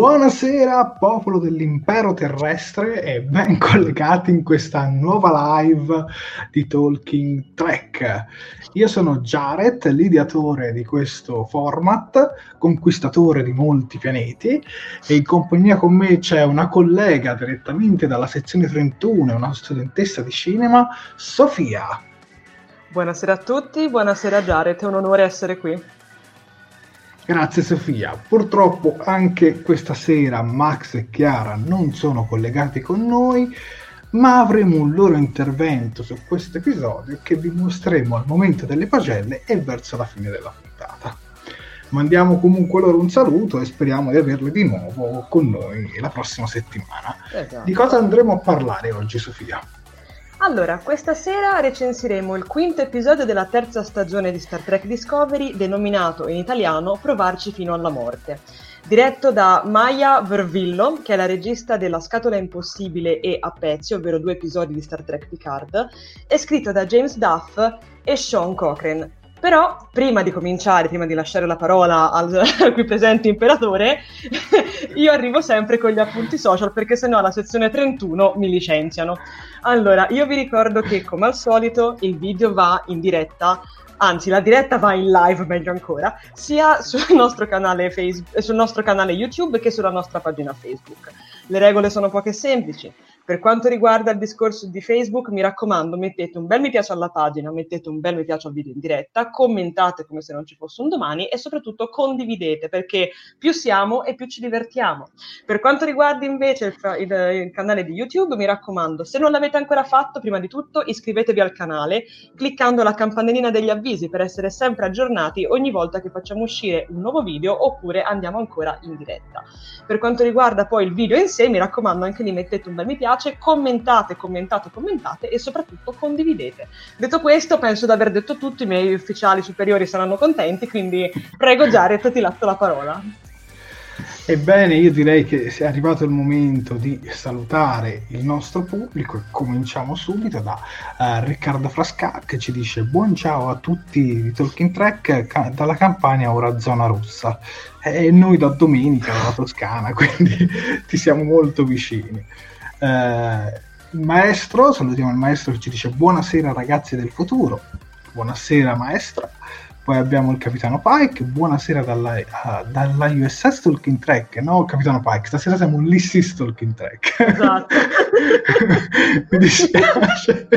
Buonasera popolo dell'impero terrestre e ben collegati in questa nuova live di Talking Trek. Io sono Jared, l'ideatore di questo format, conquistatore di molti pianeti e in compagnia con me c'è una collega direttamente dalla sezione 31, una studentessa di cinema, Sofia. Buonasera a tutti, buonasera Jared, è un onore essere qui. Grazie Sofia. Purtroppo anche questa sera Max e Chiara non sono collegati con noi, ma avremo un loro intervento su questo episodio che vi mostreremo al momento delle pagelle e verso la fine della puntata. Mandiamo comunque loro un saluto e speriamo di averli di nuovo con noi la prossima settimana. Esatto. Di cosa andremo a parlare oggi Sofia? Allora, questa sera recensiremo il quinto episodio della terza stagione di Star Trek Discovery, denominato in italiano Provarci fino alla morte. Diretto da Maya Vervillo, che è la regista della Scatola Impossibile e A pezzi, ovvero due episodi di Star Trek Picard, e scritto da James Duff e Sean Cochran, però, prima di cominciare, prima di lasciare la parola al, al qui presente imperatore, io arrivo sempre con gli appunti social perché sennò alla sezione 31 mi licenziano. Allora, io vi ricordo che come al solito il video va in diretta anzi la diretta va in live meglio ancora, sia sul nostro Facebook, sul nostro canale YouTube che sulla nostra pagina Facebook. Le regole sono poche e semplici. Per quanto riguarda il discorso di Facebook, mi raccomando, mettete un bel mi piace alla pagina, mettete un bel mi piace al video in diretta, commentate come se non ci fosse un domani e soprattutto condividete perché più siamo e più ci divertiamo. Per quanto riguarda invece il, il, il canale di YouTube, mi raccomando, se non l'avete ancora fatto, prima di tutto iscrivetevi al canale cliccando la campanellina degli avvisi per essere sempre aggiornati ogni volta che facciamo uscire un nuovo video oppure andiamo ancora in diretta. Per quanto riguarda poi il video in sé, mi raccomando anche lì mettete un bel mi piace piace, commentate, commentate, commentate e soprattutto condividete. Detto questo, penso di aver detto tutto, i miei ufficiali superiori saranno contenti, quindi prego Jared, ti lascio la parola. Ebbene, io direi che è arrivato il momento di salutare il nostro pubblico e cominciamo subito da uh, Riccardo Frasca che ci dice buon ciao a tutti di Talking Track ca- dalla Campania ora zona rossa e noi da domenica dalla Toscana, quindi ti siamo molto vicini. Eh, il maestro, salutiamo il maestro che ci dice buonasera ragazzi del futuro, buonasera maestra. Poi abbiamo il capitano Pike, buonasera dalla, uh, dalla USS Talking Track, no capitano Pike, stasera siamo un l'ISIS Talking Track. Esatto. mi, dispiace,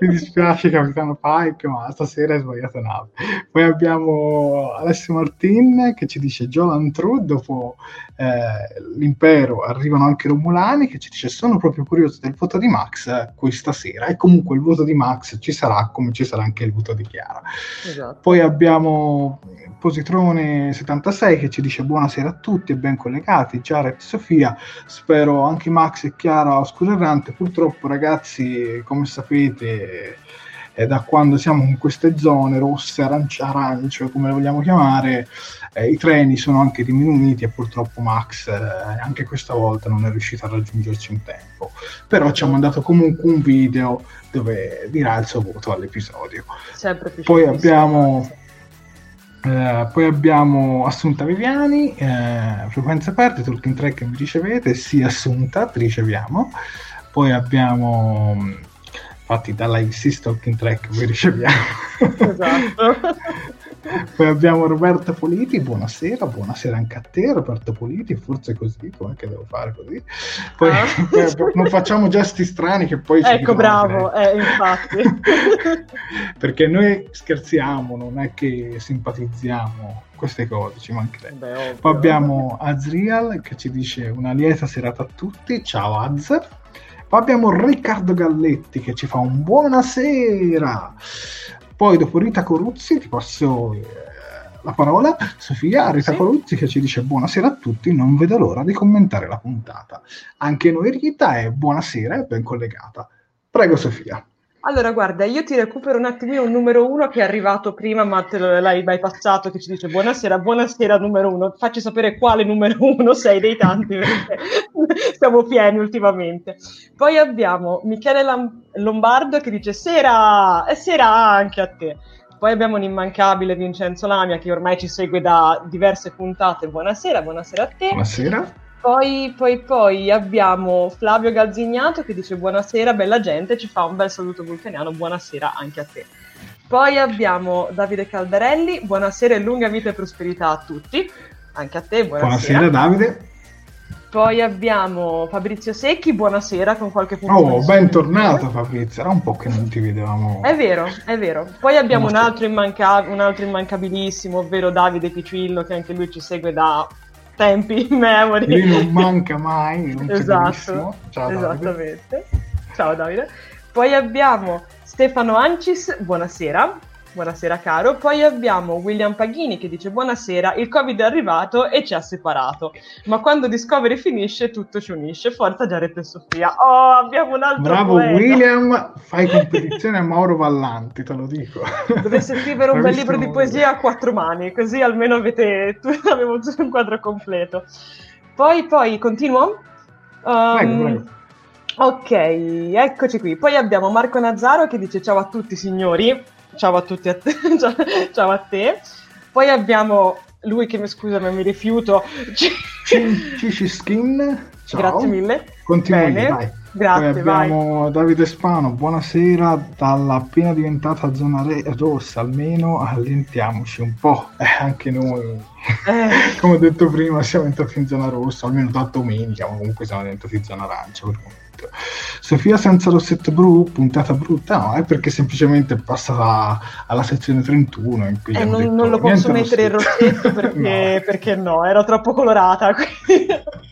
mi dispiace capitano Pike, ma stasera hai sbagliato nave. Poi abbiamo Alessio Martin che ci dice Jolan True, dopo eh, l'impero arrivano anche i Romulani che ci dice sono proprio curioso del voto di Max questa sera e comunque il voto di Max ci sarà come ci sarà anche il voto di Chiara. Esatto. Poi abbiamo Positrone 76 che ci dice buonasera a tutti e ben collegati, Jared e Sofia, spero anche Max e Chiara Oscuro Errante, purtroppo ragazzi come sapete è da quando siamo in queste zone rosse, arancio, arancio come le vogliamo chiamare, eh, i treni sono anche diminuiti e purtroppo Max eh, anche questa volta non è riuscito a raggiungerci in tempo. Però ci ha mandato comunque un video dove dirà il suo voto all'episodio. Poi abbiamo... Eh, poi abbiamo Assunta Viviani, eh, frequenze aperte, Talking Track che mi ricevete, sì Assunta, ti riceviamo. Poi abbiamo infatti dalla IC Talking Track vi riceviamo. Esatto. Poi abbiamo Roberto Politi, buonasera, buonasera anche a te Roberto Politi, forse così, come che devo fare così. Poi ah. non facciamo gesti strani che poi... Ecco, bravo, eh, infatti. Perché noi scherziamo, non è che simpatizziamo queste cose, ci mancherebbe. Beh, Poi abbiamo Azrial che ci dice una lieta serata a tutti, ciao Az. Poi abbiamo Riccardo Galletti che ci fa un buonasera. Poi dopo Rita Coruzzi ti passo eh, la parola. Sofia, Rita sì. Coruzzi che ci dice buonasera a tutti, non vedo l'ora di commentare la puntata. Anche noi Rita è buonasera e ben collegata. Prego Sofia. Allora, guarda, io ti recupero un attimino un numero uno che è arrivato prima, ma te l'hai bypassato, che ci dice buonasera, buonasera numero uno. Facci sapere quale numero uno sei dei tanti, perché siamo pieni ultimamente. Poi abbiamo Michele Lombardo che dice sera, e sera anche a te. Poi abbiamo un immancabile Vincenzo Lamia che ormai ci segue da diverse puntate. Buonasera, buonasera a te. Buonasera. Poi, poi, poi abbiamo Flavio Galzignato che dice buonasera, bella gente, ci fa un bel saluto vulcaniano, buonasera anche a te. Poi abbiamo Davide Caldarelli, buonasera e lunga vita e prosperità a tutti, anche a te, buonasera. Buonasera Davide. Poi abbiamo Fabrizio Secchi, buonasera con qualche punto. Oh, bentornato Fabrizio, era un po' che non ti vedevamo. È vero, è vero. Poi abbiamo un altro, immanca- un altro immancabilissimo, ovvero Davide Picillo, che anche lui ci segue da tempi in memory. Lui non manca mai, non esatto, Ciao, esattamente. Davide. Ciao Davide. Poi abbiamo Stefano Ancis, buonasera. Buonasera caro. Poi abbiamo William Paghini che dice buonasera, il Covid è arrivato e ci ha separato, ma quando Discovery finisce tutto ci unisce. Forza Jared e Sofia. Oh, abbiamo un altro Bravo poeta. William, fai competizione a Mauro Vallanti, te lo dico. Dovesse scrivere un bel libro di poesia a quattro mani, così almeno avete avevo un quadro completo. Poi, poi, continuo? Um, prego, prego. Ok, eccoci qui. Poi abbiamo Marco Nazzaro che dice ciao a tutti signori ciao a tutti a te, ciao, a te. Poi abbiamo lui che mi scusa ma mi rifiuto. Cici Skin, ciao. Grazie mille. Continui, Bene. dai. Grazie, Poi abbiamo vai. Davide Spano, buonasera, dalla appena diventata zona re- rossa, almeno allentiamoci un po', eh, anche noi, eh. come ho detto prima, siamo entrati in zona rossa, almeno da domenica, ma comunque siamo diventati in zona arancia per momento. Sofia senza rossetto blu, puntata brutta, no, è perché semplicemente è passata alla sezione 31. In cui eh, non, detto, non, lo posso mettere il rossetto perché no. perché no, era troppo colorata.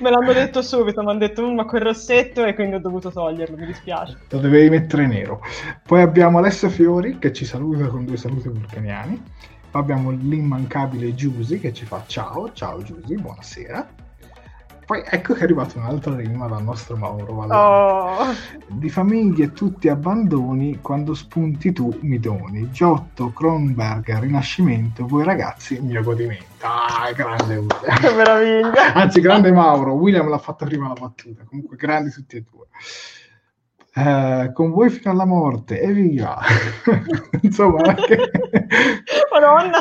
Me l'hanno detto subito, mi hanno detto mm, ma quel rossetto e quindi ho dovuto toglierlo, mi dispiace. Lo dovevi mettere nero. Poi abbiamo Alessio Fiori che ci saluta con due saluti vulcaniani. Poi abbiamo l'immancabile Giusy che ci fa ciao, ciao Giusy, buonasera. Poi ecco che è arrivata un'altra rima dal nostro Mauro oh. Di famiglie tutti abbandoni, quando spunti tu mi doni. Giotto, Kronberg, Rinascimento, voi ragazzi, mio godimento. Ah, grande William. Che meraviglia. Anzi, grande Mauro. William l'ha fatta prima la battuta. Comunque, grandi tutti e due. Eh, con voi fino alla morte, evviva! Insomma, anche... Madonna,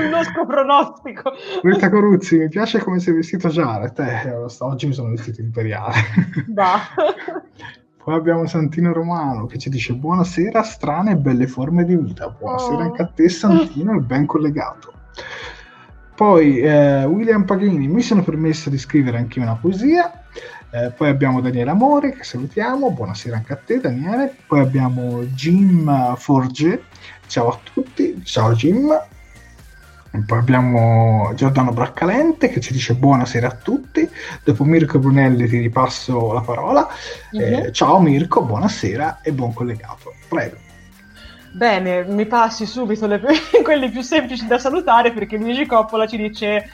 un nostro pronostico. Rita Coruzzi, mi piace come sei vestito Jared. Eh, oggi mi sono vestito imperiale. Poi abbiamo Santino Romano che ci dice buonasera, strane e belle forme di vita. Buonasera Oh. anche a te Santino e ben collegato. Poi eh, William Paghini, mi sono permesso di scrivere anche io una poesia. Eh, poi abbiamo Daniele Amore che salutiamo, buonasera anche a te Daniele. Poi abbiamo Jim Forge, ciao a tutti, ciao Jim. E poi abbiamo Giordano Braccalente che ci dice buonasera a tutti. Dopo Mirko Brunelli ti ripasso la parola. Eh, Mhm. ciao Mirko, buonasera e buon collegato. Prego. Bene, mi passi subito le- quelli più semplici da salutare perché Luigi Coppola ci dice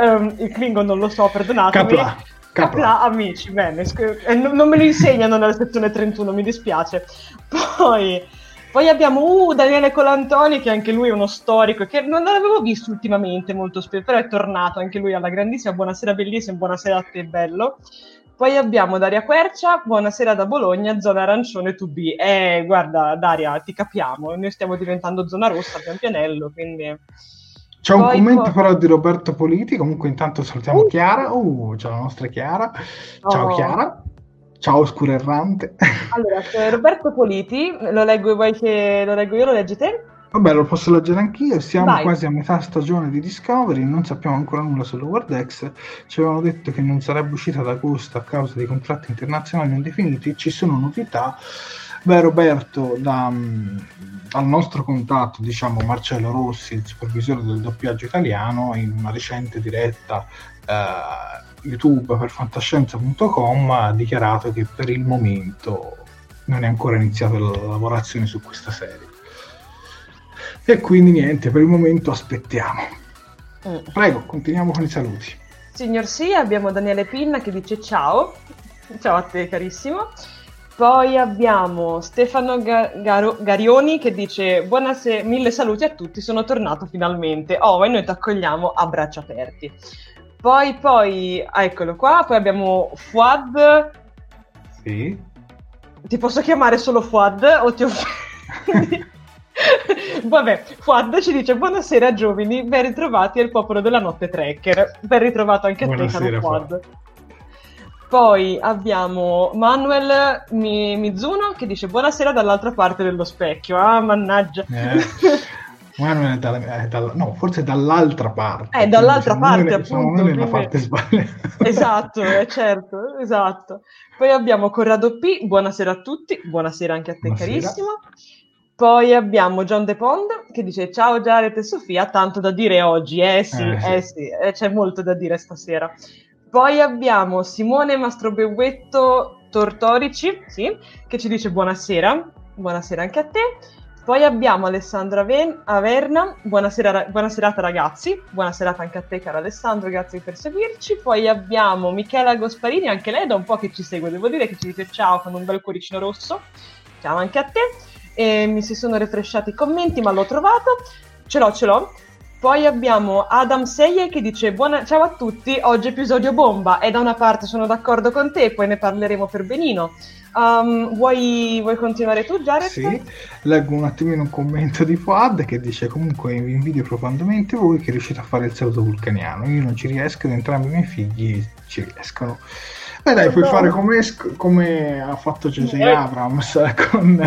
ehm, il Klingon non lo so, perdonatemi. Capla, Capla. Capla, amici, bene, sc- eh, non, non me lo insegnano nella sezione 31, mi dispiace. Poi, poi abbiamo uh, Daniele Colantoni, che anche lui è uno storico, che non l'avevo visto ultimamente molto spesso, però è tornato anche lui alla grandissima. Buonasera bellissima, buonasera a te bello. Poi abbiamo Daria Quercia, buonasera da Bologna, zona arancione 2B. Eh, guarda Daria, ti capiamo, noi stiamo diventando zona rossa pian pianello, quindi... C'è un Poi commento però di Roberto Politi, comunque intanto salutiamo Uh. Chiara, uh, c'è la nostra Chiara, ciao Oh. Chiara, ciao Oscuro Errante. Allora, c'è Roberto Politi, lo leggo, vuoi che lo leggo io, lo leggi te? Vabbè, lo posso leggere anch'io, siamo Vai. quasi a metà stagione di Discovery, non sappiamo ancora nulla sull'Howard X, ci avevano detto che non sarebbe uscita ad agosto a causa dei contratti internazionali non definiti, ci sono novità. Beh Roberto, da, mm, dal nostro contatto, diciamo Marcello Rossi, il supervisore del doppiaggio italiano, in una recente diretta eh, YouTube per fantascienza.com ha dichiarato che per il momento non è ancora iniziata la lavorazione su questa serie. E quindi niente, per il momento aspettiamo. Mm. Prego, continuiamo con i saluti. Signor sì, abbiamo Daniele Pinna che dice ciao. Ciao a te carissimo. Poi abbiamo Stefano Ga- Garo- Garioni che dice buonasera, mille saluti a tutti, sono tornato finalmente. Oh, e noi ti accogliamo a braccia aperti. Poi, poi, ah, eccolo qua, poi abbiamo Fuad, Sì. ti posso chiamare solo Fuad o ti offendi? Vabbè, Fuad ci dice buonasera giovani, ben ritrovati al popolo della notte tracker. Ben ritrovato anche a te, caro Fuad. Poi abbiamo Manuel Mi- Mizuno che dice buonasera dall'altra parte dello specchio. Ah, mannaggia. Eh, Manuel è dalla- è dalla- no, forse dall'altra parte. Eh, dall'altra siamo parte, noi- siamo appunto, noi nella quindi- parte sbagliata. Esatto, eh, certo, esatto. Poi abbiamo Corrado P, buonasera a tutti, buonasera anche a te Buonasera. carissimo. Poi abbiamo John De Pond che dice ciao Jared e Sofia, tanto da dire oggi, eh sì, Eh, sì. eh sì, eh, c'è molto da dire stasera. Poi abbiamo Simone Mastrobeguetto Tortorici, sì, che ci dice buonasera, buonasera anche a te. Poi abbiamo Alessandra Aven- Averna, buonasera, ra- buona serata ragazzi, buona serata anche a te caro Alessandro, grazie per seguirci. Poi abbiamo Michela Gosparini, anche lei da un po' che ci segue, devo dire che ci dice ciao con un bel cuoricino rosso, ciao anche a te. E mi si sono refresciati i commenti ma l'ho trovato, ce l'ho, ce l'ho. Poi abbiamo Adam Seie che dice buona... ciao a tutti, oggi episodio bomba e da una parte sono d'accordo con te, poi ne parleremo per benino. Um, vuoi, vuoi continuare tu Jared? Sì, leggo un attimino un commento di Fuad che dice comunque vi invidio profondamente voi che riuscite a fare il saluto vulcaniano. Io non ci riesco ed entrambi i miei figli ci riescono. Beh dai, puoi No. fare come, come ha fatto J.J. Eh. Abrams con,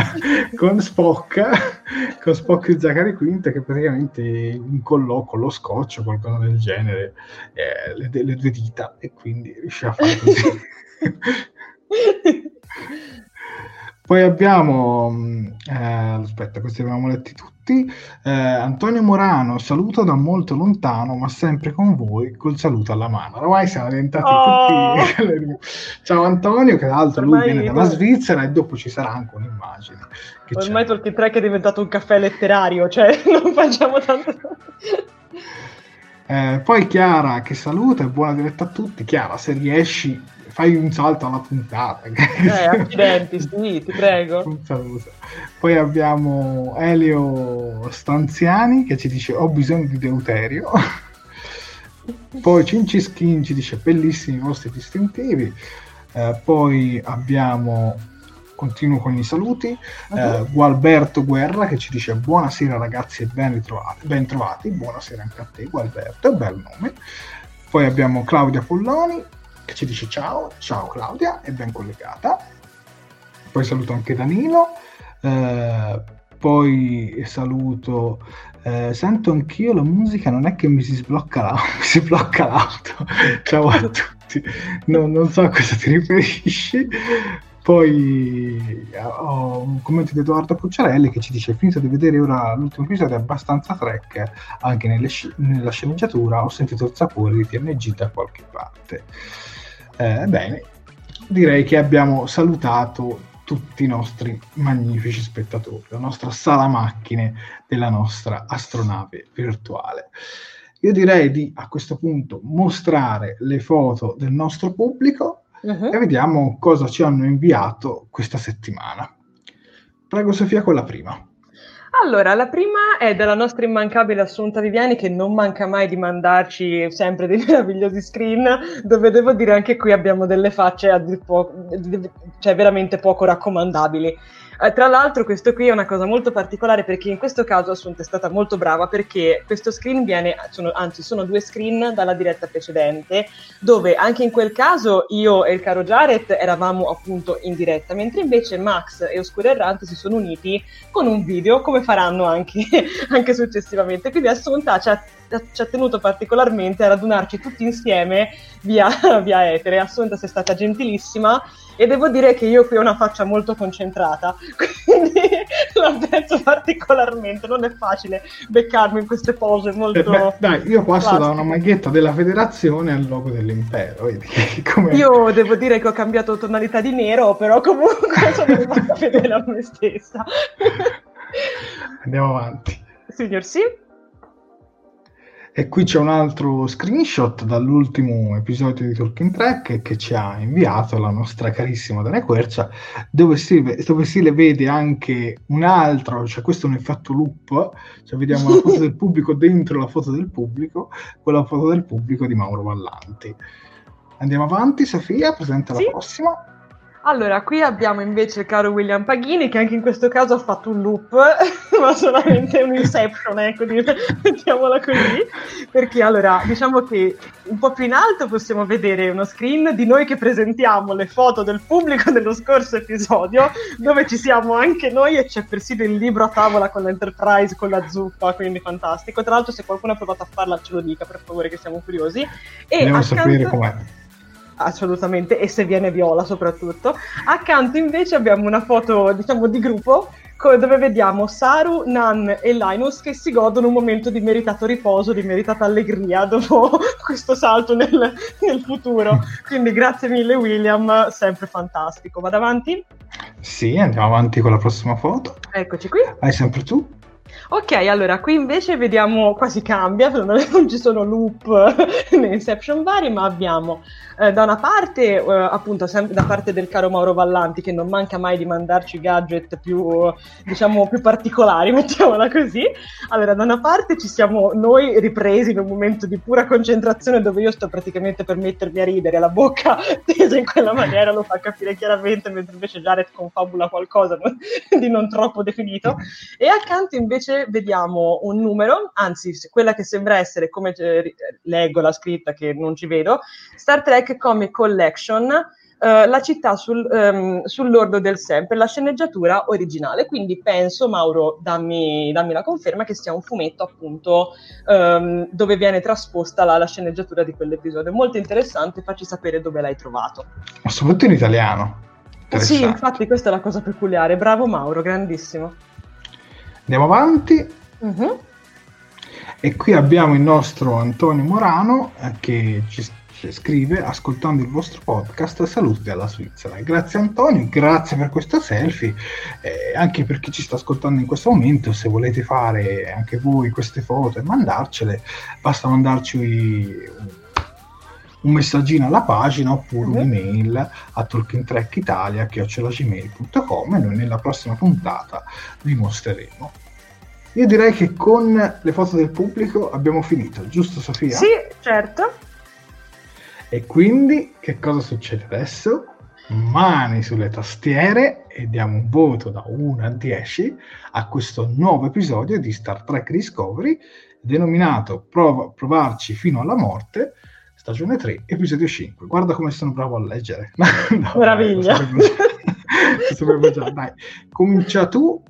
con Spock, con Spock e Zachary Quint che praticamente incollò con lo scotch o qualcosa del genere eh, le, le due dita e quindi riuscì a fare così. Poi abbiamo, mh, eh, aspetta, questi abbiamo letti tutti. Eh, Antonio Morano, saluto da molto lontano, ma sempre con voi, col saluto alla mano. Ormai siamo diventati Oh! tutti. Ciao Antonio, che tra l'altro lui viene dalla Svizzera e dopo ci sarà anche un'immagine. Ormai c'è. Talking Track è diventato un caffè letterario, cioè non facciamo tanto... Eh, poi Chiara che saluta e buona diretta a tutti. Chiara, se riesci, fai un salto alla puntata. Eh, accidenti, sì, ti prego. Poi abbiamo Elio Stanziani che ci dice ho bisogno di Deuterio. Poi Cinci Skin ci dice bellissimi i vostri distintivi. Eh, poi abbiamo, continuo con i saluti, eh, Gualberto Guerra che ci dice buonasera ragazzi e ben ritrovati, ben trovati, buonasera anche a te Gualberto, bel nome. Poi abbiamo Claudia Polloni che ci dice ciao, ciao Claudia e ben collegata. poi saluto anche Danilo, eh, poi saluto, eh, sento anch'io la musica, non è che mi si sblocca, la, mi si blocca l'auto, ciao a tutti, no, non so a cosa ti riferisci, poi eh, ho un commento di Edoardo Cucciarelli che ci dice: Finito di vedere ora l'ultimo episodio, è abbastanza track anche nelle sc- nella sceneggiatura. Ho sentito il sapore di TNG da qualche parte. Eh, bene, direi che abbiamo salutato tutti i nostri magnifici spettatori, la nostra sala macchine della nostra astronave virtuale. Io direi di a questo punto mostrare le foto del nostro pubblico uh-huh. e vediamo cosa ci hanno inviato questa settimana. Prego Sofia con la prima. Allora, la prima è della nostra immancabile Assunta Viviani che non manca mai di mandarci sempre dei meravigliosi screen, dove devo dire anche qui abbiamo delle facce a dir cioè veramente poco raccomandabili. Eh, tra l'altro questo qui è una cosa molto particolare perché in questo caso Assunta è stata molto brava perché questo screen viene, sono, anzi sono due screen dalla diretta precedente dove anche in quel caso io e il caro Jared eravamo appunto in diretta mentre invece Max e Oscuro Errante si sono uniti con un video come faranno anche, anche successivamente. Quindi Assunta ci ha ci ha tenuto particolarmente a radunarci tutti insieme via, via etere. Assunta sei stata gentilissima e devo dire che io qui ho una faccia molto concentrata, quindi l'apprezzo particolarmente, non è facile beccarmi in queste pose molto... Eh beh, dai, io passo plastiche. da una maglietta della federazione al logo dell'impero. io devo dire che ho cambiato tonalità di nero, però comunque sono rimasta fedele a me stessa. Andiamo avanti. Signor sì? E qui c'è un altro screenshot dall'ultimo episodio di Talking Track che ci ha inviato la nostra carissima Dana Quercia, dove si, dove si le vede anche un altro, cioè questo è un effetto loop, cioè vediamo la foto del pubblico dentro la foto del pubblico, quella foto del pubblico di Mauro Vallanti. Andiamo avanti, Sofia, presenta sì. la prossima. Allora, qui abbiamo invece il caro William Paghini che anche in questo caso ha fatto un loop, ma solamente un inception, ecco, mettiamola così, perché allora diciamo che un po' più in alto possiamo vedere uno screen di noi che presentiamo le foto del pubblico dello scorso episodio, dove ci siamo anche noi e c'è persino il libro a tavola con l'Enterprise, con la zuppa, quindi fantastico. Tra l'altro se qualcuno ha provato a farla ce lo dica, per favore, che siamo curiosi. E Andiamo accanto... a sapere com'è assolutamente, e se viene viola soprattutto. Accanto invece abbiamo una foto, diciamo, di gruppo dove vediamo Saru, Nan e Linus che si godono un momento di meritato riposo, di meritata allegria dopo questo salto nel, nel futuro. Quindi grazie mille William, sempre fantastico. Vado avanti? Sì, andiamo avanti con la prossima foto. Eccoci qui. Hai sempre tu? Ok, allora qui invece vediamo, quasi cambia, non ci sono loop né Inception vari, ma abbiamo eh, da una parte, eh, appunto, sempre da parte del caro Mauro Vallanti, che non manca mai di mandarci gadget più, diciamo, più particolari, mettiamola così. Allora, da una parte ci siamo noi ripresi in un momento di pura concentrazione dove io sto praticamente per mettermi a ridere, la bocca tesa in quella maniera lo fa capire chiaramente, mentre invece Jared confabula qualcosa di non troppo definito. E accanto invece vediamo un numero, anzi, quella che sembra essere, come eh, leggo la scritta che non ci vedo, Star Trek Comic Collection, eh, la città sul, um, sull'ordo del sempre, la sceneggiatura originale. Quindi penso, Mauro, dammi, dammi la conferma che sia un fumetto appunto um, dove viene trasposta la, la, sceneggiatura di quell'episodio. Molto interessante, facci sapere dove l'hai trovato. Ma soprattutto in italiano. Sì, infatti questa è la cosa peculiare. Bravo Mauro, grandissimo. Andiamo avanti. Uh-huh. E qui abbiamo il nostro Antonio Morano eh, che ci scrive ascoltando il vostro podcast saluti dalla Svizzera grazie Antonio grazie per questo selfie eh, anche per chi ci sta ascoltando in questo momento se volete fare anche voi queste foto e mandarcele basta mandarci un messaggino alla pagina oppure mm-hmm. un'email a talkingtrackitalia.com e noi nella prossima puntata vi mostreremo io direi che con le foto del pubblico abbiamo finito, giusto Sofia? Sì, certo. E quindi che cosa succede adesso? Mani sulle tastiere e diamo un voto da 1 a 10 a questo nuovo episodio di Star Trek Discovery denominato Prova, Provarci fino alla morte, stagione 3, episodio 5. Guarda come sono bravo a leggere. no, Meraviglia. Dai. Comincia tu,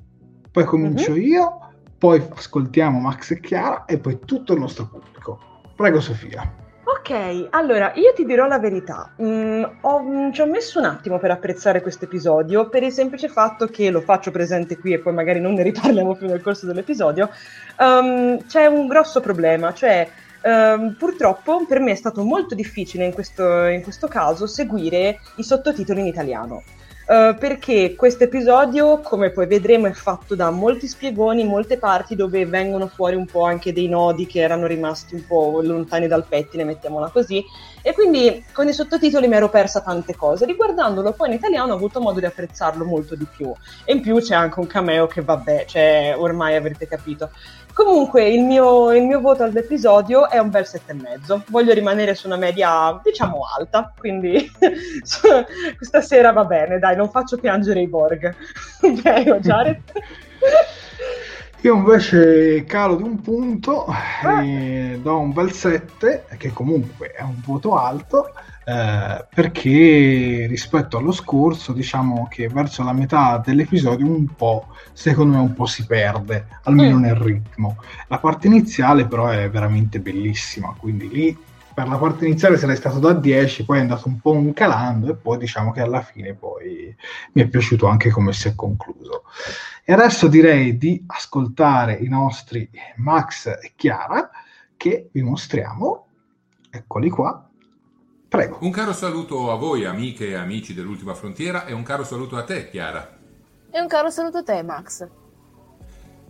poi comincio mm-hmm. io, poi ascoltiamo Max e Chiara e poi tutto il nostro pubblico. Prego Sofia. Ok, allora io ti dirò la verità. Mm, ho, mm, ci ho messo un attimo per apprezzare questo episodio per il semplice fatto che lo faccio presente qui e poi magari non ne riparliamo più nel corso dell'episodio. Um, c'è un grosso problema, cioè um, purtroppo per me è stato molto difficile in questo, in questo caso seguire i sottotitoli in italiano. Uh, perché questo episodio, come poi vedremo, è fatto da molti spiegoni, molte parti dove vengono fuori un po' anche dei nodi che erano rimasti un po' lontani dal pettine, mettiamola così. E quindi con i sottotitoli mi ero persa tante cose. Riguardandolo poi in italiano ho avuto modo di apprezzarlo molto di più. E in più c'è anche un cameo che vabbè, cioè ormai avrete capito. Comunque il mio, il mio voto all'episodio è un bel 7,5. Voglio rimanere su una media, diciamo, alta, quindi questa sera va bene, dai, non faccio piangere i Borg. Prego, Jared. Io invece calo di un punto ah. e do un bel 7, che comunque è un voto alto, eh, perché rispetto allo scorso diciamo che verso la metà dell'episodio un po', secondo me un po' si perde, almeno mm. nel ritmo. La parte iniziale però è veramente bellissima, quindi lì per la parte iniziale sarei stato da 10, poi è andato un po' calando e poi diciamo che alla fine poi mi è piaciuto anche come si è concluso. E adesso direi di ascoltare i nostri Max e Chiara che vi mostriamo. Eccoli qua. Prego. Un caro saluto a voi, amiche e amici dell'Ultima Frontiera, e un caro saluto a te, Chiara. E un caro saluto a te, Max.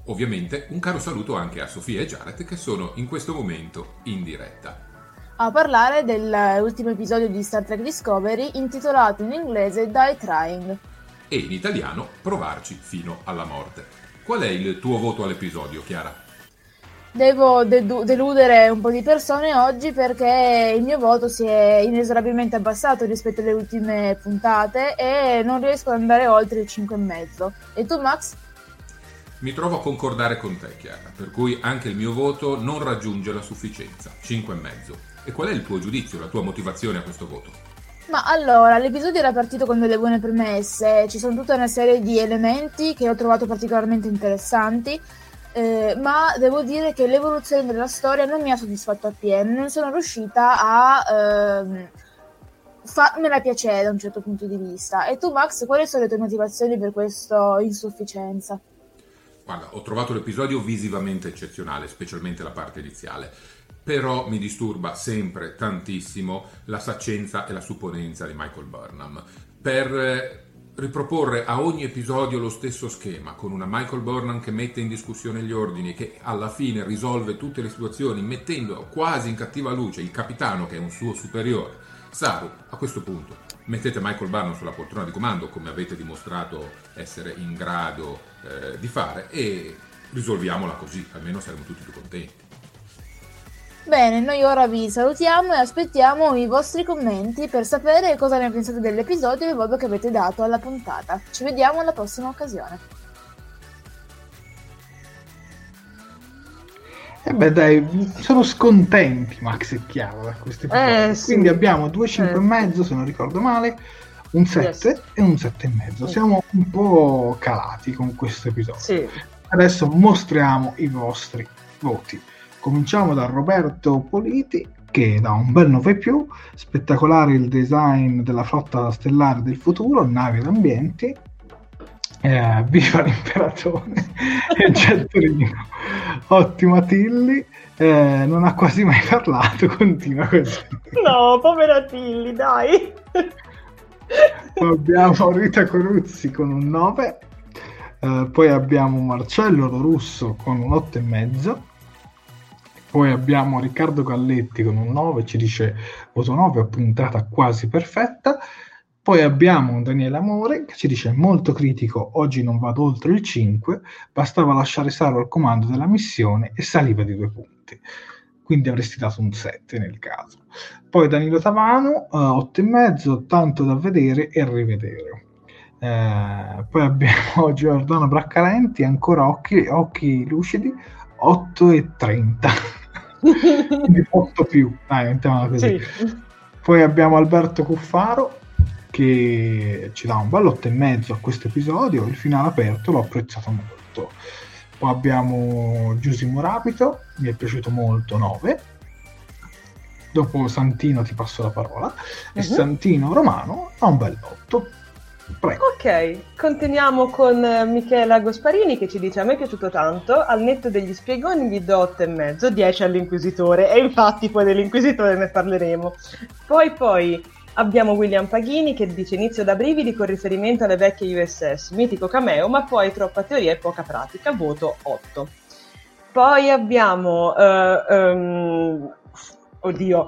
Ovviamente un caro saluto anche a Sofia e Jared che sono in questo momento in diretta a parlare dell'ultimo episodio di Star Trek Discovery intitolato in inglese Die Trying. E in italiano Provarci fino alla morte. Qual è il tuo voto all'episodio, Chiara? Devo de- deludere un po' di persone oggi perché il mio voto si è inesorabilmente abbassato rispetto alle ultime puntate e non riesco ad andare oltre il 5,5. E tu, Max? Mi trovo a concordare con te, Chiara, per cui anche il mio voto non raggiunge la sufficienza, 5,5. E qual è il tuo giudizio, la tua motivazione a questo voto? Ma allora, l'episodio era partito con delle buone premesse, ci sono tutta una serie di elementi che ho trovato particolarmente interessanti, eh, ma devo dire che l'evoluzione della storia non mi ha soddisfatto appieno, non sono riuscita a eh, farmela piacere da un certo punto di vista. E tu Max, quali sono le tue motivazioni per questa insufficienza? Guarda, ho trovato l'episodio visivamente eccezionale, specialmente la parte iniziale però mi disturba sempre tantissimo la saccenza e la supponenza di Michael Burnham. Per eh, riproporre a ogni episodio lo stesso schema, con una Michael Burnham che mette in discussione gli ordini, che alla fine risolve tutte le situazioni, mettendo quasi in cattiva luce il capitano che è un suo superiore. Saru, a questo punto, mettete Michael Burnham sulla poltrona di comando, come avete dimostrato essere in grado eh, di fare, e risolviamola così, almeno saremo tutti più contenti. Bene, noi ora vi salutiamo e aspettiamo i vostri commenti per sapere cosa ne pensate dell'episodio e il voto che avete dato alla puntata. Ci vediamo alla prossima occasione. E eh beh dai, sono scontenti Max e Chiara da questo episodio. Eh, sì. Quindi abbiamo due 5,5 eh. se non ricordo male, un 7 yes. e un 7,5. Siamo un po' calati con questo episodio. Sì. Adesso mostriamo i vostri voti. Cominciamo da Roberto Politi che dà un bel 9 più, spettacolare il design della flotta stellare del futuro, navi ed ambienti, eh, viva l'imperatore e Gettorino, ottimo Tilly, eh, non ha quasi mai parlato, continua così. No, povera Tilly, dai! abbiamo Rita Coruzzi con un 9, eh, poi abbiamo Marcello Russo con un 8,5 poi abbiamo Riccardo Galletti con un 9, ci dice voto 9, puntata quasi perfetta. Poi abbiamo Daniele Amore che ci dice molto critico, oggi non vado oltre il 5, bastava lasciare Saro al comando della missione e saliva di due punti. Quindi avresti dato un 7 nel caso. Poi Danilo Tavano, uh, eh, 8,5, tanto da vedere e rivedere. Eh, poi abbiamo Giordano Braccalenti, ancora occhi, occhi lucidi, 8,30 quindi 8 più, dai, mettiamola così. Sì. Poi abbiamo Alberto Cuffaro che ci dà un bel 8,5 a questo episodio, il finale aperto l'ho apprezzato molto. Poi abbiamo Giusimo Rapito, mi è piaciuto molto 9. Dopo Santino ti passo la parola. Uh-huh. E mhm. Santino Romano ha un bel 8. Prego. Ok, continuiamo con eh, Michela Gosparini che ci dice a me è piaciuto tanto, al netto degli spiegoni gli do 8,5, 10 all'Inquisitore e infatti poi dell'Inquisitore ne parleremo. Poi poi abbiamo William Paghini che dice inizio da brividi con riferimento alle vecchie USS, mitico cameo ma poi troppa teoria e poca pratica, voto 8. Poi abbiamo uh, um, oddio,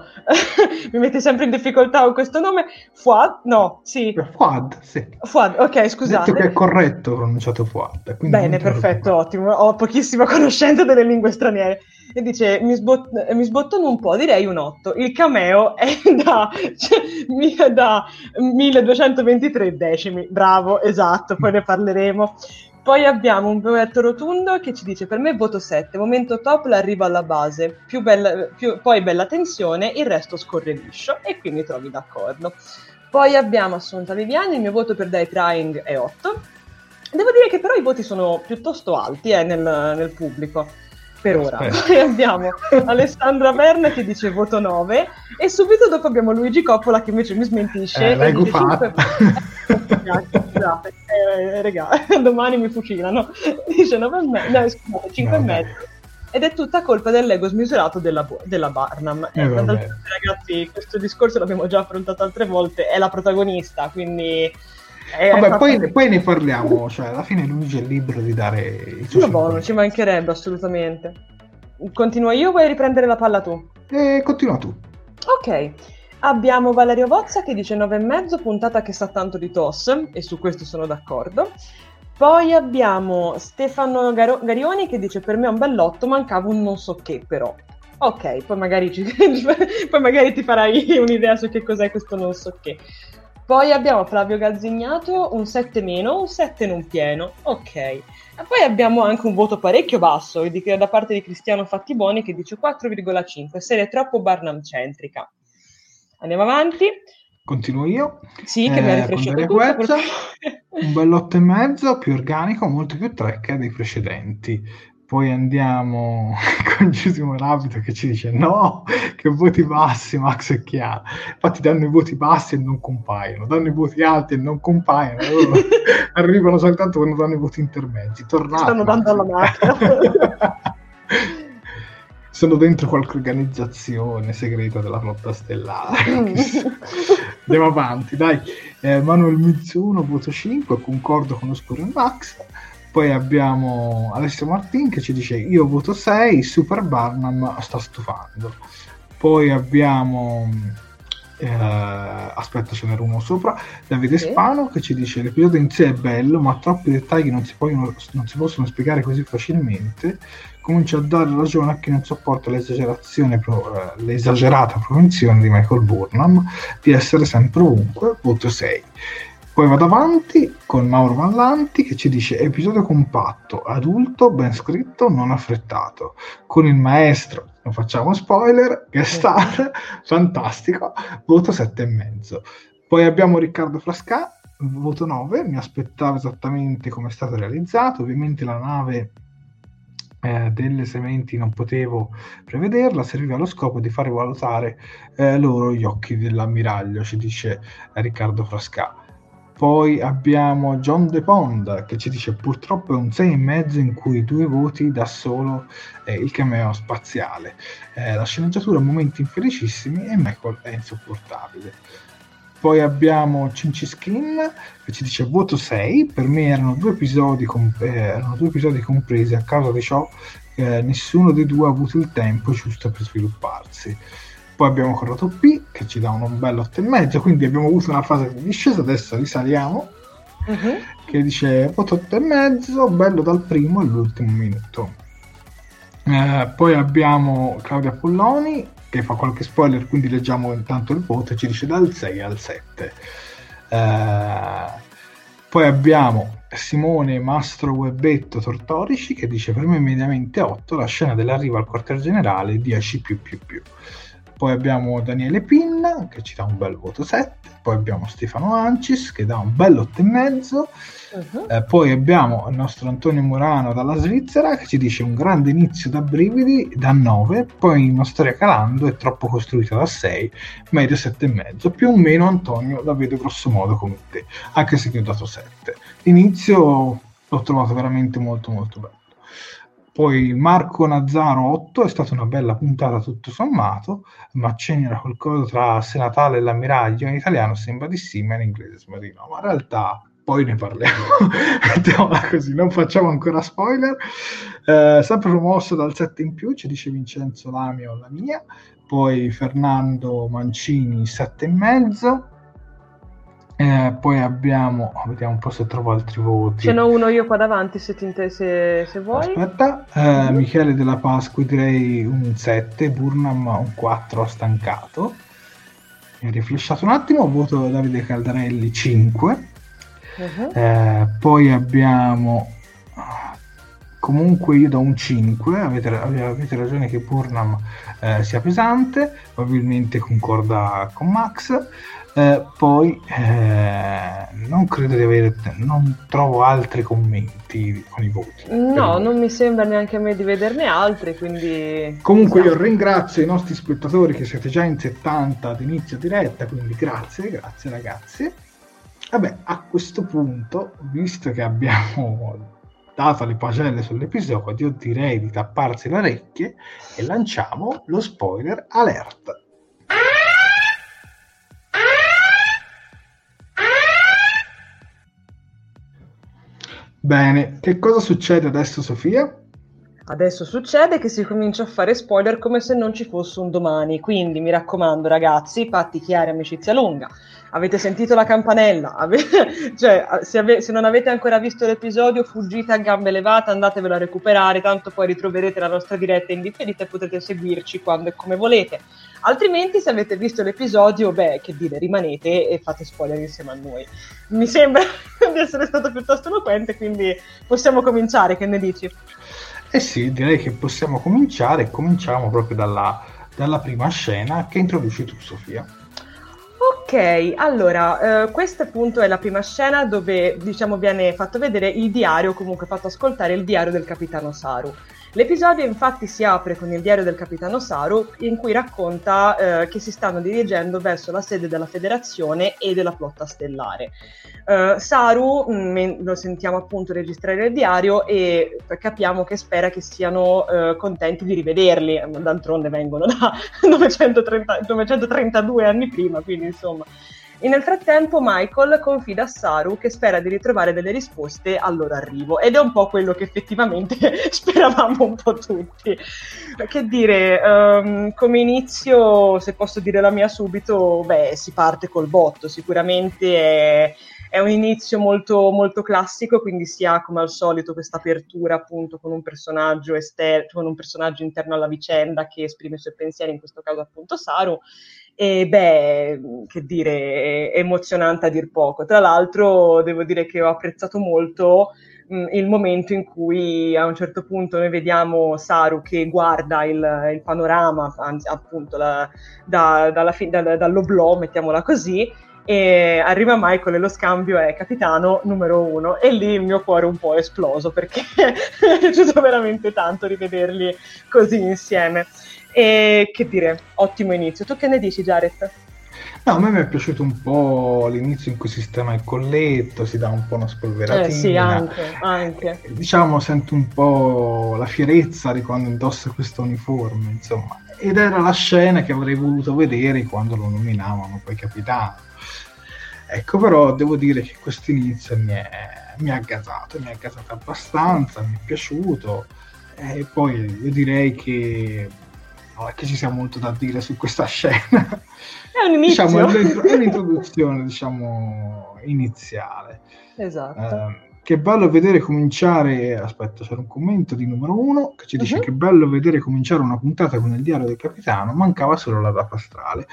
mi mette sempre in difficoltà con questo nome. Fuad? No, sì. Fuad, sì. Fuad, ok, scusate. Detto che è corretto pronunciato Fuad. Bene, perfetto, ottimo. Ho pochissima conoscenza delle lingue straniere. E dice, mi, sbot- mi sbottano un po', direi un 8. Il cameo è da, cioè, da 1223 decimi. Bravo, esatto, poi ne parleremo. Poi abbiamo un Bevetto rotondo che ci dice per me voto 7, momento top l'arrivo alla base, più bella, più, poi bella tensione, il resto scorre liscio e qui mi trovi d'accordo. Poi abbiamo Assunta Viviani, il mio voto per Die Trying è 8. Devo dire che però i voti sono piuttosto alti eh, nel, nel pubblico per ora. Poi abbiamo Alessandra Verne che dice voto 9 e subito dopo abbiamo Luigi Coppola che invece mi smentisce. Eh, l'hai Scusate, eh, regà, domani mi fucilano. Dice 9 e mezzo, no, scusate, 5 e mezzo. Ed è tutta colpa dell'ego smisurato della, della Barnum. Eh, eh, ragazzi, questo discorso l'abbiamo già affrontato altre volte, è la protagonista, quindi... Vabbè, poi, poi, ne parliamo, cioè alla fine Luigi è libero di dare i suoi... No, boh, non ci mancherebbe assolutamente. Continuo io o vuoi riprendere la palla tu? Eh, continua tu. Ok. Abbiamo Valerio Vozza che dice 9,5, puntata che sa tanto di TOS, e su questo sono d'accordo. Poi abbiamo Stefano Gar- Garioni che dice per me è un bell'otto, mancava un non so che però. Ok, poi magari, ci... poi magari ti farai un'idea su che cos'è questo non so che. Poi abbiamo Flavio Gazzignato, un 7 meno, un 7 non pieno. Ok. E poi abbiamo anche un voto parecchio basso da parte di Cristiano Fattiboni che dice 4,5, serie troppo Barnum centrica. Andiamo avanti. Continuo io. Sì, che eh, mi ha rifrescato tutto. un bell'otto e mezzo, più organico, molto più trecca dei precedenti. Poi andiamo con Giusimo Rabbito che ci dice no, che voti bassi Max e Chiara. Infatti danno i voti bassi e non compaiono, danno i voti alti e non compaiono. arrivano soltanto quando danno i voti intermedi. Tornate, Stanno dando alla macchina. sono dentro qualche organizzazione segreta della flotta stellare. Andiamo avanti, dai. Eh, Manuel Mizzuno, voto 5, concordo con Oscuro e Max. Poi abbiamo Alessio Martin che ci dice io voto 6, Super Barnum sta stufando. Poi abbiamo eh, aspetta ce n'era uno sopra Davide sì. Spano che ci dice l'episodio in sé è bello ma troppi dettagli non si, possono, non si possono spiegare così facilmente comincia a dare ragione a chi non sopporta l'esagerazione pro, eh, l'esagerata propensione di Michael Burnham di essere sempre ovunque voto 6 poi vado avanti con Mauro Vallanti che ci dice episodio compatto, adulto, ben scritto, non affrettato. Con il maestro, non facciamo spoiler, che star, fantastico, voto 7,5. Poi abbiamo Riccardo Frasca, voto 9, mi aspettavo esattamente come è stato realizzato, ovviamente la nave eh, delle sementi non potevo prevederla, serviva allo scopo di fare valutare eh, loro gli occhi dell'ammiraglio, ci dice Riccardo Frasca. Poi abbiamo John De Pond che ci dice purtroppo è un 6,5 in cui due voti da solo eh, il cameo spaziale. Eh, la sceneggiatura momenti infelicissimi e Michael è insopportabile. Poi abbiamo Cinci Skin che ci dice voto 6, per me erano due episodi, comp- eh, erano due episodi compresi, a causa di ciò eh, nessuno dei due ha avuto il tempo giusto per svilupparsi. Poi abbiamo corrato P che ci dà un bel 8,5 quindi abbiamo avuto una fase di discesa. Adesso risaliamo. Uh-huh. che dice voto 8,5 bello dal primo all'ultimo minuto eh, poi abbiamo Claudia Polloni che fa qualche spoiler quindi leggiamo intanto il voto ci dice dal 6 al 7 eh, poi abbiamo Simone Mastro Webetto Tortorici che dice per me mediamente 8 la scena dell'arrivo al quartier generale 10 più più più poi abbiamo Daniele Pinna che ci dà un bel voto 7, poi abbiamo Stefano Ancis che dà un bel 8,5, uh-huh. eh, poi abbiamo il nostro Antonio Murano dalla Svizzera che ci dice un grande inizio da brividi da 9, poi una storia calando è troppo costruita da 6, medio 7,5, più o meno Antonio la vedo grosso modo come te, anche se ti ho dato 7. L'inizio l'ho trovato veramente molto molto bello. Poi Marco Nazzaro 8 è stata una bella puntata tutto sommato, ma c'era qualcosa tra Senatale e l'ammiraglio in italiano sembra di sì, ma in inglese sembra di no. Ma in realtà poi ne parliamo. Mettiamola così, non facciamo ancora spoiler. Eh, sempre promosso dal 7 in più, ci dice Vincenzo Lamio la mia, poi Fernando Mancini 7 e mezzo, eh, poi abbiamo, vediamo un po' se trovo altri voti. Ce n'ho uno io qua davanti se, ti inter- se, se vuoi. Aspetta, eh, mm Michele della Pasqua direi un 7, Burnham un 4 stancato. Mi ha riflesciato un attimo, voto Davide Caldarelli 5. Uh-huh. Eh, poi abbiamo comunque io do un 5 avete, avete ragione che Burnham eh, sia pesante probabilmente concorda con Max eh, poi eh, non credo di avere, non trovo altri commenti con i voti. No, non mi sembra neanche a me di vederne altri, quindi... Comunque esatto. io ringrazio i nostri spettatori che siete già in 70 ad inizio diretta, quindi grazie, grazie ragazzi. Vabbè, a questo punto, visto che abbiamo dato le pagelle sull'episodio, direi di tapparsi le orecchie e lanciamo lo spoiler alert. Bene, che cosa succede adesso Sofia? Adesso succede che si comincia a fare spoiler come se non ci fosse un domani, quindi mi raccomando ragazzi, patti chiari, amicizia lunga. Avete sentito la campanella? Ave- cioè, se, ave- se, non avete ancora visto l'episodio, fuggite a gambe levate, andatevelo a recuperare, tanto poi ritroverete la nostra diretta indifferita e potrete seguirci quando e come volete. Altrimenti, se avete visto l'episodio, beh, che dire, rimanete e fate spoiler insieme a noi. Mi sembra di essere stato piuttosto eloquente, quindi possiamo cominciare, che ne dici? Eh sì, direi che possiamo cominciare. Cominciamo proprio dalla, dalla prima scena che introduci tu, Sofia. Ok, allora, eh, questa appunto è la prima scena dove diciamo viene fatto vedere il diario, comunque fatto ascoltare il diario del capitano Saru. L'episodio infatti si apre con il diario del capitano Saru in cui racconta eh, che si stanno dirigendo verso la sede della federazione e della flotta stellare. Uh, Saru mh, mm, lo sentiamo appunto registrare il diario e capiamo che spera che siano uh, contenti di rivederli, d'altronde vengono da 930, 932 anni prima, quindi insomma e nel frattempo Michael confida a Saru che spera di ritrovare delle risposte al loro arrivo. Ed è un po' quello che effettivamente speravamo un po' tutti. Che dire, um, come inizio, se posso dire la mia subito, beh, si parte col botto, sicuramente è, è un inizio molto, molto classico, quindi si ha come al solito questa apertura appunto con un personaggio esterno, con un personaggio interno alla vicenda che esprime i suoi pensieri, in questo caso appunto Saru, e beh, che dire, emozionante a dir poco. Tra l'altro devo dire che ho apprezzato molto mh, il momento in cui a un certo punto noi vediamo Saru che guarda il, il panorama, anzi, appunto la, da, dalla da, dall'oblò, mettiamola così, e arriva Michael e lo scambio è capitano numero uno e lì il mio cuore un po' è esploso perché mi è piaciuto veramente tanto rivederli così insieme. E che dire, ottimo inizio. Tu che ne dici, Jared? No, a me mi è piaciuto un po' l'inizio in cui si sistema il colletto, si dà un po' una spolveratina. Eh sì, anche, anche. Diciamo, sento un po' la fierezza di quando indossa questo uniforme, insomma. Ed era la scena che avrei voluto vedere quando lo nominavano poi capitano. Ecco, però devo dire che questo inizio mi, è, mi ha gasato, mi ha gasato abbastanza, mi è piaciuto. E poi io direi che non è che ci sia molto da dire su questa scena. È un inizio. diciamo, è un'introduzione diciamo, iniziale. Esatto. Eh, che bello vedere cominciare. Aspetta, c'era un commento di numero uno che ci dice: uh-huh. Che bello vedere cominciare una puntata con il diario del capitano. Mancava solo la data astrale.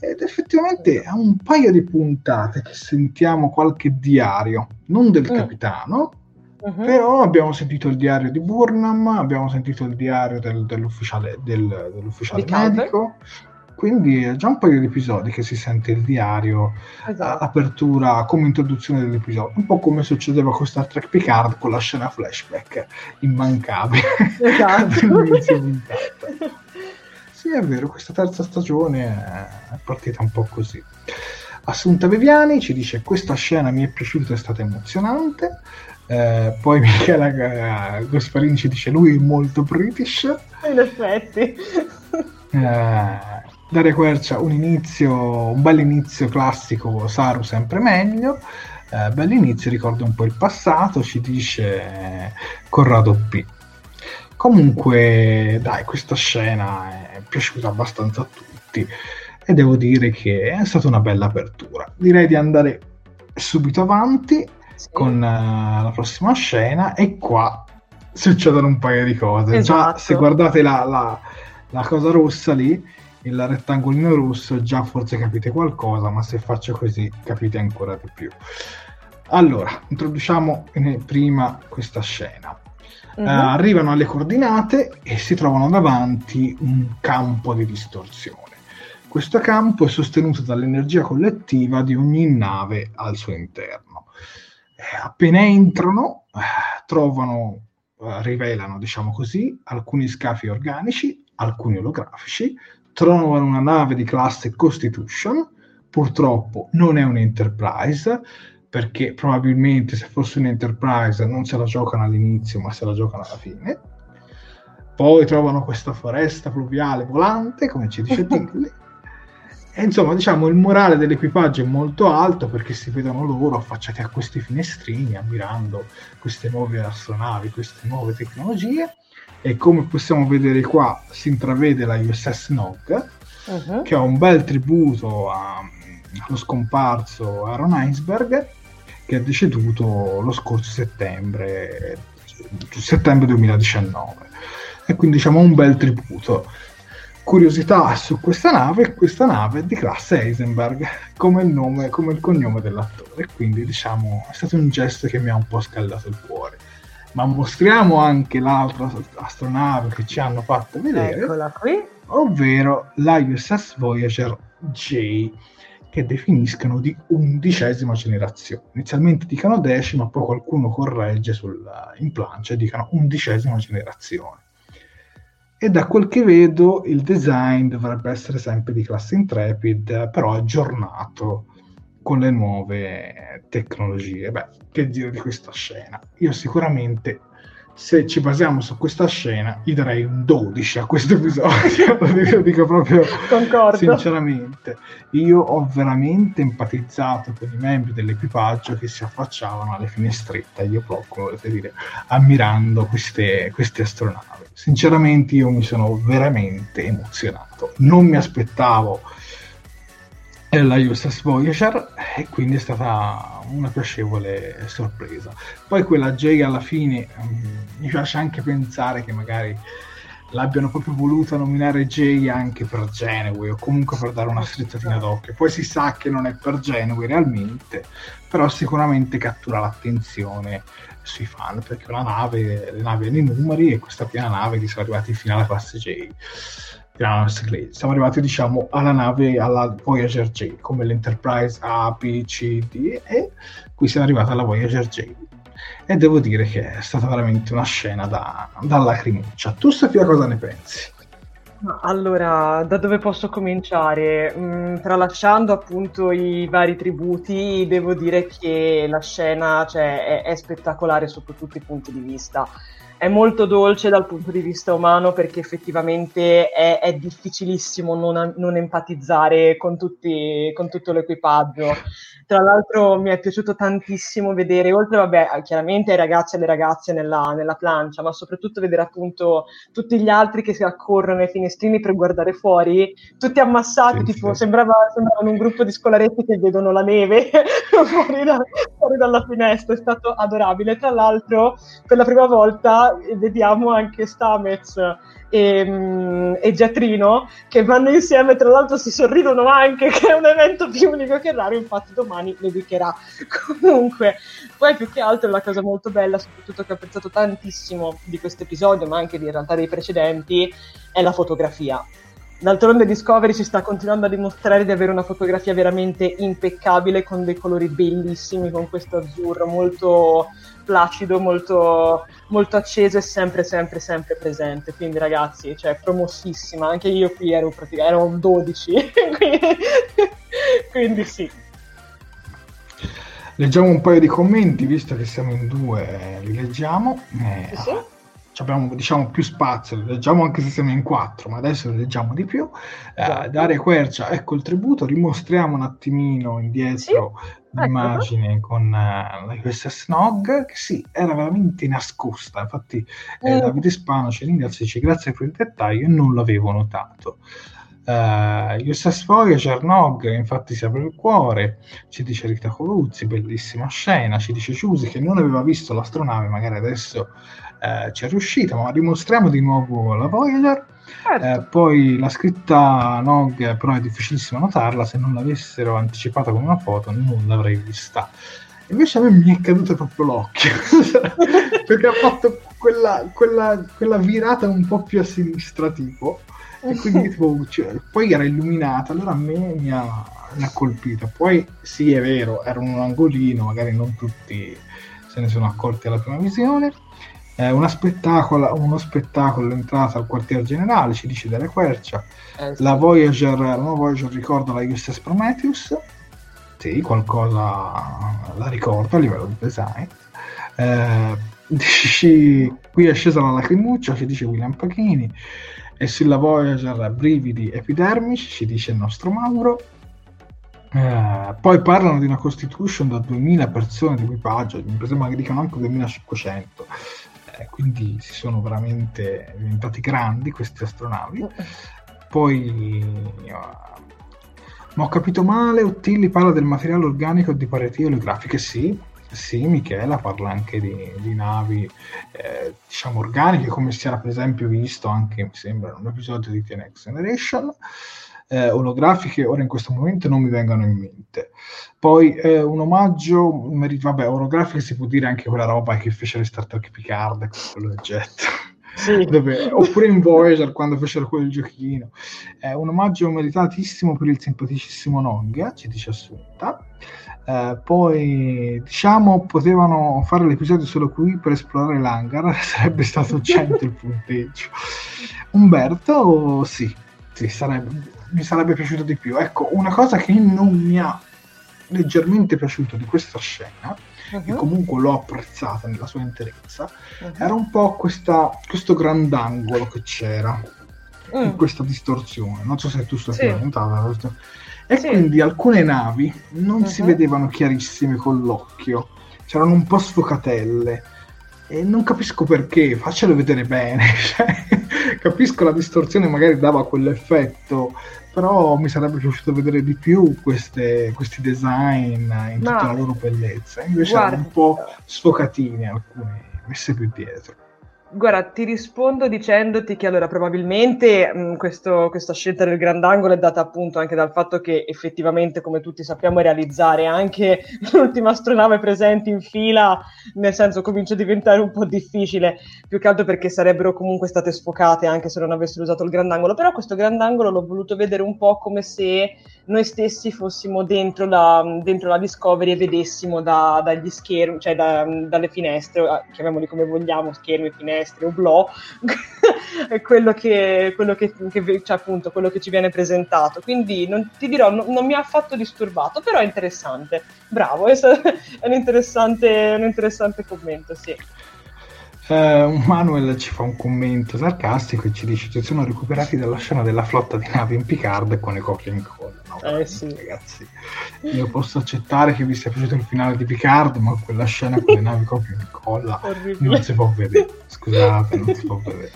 Ed effettivamente è un paio di puntate che sentiamo qualche diario, non del uh capitano, Uh-huh. Però abbiamo sentito il diario di Burnham, abbiamo sentito il diario del, dell'ufficiale, del, dell'ufficiale medico. quindi è già un paio di episodi che si sente il diario esatto. apertura come introduzione dell'episodio, un po' come succedeva con Star Trek Picard con la scena flashback immancabile. Esatto. sì, è vero, questa terza stagione è partita un po' così. Assunta Beviani ci dice questa scena mi è piaciuta, è stata emozionante. Eh, poi Michela eh, Gasparini ci dice lui è molto british. In effetti. Eh, Daria Quercia, un inizio, un bel inizio classico, Saru sempre meglio. Eh, bell'inizio, ricorda un po' il passato, ci dice eh, Corrado P. Comunque, dai, questa scena è piaciuta abbastanza a tutti e devo dire che è stata una bella apertura. Direi di andare subito avanti sì. con uh, la prossima scena e qua succedono un paio di cose. Esatto. Già se guardate la, la, la cosa rossa lì, il rettangolino rosso, già forse capite qualcosa, ma se faccio così capite ancora di più. Allora, introduciamo prima questa scena. Uh-huh. Uh, arrivano alle coordinate e si trovano davanti un campo di distorsione. Questo campo è sostenuto dall'energia collettiva di ogni nave al suo interno. Eh, appena entrano, eh, trovano, eh, rivelano, diciamo così, alcuni scafi organici, alcuni olografici, trovano una nave di classe Constitution, purtroppo non è un Enterprise, perché probabilmente se fosse un Enterprise non se la giocano all'inizio, ma se la giocano alla fine. Poi trovano questa foresta pluviale volante, come ci dice Dingley, e insomma, diciamo, il morale dell'equipaggio è molto alto perché si vedono loro affacciati a questi finestrini, ammirando queste nuove astronavi, queste nuove tecnologie. E come possiamo vedere qua, si intravede la USS Nog, uh-huh. che è un bel tributo a, allo scomparso Aaron Iceberg, che è deceduto lo scorso settembre, settembre 2019. E quindi diciamo un bel tributo curiosità su questa nave, questa nave è di classe Heisenberg, come il nome, come il cognome dell'attore, quindi diciamo è stato un gesto che mi ha un po' scaldato il cuore. Ma mostriamo anche l'altra astronave che ci hanno fatto vedere, Eccola qui. ovvero la USS Voyager J, che definiscono di undicesima generazione. Inizialmente dicono decima, poi qualcuno corregge sul, in plancia e dicono undicesima generazione e da quel che vedo il design dovrebbe essere sempre di classe Intrepid, però aggiornato con le nuove tecnologie. Beh, che dire di questa scena? Io sicuramente, se ci basiamo su questa scena, gli darei un 12 a questo episodio, lo dico proprio Concordo. sinceramente. Io ho veramente empatizzato con i membri dell'equipaggio che si affacciavano alle finestrette, io proprio, volete dire, ammirando queste, queste astronavi sinceramente io mi sono veramente emozionato. Non mi aspettavo la USS Voyager e quindi è stata una piacevole sorpresa. Poi quella J alla fine um, mi piace anche pensare che magari l'abbiano proprio voluta nominare J anche per Geneway o comunque per dare una strizzatina d'occhio. Poi si sa che non è per Geneway realmente, però sicuramente cattura l'attenzione sui fan perché la nave, le navi hanno i numeri e questa prima nave che siamo arrivati fino alla classe J siamo arrivati diciamo alla nave alla Voyager J come l'Enterprise A, B, C, D e qui siamo arrivati alla Voyager J e devo dire che è stata veramente una scena da, da lacrimuccia tu Sofia cosa ne pensi? Allora, da dove posso cominciare? Mm, tralasciando appunto i vari tributi, devo dire che la scena cioè, è, è, spettacolare sotto tutti i punti di vista. È molto dolce dal punto di vista umano perché effettivamente è, è difficilissimo non, non empatizzare con, tutti, con tutto l'equipaggio. Tra l'altro mi è piaciuto tantissimo vedere, oltre vabbè, chiaramente ai ragazzi e alle ragazze nella, nella plancia, ma soprattutto vedere appunto tutti gli altri che si accorrono ai finestrini per guardare fuori, tutti ammassati, sì, tipo sì. Sembrava, sembravano un gruppo di scolaretti che vedono la neve fuori, da, fuori dalla finestra, è stato adorabile. Tra l'altro, per la prima volta vediamo anche Stamez e, mm, e Giatrino che vanno insieme, tra l'altro si sorridono anche, che è un evento più unico che raro, infatti domani le dicherà. Comunque, poi più che altro la cosa molto bella, soprattutto che ho apprezzato tantissimo di questo episodio, ma anche in realtà dei precedenti, è la fotografia D'altronde Discovery ci sta continuando a dimostrare di avere una fotografia veramente impeccabile con dei colori bellissimi, con questo azzurro molto placido, molto, molto acceso e sempre, sempre, sempre presente. Quindi ragazzi, cioè promossissima, anche io qui ero, praticamente, ero un 12, quindi, quindi sì. Leggiamo un paio di commenti, visto che siamo in due, li leggiamo. Eh, sì abbiamo diciamo più spazio, leggiamo anche se siamo in quattro, ma adesso lo leggiamo di più. Eh, esatto. Daria Quercia, ecco il tributo, rimostriamo un attimino indietro sì? L'immagine ecco. con uh, la USS Nog, che sì, era veramente nascosta, infatti eh, mm. Davide Spano ci ringrazia, dice grazie per il dettaglio, non l'avevo notato. Uh, USS Voyager Nog infatti si apre il cuore ci dice Rita Coluzzi bellissima scena ci dice Ciusi che non aveva visto l'astronave magari adesso eh, ci è riuscita, ma dimostriamo di nuovo la Voyager. Certo. Eh, poi la scritta Nog però è difficilissimo notarla, se non l'avessero anticipata con una foto non l'avrei vista. Invece a me mi è caduto proprio l'occhio, perché ha fatto quella, quella, quella, virata un po' più a sinistra tipo, e quindi tipo, cioè, poi era illuminata, allora a me mi ha, mi ha colpito. Poi sì, è vero, era un angolino, magari non tutti se ne sono accorti alla prima visione. Spettacolo, uno spettacolo l'entrata al quartier generale, ci dice della Quercia. Eh, sì. La Voyager, la nuova Voyager ricorda la USS Prometheus. Sì, qualcosa la ricorda a livello di design. Eh, qui è scesa la lacrimuccia, ci dice William Pachini. E sulla Voyager brividi epidermici, ci dice il nostro Mauro. Eh, poi parlano di una Constitution da 2000 persone di equipaggio, mi sembra che dicano anche 2500 eh, quindi si sono veramente diventati grandi questi astronavi. Poi, ma ho capito male, Ottilli parla del materiale organico di pareti oleografiche, sì, sì, Michela parla anche di, di navi eh, diciamo organiche, come si era per esempio visto anche, mi sembra, in un episodio di The Next Generation eh, olografiche ora in questo momento non mi vengono in mente. Poi eh, un omaggio, vabbè, olografiche si può dire anche quella roba che fece le Star Trek Picard, quello del jet. Sì. Dove, oppure in Voyager quando fecero quel giochino. Eh, un omaggio meritatissimo per il simpaticissimo Nong, ci dice Assunta. Eh, poi diciamo potevano fare l'episodio solo qui per esplorare l'hangar, sarebbe stato 100 il punteggio. Umberto, sì, sì, sarebbe, mi sarebbe piaciuto di più. Ecco, una cosa che non mi ha leggermente piaciuto di questa scena, uh-huh. e comunque l'ho apprezzata nella sua interezza, uh-huh. era un po' questa, questo grandangolo che c'era, mm. in questa distorsione. Non so se tu stai sì. notata. E sì. quindi alcune navi non uh-huh. si vedevano chiarissime con l'occhio, c'erano un po' sfocatelle. E non capisco perché, faccelo vedere bene. Cioè, capisco la distorsione magari dava quell'effetto, però mi sarebbe piaciuto vedere di più queste, questi design in tutta no. la loro bellezza. Invece Guarda. erano un po' sfocatini alcuni, messe più dietro. Guarda, ti rispondo dicendoti che allora probabilmente mh, questo, questa scelta del grandangolo è data appunto anche dal fatto che effettivamente, come tutti sappiamo, realizzare anche l'ultima astronave presente in fila, nel senso comincia a diventare un po' difficile, più che altro perché sarebbero comunque state sfocate anche se non avessero usato il grandangolo, però questo grandangolo l'ho voluto vedere un po' come se noi stessi fossimo dentro la, dentro la Discovery e vedessimo da, dagli schermi, cioè da, dalle finestre, chiamiamoli come vogliamo, schermi, finestre, oblò, quello, che, quello che, che cioè, appunto, quello che ci viene presentato. Quindi non, ti dirò, no, non mi ha affatto disturbato, però è interessante. Bravo, è, è un, interessante, un interessante commento, sì. Uh, Manuel ci fa un commento sarcastico e ci dice che sono recuperati dalla scena della flotta di navi in Picard con le copie in colla. No, eh, sì. ragazzi, io posso accettare che vi sia piaciuto il finale di Picard, ma quella scena con le navi copie in colla non si può vedere. Scusate, non si può vedere.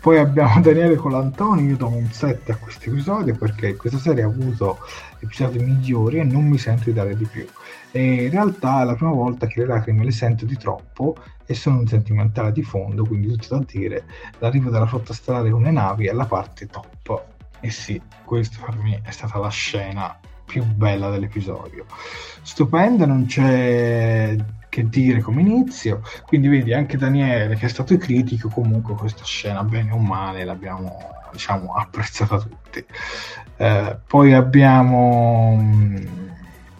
Poi abbiamo Daniele Colantoni, io do un 7 a questo episodio perché questa serie ha avuto episodi migliori e non mi sento di dare di più. E in realtà è la prima volta che le lacrime le sento di troppo e sono un sentimentale di fondo, quindi tutto da dire, l'arrivo della flotta stellare con le navi è la parte top. E sì, questa per me è stata la scena più bella dell'episodio. Stupenda, non c'è che dire come inizio, quindi vedi anche Daniele che è stato critico, comunque questa scena bene o male l'abbiamo diciamo, apprezzata tutti. Eh, poi abbiamo, mh,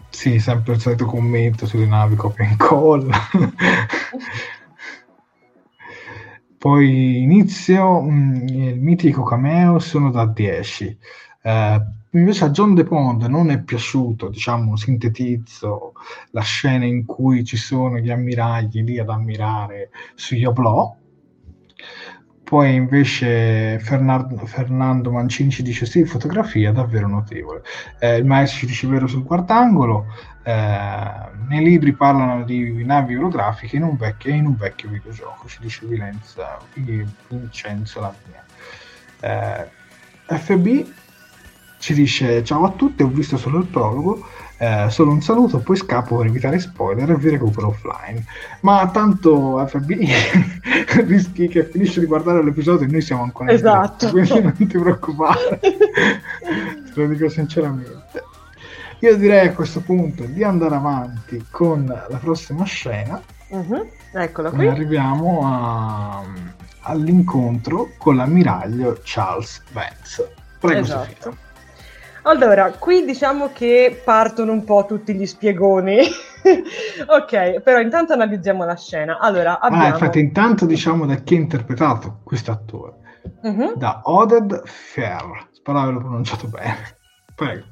sì, sempre il solito commento sulle navi copia e incolla. poi inizio, mh, il mitico cameo sono da 10. Eh, invece a John De Pond non è piaciuto, diciamo, sintetizzo la scena in cui ci sono gli ammiragli lì ad ammirare sugli oblò. Poi invece Fernando, Fernando Mancini ci dice sì, fotografia davvero notevole. Eh, il maestro ci dice vero sul guardangolo. Eh, nei libri parlano di navi orografiche in un vecchio, in un vecchio videogioco, ci dice Vilenza, Vincenzo Lavia. Eh, FB ci dice ciao a tutti, ho visto solo il prologo, eh, solo un saluto, poi scappo per evitare spoiler e vi recupero offline. Ma tanto FB rischi che finisce di guardare l'episodio e noi siamo ancora esatto. in diretta, quindi non ti preoccupare, te lo dico sinceramente. Io direi a questo punto di andare avanti con la prossima scena. Uh-huh. Eccola qui. E arriviamo a, all'incontro con l'ammiraglio Charles Vance. Prego, Esatto. Sofia. Allora, qui diciamo che partono un po' tutti gli spiegoni. ok, però intanto analizziamo la scena. Allora, Ah, abbiamo... infatti, intanto diciamo da chi ha interpretato questo attore. Mhm. Da Oded Fair. Spero averlo pronunciato bene. Prego.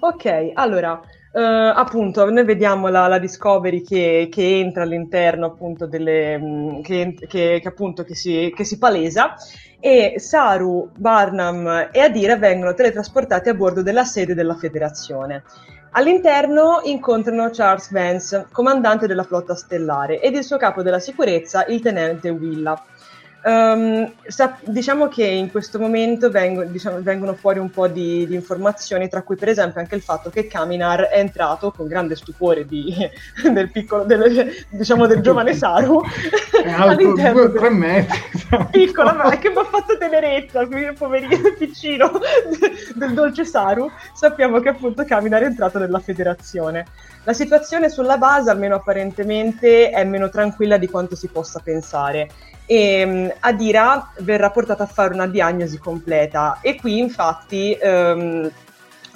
Ok, allora, eh, appunto, noi vediamo la, la Discovery che, che entra all'interno appunto delle... mh, che, che- che appunto si, che si palesa e Saru, Barnum e Adira vengono teletrasportati a bordo della sede della federazione. All'interno incontrano Charles Vance, comandante della flotta stellare, ed il suo capo della sicurezza, il tenente Willa. Ehm, sa- diciamo che in questo momento vengo- diciamo, vengono fuori un po' di, di informazioni, tra cui per esempio anche il fatto che Kaminar è entrato con grande stupore di- del piccolo, del, diciamo del giovane Saru È alto all'interno 2 del- 3 metri. piccola, ma che mi ha fatto tenerezza, qui poverino piccino del dolce Saru, sappiamo che appunto Kaminar è entrato nella federazione. La situazione sulla base, almeno apparentemente, è meno tranquilla di quanto si possa pensare. E mh, Adira verrà portata a fare una diagnosi completa. E qui infatti, ehm,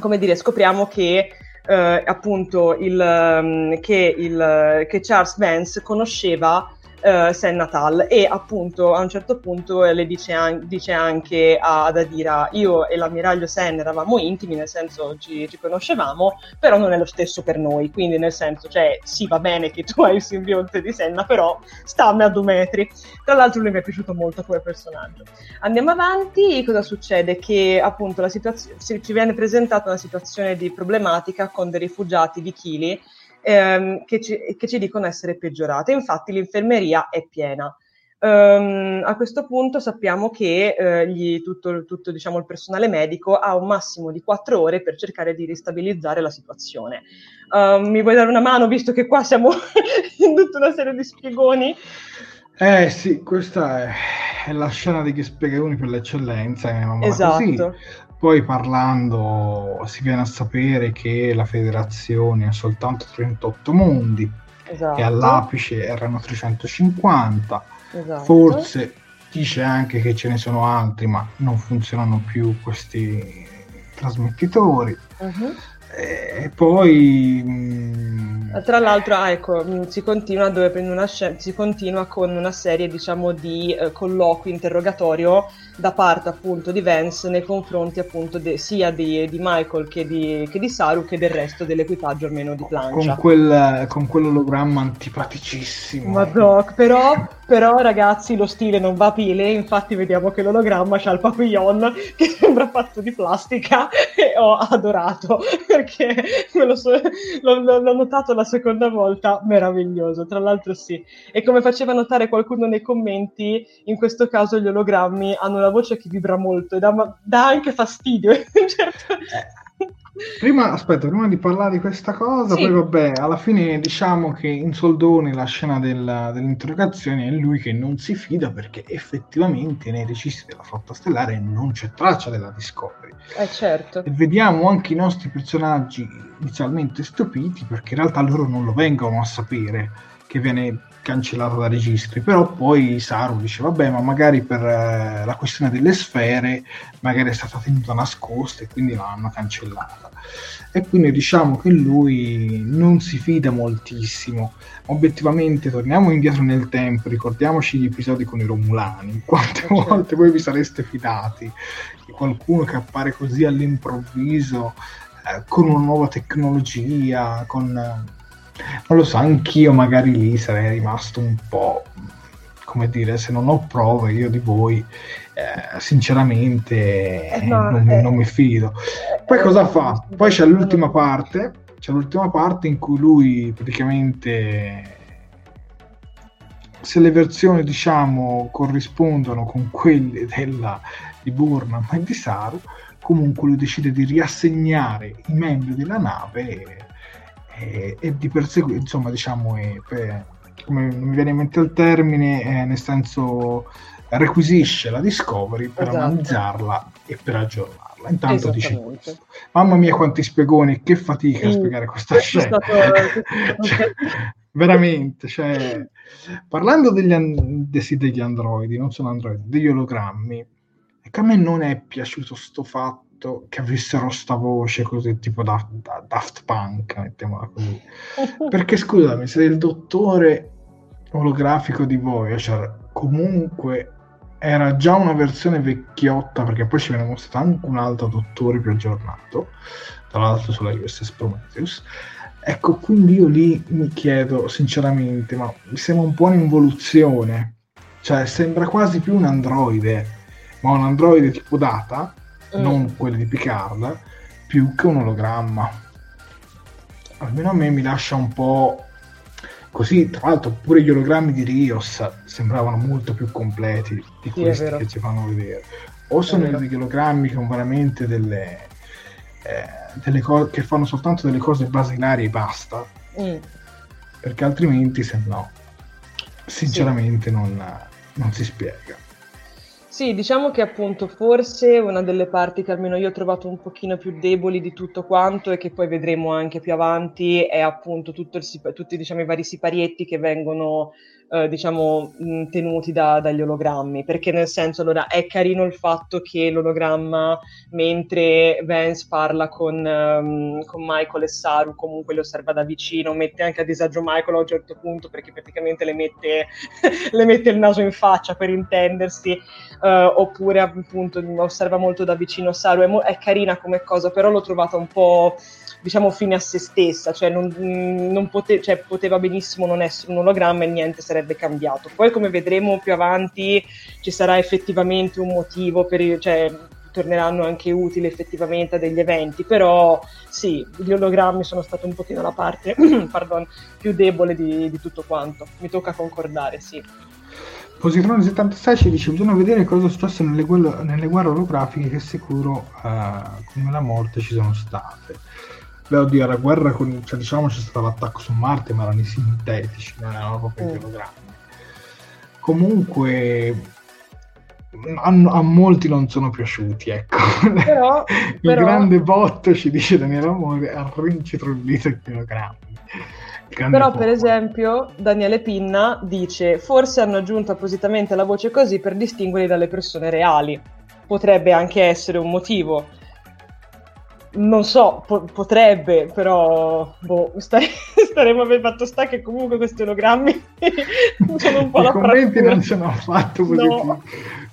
come dire, scopriamo che eh, appunto il, ehm, che, il, che Charles Vance conosceva eh, Sen Natal. E appunto a un certo punto le dice, an- dice anche ad Adira io e l'ammiraglio Sen eravamo intimi nel senso ci, ci conoscevamo però non è lo stesso per noi quindi nel senso cioè sì va bene che tu hai il simbionte di Senna però stammi a due metri. Tra l'altro lui mi è piaciuto molto come personaggio. Andiamo avanti. Cosa succede? Che appunto la situazione ci viene presentata una situazione di problematica con dei rifugiati di Chili ehm, che, ci, che ci dicono essere peggiorate. Infatti l'infermeria è piena. Ehm, a questo punto sappiamo che eh, gli- tutto, tutto, diciamo, il personale medico ha un massimo di quattro ore per cercare di ristabilizzare la situazione. Ehm, mi vuoi dare una mano visto che qua siamo in tutta una serie di spiegoni? Eh sì, questa è, è la scena degli spiegoni per l'eccellenza, chiamiamola così. Poi parlando si viene a sapere che la federazione ha soltanto 38 mondi esatto. e all'apice erano 350. esatto. Forse dice anche che ce ne sono altri, ma non funzionano più questi trasmettitori. Mhm. E poi mh, Tra l'altro, ah, ecco, mh, si continua, dove prende una scena, si continua con una serie, diciamo, di eh, colloqui interrogatorio da parte appunto di Vance nei confronti appunto de- sia di, di Michael che di, che di Saru che del resto dell'equipaggio almeno di con, plancia. quel, con quell'ologramma antipaticissimo. Madonna, però, però ragazzi lo stile non va a pile, infatti vediamo che l'ologramma c'ha il papillon che sembra fatto di plastica e ho adorato perché me lo so- l'ho- l'ho notato la seconda volta, meraviglioso, tra l'altro sì. E come faceva notare qualcuno nei commenti, in questo caso gli ologrammi hanno la voce che vibra molto e dà, dà anche fastidio. certo. Prima, aspetta, prima di parlare di questa cosa, Sì. poi vabbè, alla fine diciamo che in soldoni la scena del- dell'interrogazione è lui che non si fida perché effettivamente nei registri della flotta stellare non c'è traccia della Discovery. Eh certo. E vediamo anche i nostri personaggi inizialmente stupiti perché in realtà loro non lo vengono a sapere che viene cancellata da registri, però poi Saru dice vabbè ma magari per eh, la questione delle sfere magari è stata tenuta nascosta e quindi l'hanno cancellata. E quindi diciamo che lui non si fida moltissimo. Obiettivamente torniamo indietro nel tempo ricordiamoci gli episodi con i Romulani. Quante certo. volte voi vi sareste fidati di qualcuno che appare così all'improvviso eh, con una nuova tecnologia con non lo so, anch'io magari lì sarei rimasto un po', come dire, se non ho prove io di voi, eh, sinceramente eh, no, non, eh, non, mi fido. Poi eh, cosa fa? Poi c'è l'ultima parte, c'è l'ultima parte in cui lui praticamente se le versioni diciamo corrispondono con quelle della, di Burnham e di Saru comunque lui decide di riassegnare i membri della nave e, e di perseguire, insomma, diciamo, è, per, come non mi viene in mente il termine, eh, nel senso requisisce la Discovery per esatto. analizzarla e per aggiornarla. Intanto dice questo. Mamma mia quanti spiegoni, che fatica a spiegare questa scena. cioè, veramente, cioè, parlando degli, an- degli androidi, non sono androidi, degli ologrammi, che a me non è piaciuto sto fatto fatto che avessero sta voce così tipo da, da Daft Punk, mettiamola così. Perché scusami, se il dottore olografico di Voyager comunque era già una versione vecchiotta, perché poi ci viene mostrato anche un altro dottore più aggiornato, tra l'altro sulla USS Prometheus. Ecco, quindi io lì mi chiedo sinceramente, ma mi sembra un po' un'involuzione, cioè sembra quasi più un androide, ma un androide tipo data, mm. non quelli di Picard, più che un ologramma. Almeno a me mi lascia un po' così. Tra l'altro, pure gli ologrammi di Rios sembravano molto più completi di sì, questi che ci fanno vedere. O sono degli ologrammi con veramente delle, eh, delle cose che fanno soltanto delle cose basilari e basta. Mm. Perché altrimenti, se no, sinceramente sì. non, non si spiega. Sì, diciamo che appunto forse una delle parti che almeno io ho trovato un pochino più deboli di tutto quanto e che poi vedremo anche più avanti è appunto il, tutti diciamo, i vari siparietti che vengono eh, diciamo, tenuti da, dagli ologrammi, perché nel senso, allora, è carino il fatto che l'ologramma, mentre Vance parla con, um, con Michael e Saru, comunque le osserva da vicino, mette anche a disagio Michael a un certo punto, perché praticamente le mette, le mette il naso in faccia, per intendersi, uh, oppure appunto osserva molto da vicino Saru, è, mo- è carina come cosa, però l'ho trovata un po' diciamo fine a se stessa, cioè, non, non pote- cioè poteva benissimo non essere un ologramma e niente sarebbe cambiato. Poi come vedremo più avanti ci sarà effettivamente un motivo per cioè, torneranno anche utili effettivamente a degli eventi, però sì, gli ologrammi sono stati un pochino la parte pardon, più debole di, di, tutto quanto. Mi tocca concordare, sì. Positrone 76 ci dice bisogna vedere cosa è successo nelle, nelle guerre olografiche che sicuro uh, come la morte ci sono state. Beh, oddio, la guerra con... Cioè, diciamo c'è stato l'attacco su Marte, ma erano i sintetici, non erano proprio i mm. Comunque, a, a, molti non sono piaciuti, ecco. Però, il però... grande botto, ci dice Daniele Amore, ha rincitrullito il chilogrammi. Però, per esempio, Daniele Pinna dice: Forse hanno aggiunto appositamente la voce così per distinguerli dalle persone reali. Potrebbe anche essere un motivo non so, po- potrebbe, però boh, stare- staremo a fatto sta che comunque questi ologrammi sono un po' I la commenti frattura. non sono affatto positivi. No.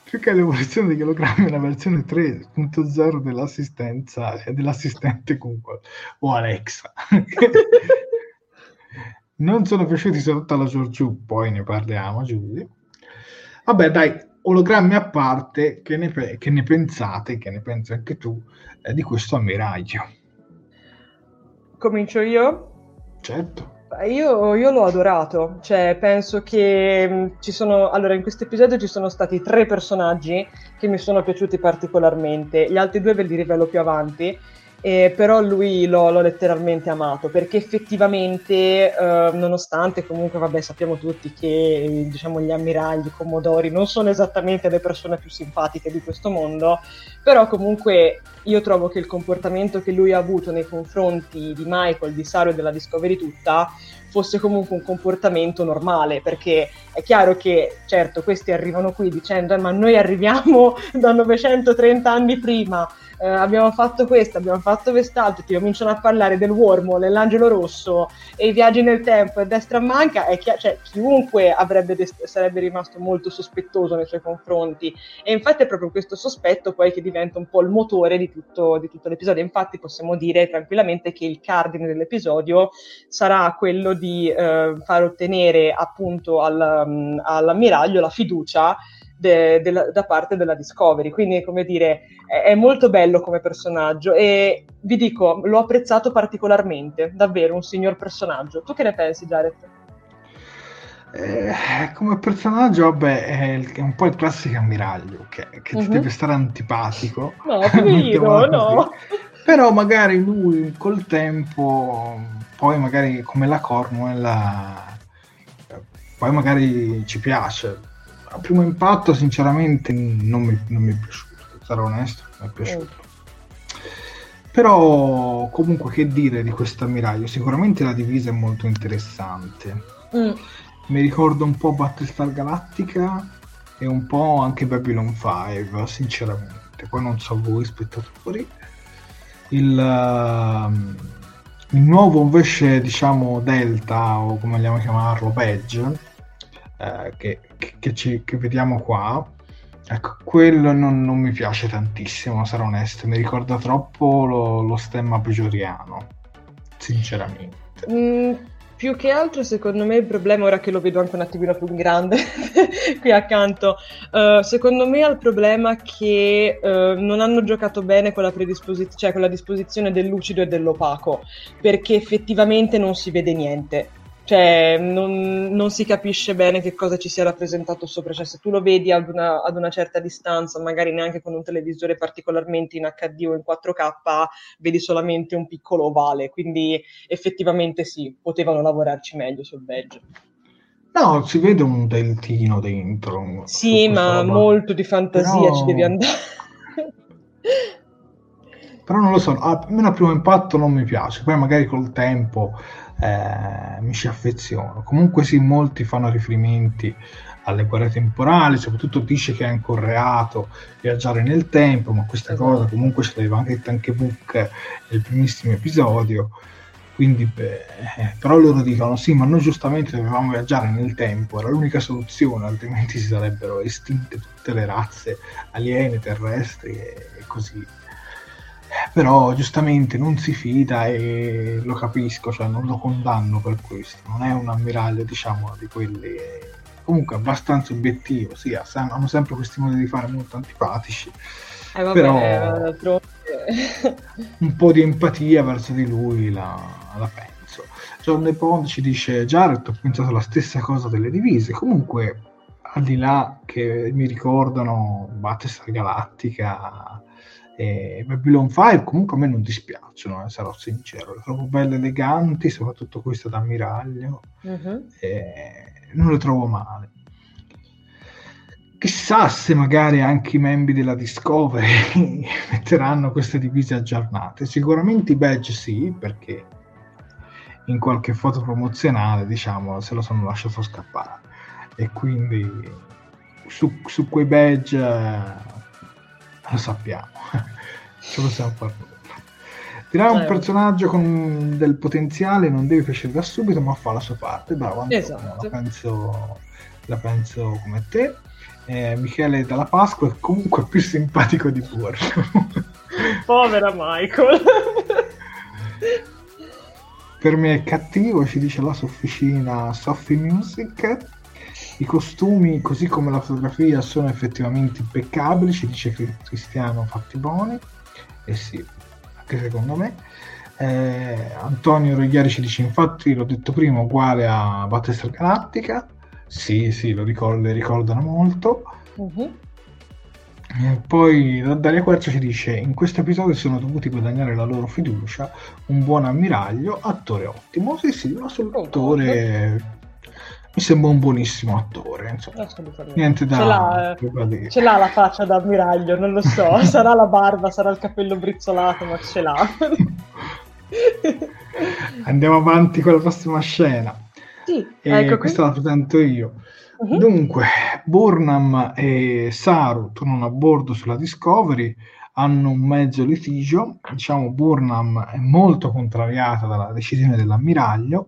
Più che l'evoluzione degli ologrammi è la versione 3.0 dell'assistenza e dell'assistente Google o Alexa. non sono piaciuti soprattutto alla Giorgiù, poi ne parliamo, Giulia. Vabbè, dai, ologrammi a parte, che ne, pe- che ne pensate, che ne pensi anche tu, eh, di questo ammiraglio? Comincio io? Certo. Io, io, l'ho adorato, cioè penso che mm, ci sono, allora in questo episodio ci sono stati tre personaggi che mi sono piaciuti particolarmente, gli altri due ve li rivelo più avanti eh, però lui l'ho, l'ho, letteralmente amato perché effettivamente, eh, nonostante comunque, vabbè, sappiamo tutti che diciamo, gli ammiragli, i commodori non sono esattamente le persone più simpatiche di questo mondo, però comunque io trovo che il comportamento che lui ha avuto nei confronti di Michael, di Saru e della Discovery tutta fosse comunque un comportamento normale, perché è chiaro che certo questi arrivano qui dicendo eh, ma noi arriviamo da 930 anni prima, eh, abbiamo fatto questo, abbiamo fatto quest'altro, ti cominciano a parlare del wormhole, dell'angelo rosso e i viaggi nel tempo e destra manca, è chi- cioè, chiunque dest- sarebbe rimasto molto sospettoso nei suoi confronti. E infatti è proprio questo sospetto poi che diventa un po' il motore di tutto, di tutto l'episodio, infatti possiamo dire tranquillamente che il cardine dell'episodio sarà quello di eh, far ottenere appunto al, um, all'ammiraglio la fiducia de, de, da parte della Discovery. Quindi, come dire, è, è, molto bello come personaggio e vi dico, l'ho apprezzato particolarmente, davvero un signor personaggio. Tu che ne pensi, Jared? Eh, come personaggio, vabbè, è, un po' il classico ammiraglio che, che uh-huh. ti mhm. deve stare antipatico. No, poverino, no. Però magari lui col tempo, poi magari come la Cornwell, poi magari ci piace a primo impatto sinceramente non mi, non mi è piaciuto, sarò onesto, mi è piaciuto. Mm. Però comunque che dire di questo ammiraglio? Sicuramente la divisa è molto interessante. Mm. Mi ricorda un po' Battlestar Galactica e un po' anche Babylon 5, sinceramente. Poi non so voi spettatori. Il, uh, il nuovo invece, diciamo, Delta, o come vogliamo chiamarlo, Badge, eh, che, che, ci, che, vediamo qua, ecco, quello non, non, mi piace tantissimo, sarò onesto, mi ricorda troppo lo, lo stemma peggioriano, sinceramente. Mm, più che altro, secondo me, il problema, ora che lo vedo anche un attimino più grande qui accanto, uh, secondo me ha il problema che uh, non hanno giocato bene con la, predisposiz- cioè con la disposizione del lucido e dell'opaco, perché effettivamente non si vede niente cioè non, non, si capisce bene che cosa ci sia rappresentato sopra, cioè se tu lo vedi ad una, ad una, certa distanza, magari neanche con un televisore particolarmente in HD o in 4K, vedi solamente un piccolo ovale, quindi effettivamente sì, potevano lavorarci meglio sul badge. No, si vede un dentino dentro. Sì, ma roba. molto di fantasia Però... ci devi andare. Però non lo so, almeno a primo impatto non mi piace, poi magari col tempo eh, mi ci affeziono. Comunque sì, molti fanno riferimenti alle guerre temporali, soprattutto dice che è anche reato viaggiare nel tempo, ma questa esatto. cosa comunque ce l'aveva anche Tanke Book nel primissimo episodio. Quindi, beh, eh, però loro dicono sì, ma noi giustamente dovevamo viaggiare nel tempo, era l'unica soluzione, altrimenti si sarebbero estinte tutte le razze aliene, terrestri e, e così però giustamente non si fida e lo capisco, cioè non lo condanno per questo, non è un ammiraglio diciamo di quelli comunque abbastanza obiettivo, sì, hanno sempre questi modi di fare molto antipatici, eh, vabbè, però eh, un po' di empatia verso di lui la, la penso. John De Pond ci dice Jared, ho pensato la stessa cosa delle divise, comunque al di là che mi ricordano Battlestar Galattica e Babylon 5 comunque a me non dispiacciono, eh, sarò sincero, le trovo belle eleganti, soprattutto questa d'ammiraglio, uh-huh. non le trovo male. Chissà se magari anche i membri della Discovery metteranno queste divise aggiornate. Sicuramente i badge sì, perché in qualche foto promozionale, diciamo, se lo sono lasciato scappare. E quindi su, su quei badge eh, lo sappiamo, ce lo fare nulla. Dirà un personaggio con del potenziale non deve piacere da subito, ma fa la sua parte. Bravo, Antonio, esatto. la, penso, la penso come te. Eh, Michele dalla Pasqua è comunque più simpatico di Burro. Povera Michael. per me è cattivo, ci dice la sofficina Sophie Music. I costumi, così come la fotografia, sono effettivamente impeccabili, ci dice Cristiano Fatti Buoni. E eh sì, anche secondo me. Eh, Antonio Rogliari ci dice infatti l'ho detto prima uguale a Battlestar Galactica sì sì lo ricordo, le ricordano molto uh-huh. Eh, poi Daria Quercia ci dice in questo episodio sono dovuti guadagnare la loro fiducia un buon ammiraglio attore ottimo sì sì sull'attore mi sembra un buonissimo attore insomma. niente da ce l'ha, eh, ce l'ha la faccia da ammiraglio non lo so sarà la barba sarà il capello brizzolato ma ce l'ha andiamo avanti con la prossima scena sì, e ecco questa qui. la presento io Uh-huh. Dunque, Burnham e Saru tornano a bordo sulla Discovery, hanno un mezzo litigio. Diciamo, Burnham è molto contrariata dalla decisione dell'ammiraglio.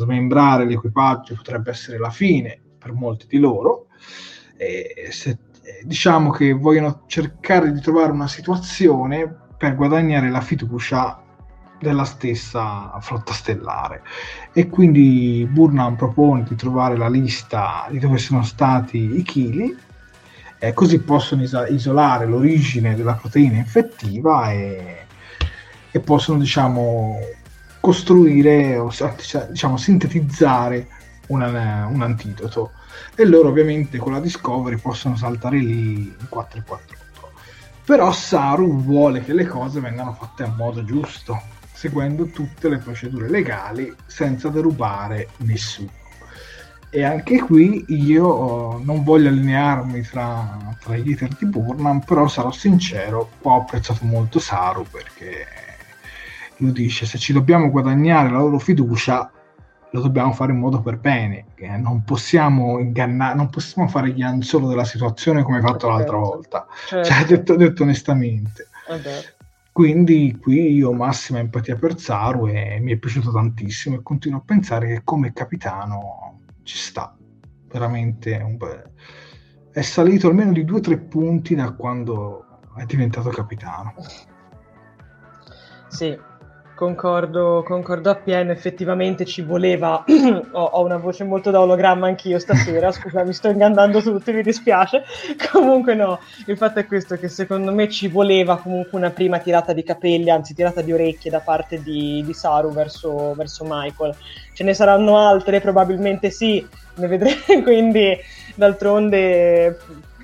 Smembrare l'equipaggio potrebbe essere la fine per molti di loro. E se, diciamo che vogliono cercare di trovare una situazione per guadagnare la fiducia della stessa flotta stellare e quindi Burnham propone di trovare la lista di dove sono stati i chili eh, così possono is- isolare l'origine della proteina infettiva e, e possono diciamo costruire o diciamo sintetizzare una, un antidoto e loro ovviamente con la Discovery possono saltare lì in 448 però Saru vuole che le cose vengano fatte a modo giusto seguendo tutte le procedure legali senza derubare nessuno. E anche qui io oh, non voglio allinearmi tra, tra gli hater di Burnham, però sarò sincero, ho apprezzato molto Saru perché lui dice se ci dobbiamo guadagnare la loro fiducia lo dobbiamo fare in modo per bene, non possiamo ingannare, non possiamo fare gli anzolo della situazione come hai fatto certo. l'altra volta, certo. cioè detto, detto onestamente. Eh quindi qui io ho massima empatia per Zaru e mi è piaciuto tantissimo e continuo a pensare che come capitano ci sta. Veramente un bel... è salito almeno di 2-3 punti da quando è diventato capitano. Sì, Concordo, concordo appieno, effettivamente ci voleva, ho, ho, una voce molto da ologramma anch'io stasera, scusa mi sto ingannando tutti, mi dispiace, comunque no, il fatto è questo che secondo me ci voleva comunque una prima tirata di capelli, anzi tirata di orecchie da parte di, di Saru verso, verso Michael, ce ne saranno altre, probabilmente sì, ne vedremo, quindi d'altronde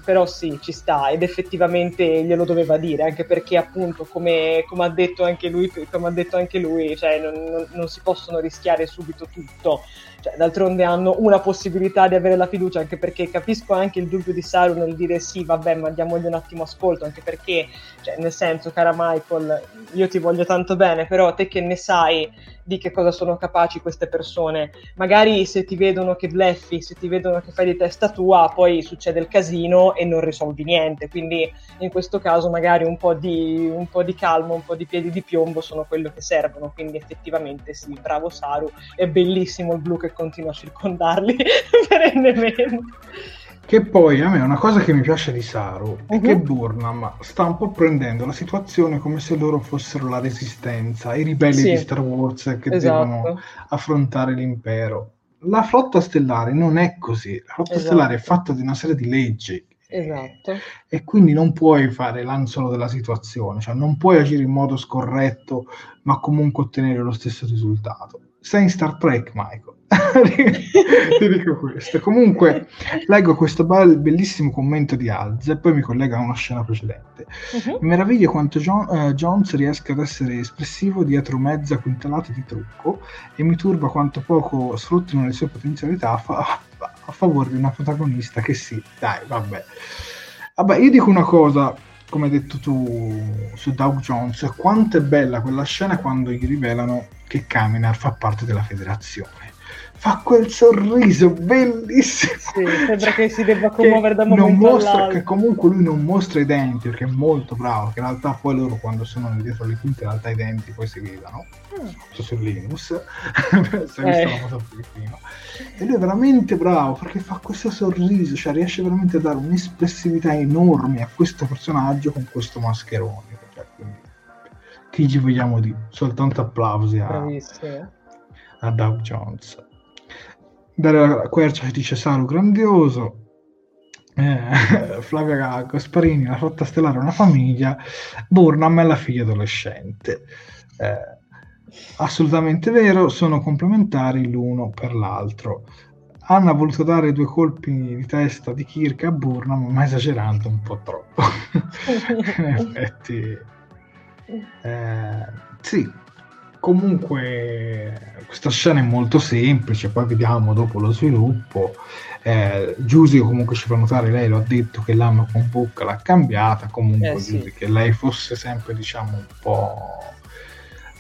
però sì, ci sta ed effettivamente glielo doveva dire, anche perché appunto come, come ha detto anche lui, come ha detto anche lui cioè, non, non, non si possono rischiare subito tutto, cioè, d'altronde hanno una possibilità di avere la fiducia, anche perché capisco anche il dubbio di Saru nel dire sì, vabbè, ma diamogli un attimo ascolto, anche perché, cioè, nel senso, cara Michael, io ti voglio tanto bene, però te che ne sai di che cosa sono capaci queste persone. Magari se ti vedono che bleffi, se ti vedono che fai di testa tua, poi succede il casino e non risolvi niente. Quindi in questo caso magari un po' di, un po di calma, un po' di piedi di piombo sono quello che servono. Quindi effettivamente sì, bravo Saru, è bellissimo il blu che continua a circondarli perennemente. Che poi a me una cosa che mi piace di Saru uh-huh. è che mhm. Burnham sta un po' prendendo la situazione come se loro fossero la resistenza, i ribelli sì. di Star Wars che esatto. devono affrontare l'impero. La flotta stellare non è così, la flotta esatto. stellare è fatta di una serie di leggi. Esatto. E quindi non puoi fare l'anzolo della situazione, cioè non puoi agire in modo scorretto, ma comunque ottenere lo stesso risultato. Sei in Star Trek, Michael ti dico questo. Comunque, leggo questo bel, bellissimo commento di Alze e poi mi collega a una scena precedente. Uh-huh. Mi meraviglia quanto John, uh, Jones riesca ad essere espressivo dietro mezza quintalata di trucco e mi turba quanto poco sfruttino le sue potenzialità a, fa- a favore di una protagonista che sì, dai, vabbè. Vabbè, io dico una cosa, come hai detto tu su Doug Jones, quanto è bella quella scena quando gli rivelano che Kaminar fa parte della federazione fa quel sorriso bellissimo. Sì, sembra che si debba commuovere da momento non mostra, Che comunque lui non mostra i denti perché è molto bravo, che in realtà poi loro quando sono dietro le quinte in realtà i denti poi si vedono. Mm. su Linus, è eh. visto la foto prima. E lui è veramente bravo perché fa questo sorriso, cioè riesce veramente a dare un'espressività enorme a questo personaggio con questo mascherone. Cioè, quindi, che gli vogliamo dire? Soltanto applausi a, a Doug Jones. Daria Quercia dice Saru grandioso. Eh, Flavia Gasparini, la flotta stellare è una famiglia. Burnham è la figlia adolescente. Eh, assolutamente vero, sono complementari l'uno per l'altro. hanno voluto dare due colpi di testa di Kirk a Burnham, ma esagerando un po' troppo. In effetti, eh, sì. Comunque, questa scena è molto semplice. Poi vediamo dopo lo sviluppo. Eh, Giusy comunque ci fa notare, lei lo ha detto che l'anno con Bocca l'ha cambiata. Comunque, eh, sì. che lei fosse sempre, diciamo, un po'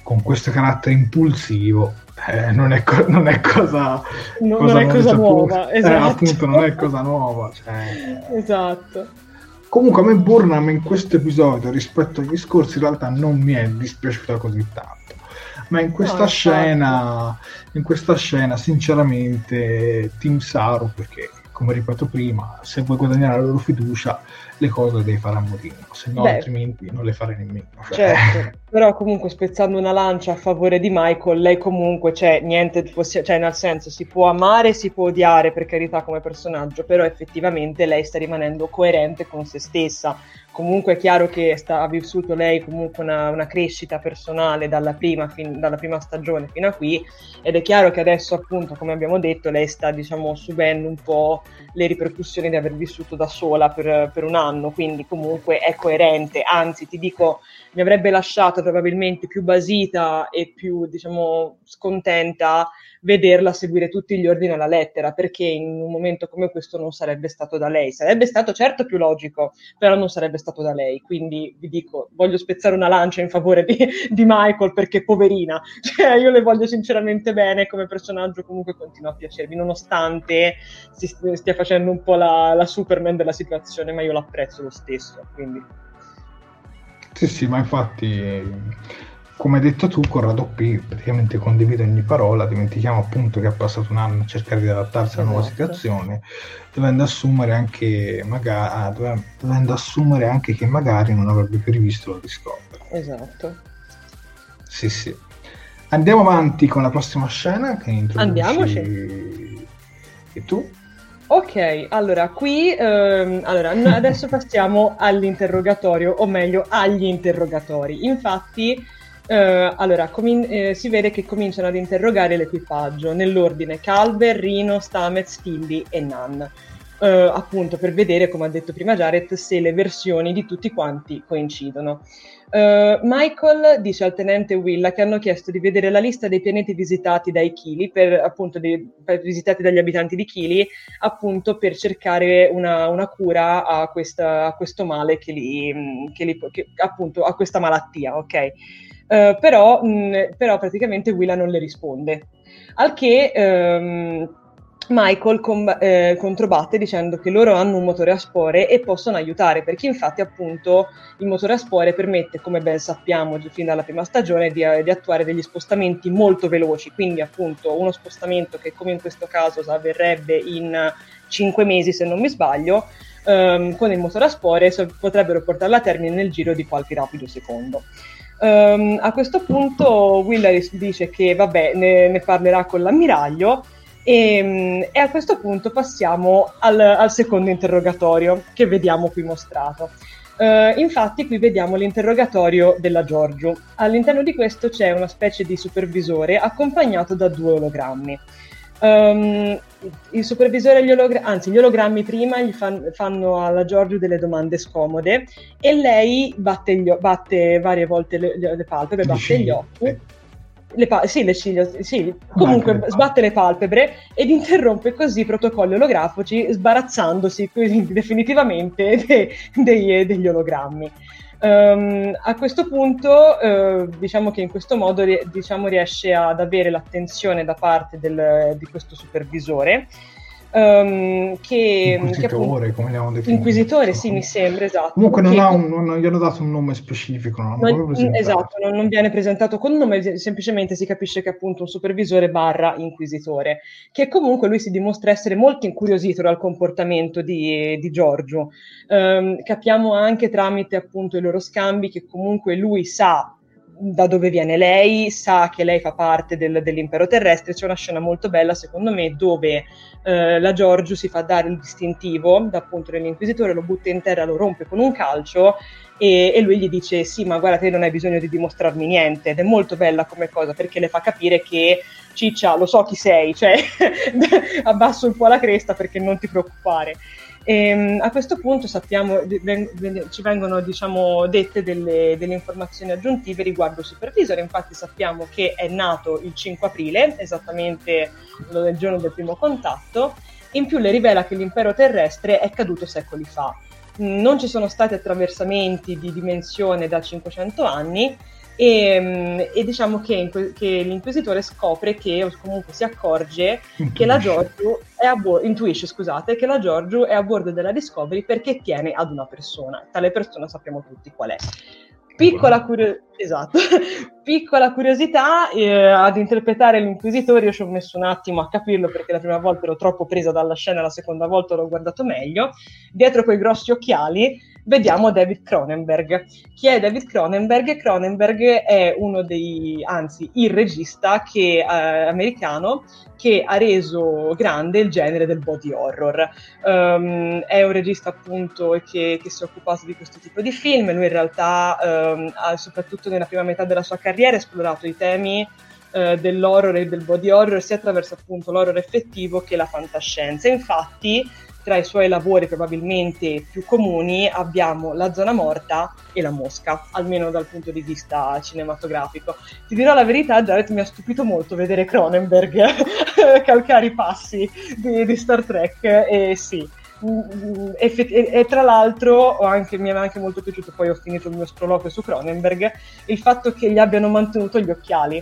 con questo carattere impulsivo eh, non, è co- non, è cosa, no, cosa non è cosa nuova eh, esatto. appunto non è cosa nuova cioè... esatto comunque a me Burnham in questo episodio rispetto agli scorsi in realtà non mi è dispiaciuta così tanto ma in questa no, scena in questa scena sinceramente Team Saru perché come ripeto prima se vuoi guadagnare la loro fiducia le cose le devi fare a modino, se no Beh, altrimenti non le farei nemmeno. Cioè. Certo, però comunque spezzando una lancia a favore di Michael, lei comunque, cioè, niente, possi- cioè, nel senso, si può amare, si può odiare per carità come personaggio, però effettivamente lei sta rimanendo coerente con se stessa. Comunque è chiaro che sta, ha vissuto lei comunque una, una crescita personale dalla prima, fin, dalla prima stagione fino a qui ed è chiaro che adesso appunto, come abbiamo detto, lei sta diciamo subendo un po' le ripercussioni di aver vissuto da sola per, per un anno, quindi comunque è coerente, anzi ti dico mi avrebbe lasciato probabilmente più basita e più diciamo scontenta vederla seguire tutti gli ordini alla lettera, perché in un momento come questo non sarebbe stato da lei. Sarebbe stato certo più logico, però non sarebbe stato da lei. Quindi vi dico, voglio spezzare una lancia in favore di, di Michael perché poverina, cioè io le voglio sinceramente bene come personaggio, comunque continua a piacermi, nonostante si stia facendo un po' la, la Superman della situazione, ma io l'apprezzo lo stesso. Quindi. Sì, sì, ma infatti come hai detto tu, Corrado P praticamente condivide ogni parola, dimentichiamo appunto che ha passato un anno a cercare di adattarsi alla nuova esatto. situazione, dovendo assumere anche, magari, ah, dovendo assumere anche che magari non avrebbe più rivisto la Discovery. Esatto. Sì, sì. Andiamo avanti con la prossima scena che introduci... Andiamoci. E tu? Ok, allora qui ehm, allora, adesso passiamo all'interrogatorio, o meglio agli interrogatori. Infatti Uh, allora, comin- eh, si vede che cominciano ad interrogare l'equipaggio nell'ordine Calver, Rino, Stamets, Tilly e Nan. Uh, appunto per vedere, come ha detto prima Jared, se le versioni di tutti quanti coincidono. Uh, Michael dice al tenente Willa che hanno chiesto di vedere la lista dei pianeti visitati dai Kili, per, appunto dei, per, visitati dagli abitanti di Kili, appunto per cercare una, una cura a, questa, a, questo male che li, che li che, appunto a questa malattia, ok? Uh, però, mh, però, praticamente Willa non le risponde. Al che um, Michael com- eh, controbatte dicendo che loro hanno un motore a spore e possono aiutare, perché infatti appunto il motore a spore permette, come ben sappiamo fin dalla prima stagione, di, di attuare degli spostamenti molto veloci, quindi appunto uno spostamento che come in questo caso avverrebbe in 5 mesi se non mi sbaglio, um, con il motore a spore so- potrebbero portarla a termine nel giro di qualche rapido secondo. Um, a questo punto Willa dice che vabbè, ne, ne parlerà con l'ammiraglio e, ehm, e, a questo punto passiamo al, al, secondo interrogatorio che vediamo qui mostrato. Uh, infatti qui vediamo l'interrogatorio della Giorgio. All'interno di questo c'è una specie di supervisore accompagnato da due ologrammi. Um, il supervisore, gli ologra- anzi gli ologrammi prima gli fan- fanno alla Giorgio delle domande scomode e lei batte, gli batte varie volte le, le palpebre, batte gli occhi. Le pa- sì, le ciglia, sì. comunque Beh, sbatte le palpebre ed interrompe così i protocolli olografici sbarazzandosi definitivamente de- dei, degli ologrammi. Um, a questo punto, uh, diciamo che in questo modo diciamo, riesce ad avere l'attenzione da parte del, di questo supervisore Um, che, inquisitore, che come l'abbiamo definito. Inquisitore, sì, mi sembra, esatto. Comunque non, ha un, non, gli hanno dato un nome specifico, non, non esatto, non, non, viene presentato con nome, semplicemente si capisce che è appunto un supervisore barra inquisitore, che comunque lui si dimostra essere molto incuriosito dal comportamento di, di Giorgio. Um, capiamo anche tramite appunto i loro scambi che comunque lui sa da dove viene lei, sa che lei fa parte del, dell'impero terrestre. C'è una scena molto bella, secondo me, dove eh, la Giorgio si fa dare il distintivo da appunto dell'inquisitore, lo butta in terra, lo rompe con un calcio e, e, lui gli dice sì ma guarda te non hai bisogno di dimostrarmi niente ed è molto bella come cosa perché le fa capire che ciccia lo so chi sei cioè abbasso un po' la cresta perché non ti preoccupare e, ehm, a questo punto sappiamo, ci vengono diciamo, dette delle, delle, informazioni aggiuntive riguardo il supervisore, infatti sappiamo che è nato il 5 aprile, esattamente il giorno del primo contatto, in più le rivela che l'impero terrestre è caduto secoli fa. Non ci sono stati attraversamenti di dimensione da 500 anni e, mm, e diciamo che, che, l'inquisitore scopre che, o comunque si accorge che la Giorgio è a bordo, intuisce, scusate, che la Giorgio è a bordo della Discovery perché tiene ad una persona. Tale persona sappiamo tutti qual è. Piccola, curio- esatto. Piccola curiosità, eh, ad interpretare l'inquisitore io ci ho messo un attimo a capirlo perché la prima volta ero troppo presa dalla scena, la seconda volta l'ho guardato meglio. Dietro quei grossi occhiali vediamo David Cronenberg. Chi è David Cronenberg? Cronenberg è uno dei, anzi, il regista che, eh, americano che ha reso grande il genere del body horror. Um, è un regista appunto che, che, si è occupato di questo tipo di film, lui in realtà um, ha, soprattutto nella prima metà della sua carriera esplorato i temi uh, dell'horror e del body horror sia attraverso appunto l'horror effettivo che la fantascienza. Infatti tra i suoi lavori probabilmente più comuni abbiamo La zona morta e La mosca, almeno dal punto di vista cinematografico. Ti dirò la verità, Jared mi ha stupito molto vedere Cronenberg calcare i passi di, di Star Trek e sì, e, e, e, tra l'altro anche, mi è anche molto piaciuto, poi ho finito il mio sproloquio su Cronenberg, il fatto che gli abbiano mantenuto gli occhiali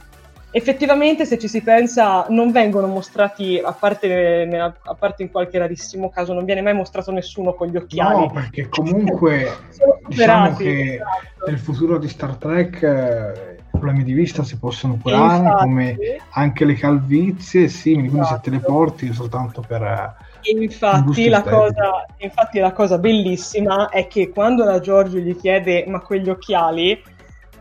effettivamente se ci si pensa non vengono mostrati, a parte, a parte, in qualche rarissimo caso, non viene mai mostrato nessuno con gli occhiali. No, perché comunque diciamo che esatto. nel futuro di Star Trek eh, i problemi di vista si possono curare, infatti, come anche le calvizie, simili, quindi esatto. se teleporti soltanto per... Eh, infatti la, cosa, infatti la cosa bellissima è che quando la Giorgio gli chiede ma quegli occhiali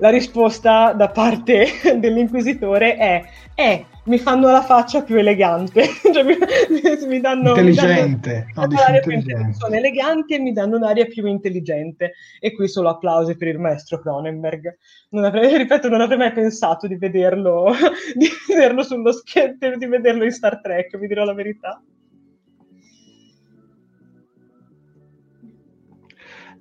la risposta da parte dell'inquisitore è eh, mi fanno la faccia più elegante. Cioè, mi, mi, danno intelligente, mi danno, no, intelligente. sono eleganti e mi danno un'aria più intelligente. E qui solo applausi per il maestro Cronenberg. Non avrei, ripeto non avrei mai pensato di vederlo di vederlo sullo schermo di vederlo in Star Trek vi dirò la verità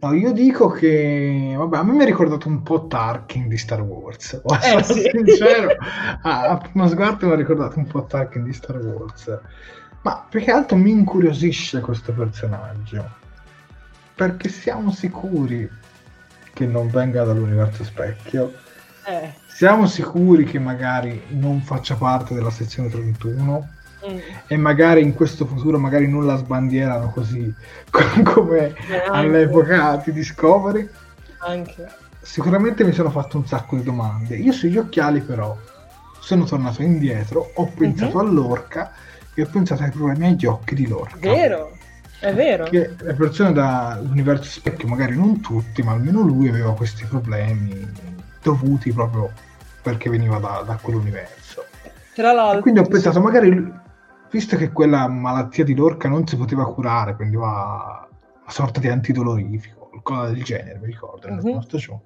No, io dico che, vabbè, a me mi ha ricordato un po' Tarkin di Star Wars. Eh, sì. sincero, ah, a primo sguardo mi ha ricordato un po' Tarkin di Star Wars. Ma più che altro mi incuriosisce questo personaggio. Perché siamo sicuri che non venga dall'universo specchio. Eh. Siamo sicuri che magari non faccia parte della sezione 31 mm. e magari in questo futuro magari non la sbandierano così come eh, all'epoca di Discovery. Anche. Sicuramente mi sono fatto un sacco di domande. Io sugli occhiali però sono tornato indietro, ho pensato mm-hmm. all'orca e ho pensato ai problemi agli occhi di Lorca. Vero, è vero. Che le persone dall'universo specchio, magari non tutti, ma almeno lui aveva questi problemi dovuti proprio perché veniva da, da quell'universo. Tra l'altro... E quindi ho pensato, magari visto che quella malattia di Lorca non si poteva curare, quindi va una sorta di antidolorifico, qualcosa del genere, mi ricordo, uh-huh.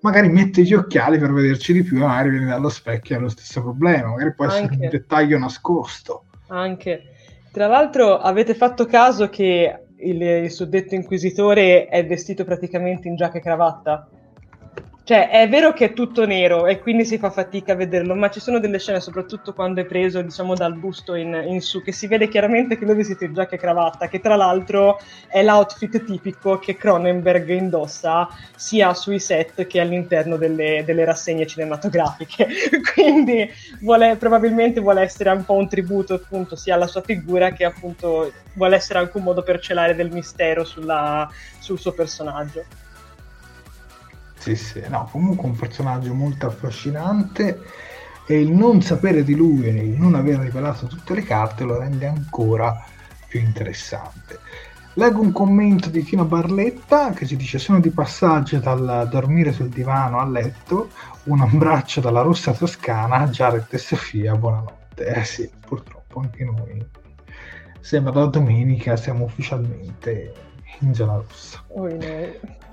Magari mette gli occhiali per vederci di più e magari viene dallo specchio e ha lo stesso problema, magari può essere Anche. un dettaglio nascosto. Anche. Tra l'altro avete fatto caso che il, il suddetto inquisitore è vestito praticamente in giacca e cravatta? Cioè, è vero che è tutto nero e quindi si fa fatica a vederlo, ma ci sono delle scene, soprattutto quando è preso, diciamo, dal busto in, in su, che si vede chiaramente che lui vestito giacca e cravatta, che tra l'altro è l'outfit tipico che Cronenberg indossa sia sui set che all'interno delle, delle rassegne cinematografiche. quindi vuole, probabilmente vuole essere un po' un tributo appunto sia alla sua figura che appunto vuole essere anche un modo per celare del mistero sulla, sul suo personaggio. Sì, sì, no, comunque un personaggio molto affascinante e il non sapere di lui e il non aver rivelato tutte le carte lo rende ancora più interessante. Leggo un commento di Tino Barletta che ci dice sono di passaggio dal dormire sul divano a letto, un abbraccio dalla rossa toscana, Jared e Sofia, buonanotte. Eh sì, purtroppo anche noi. Sembra da domenica siamo ufficialmente in zona rossa. Oi, noi.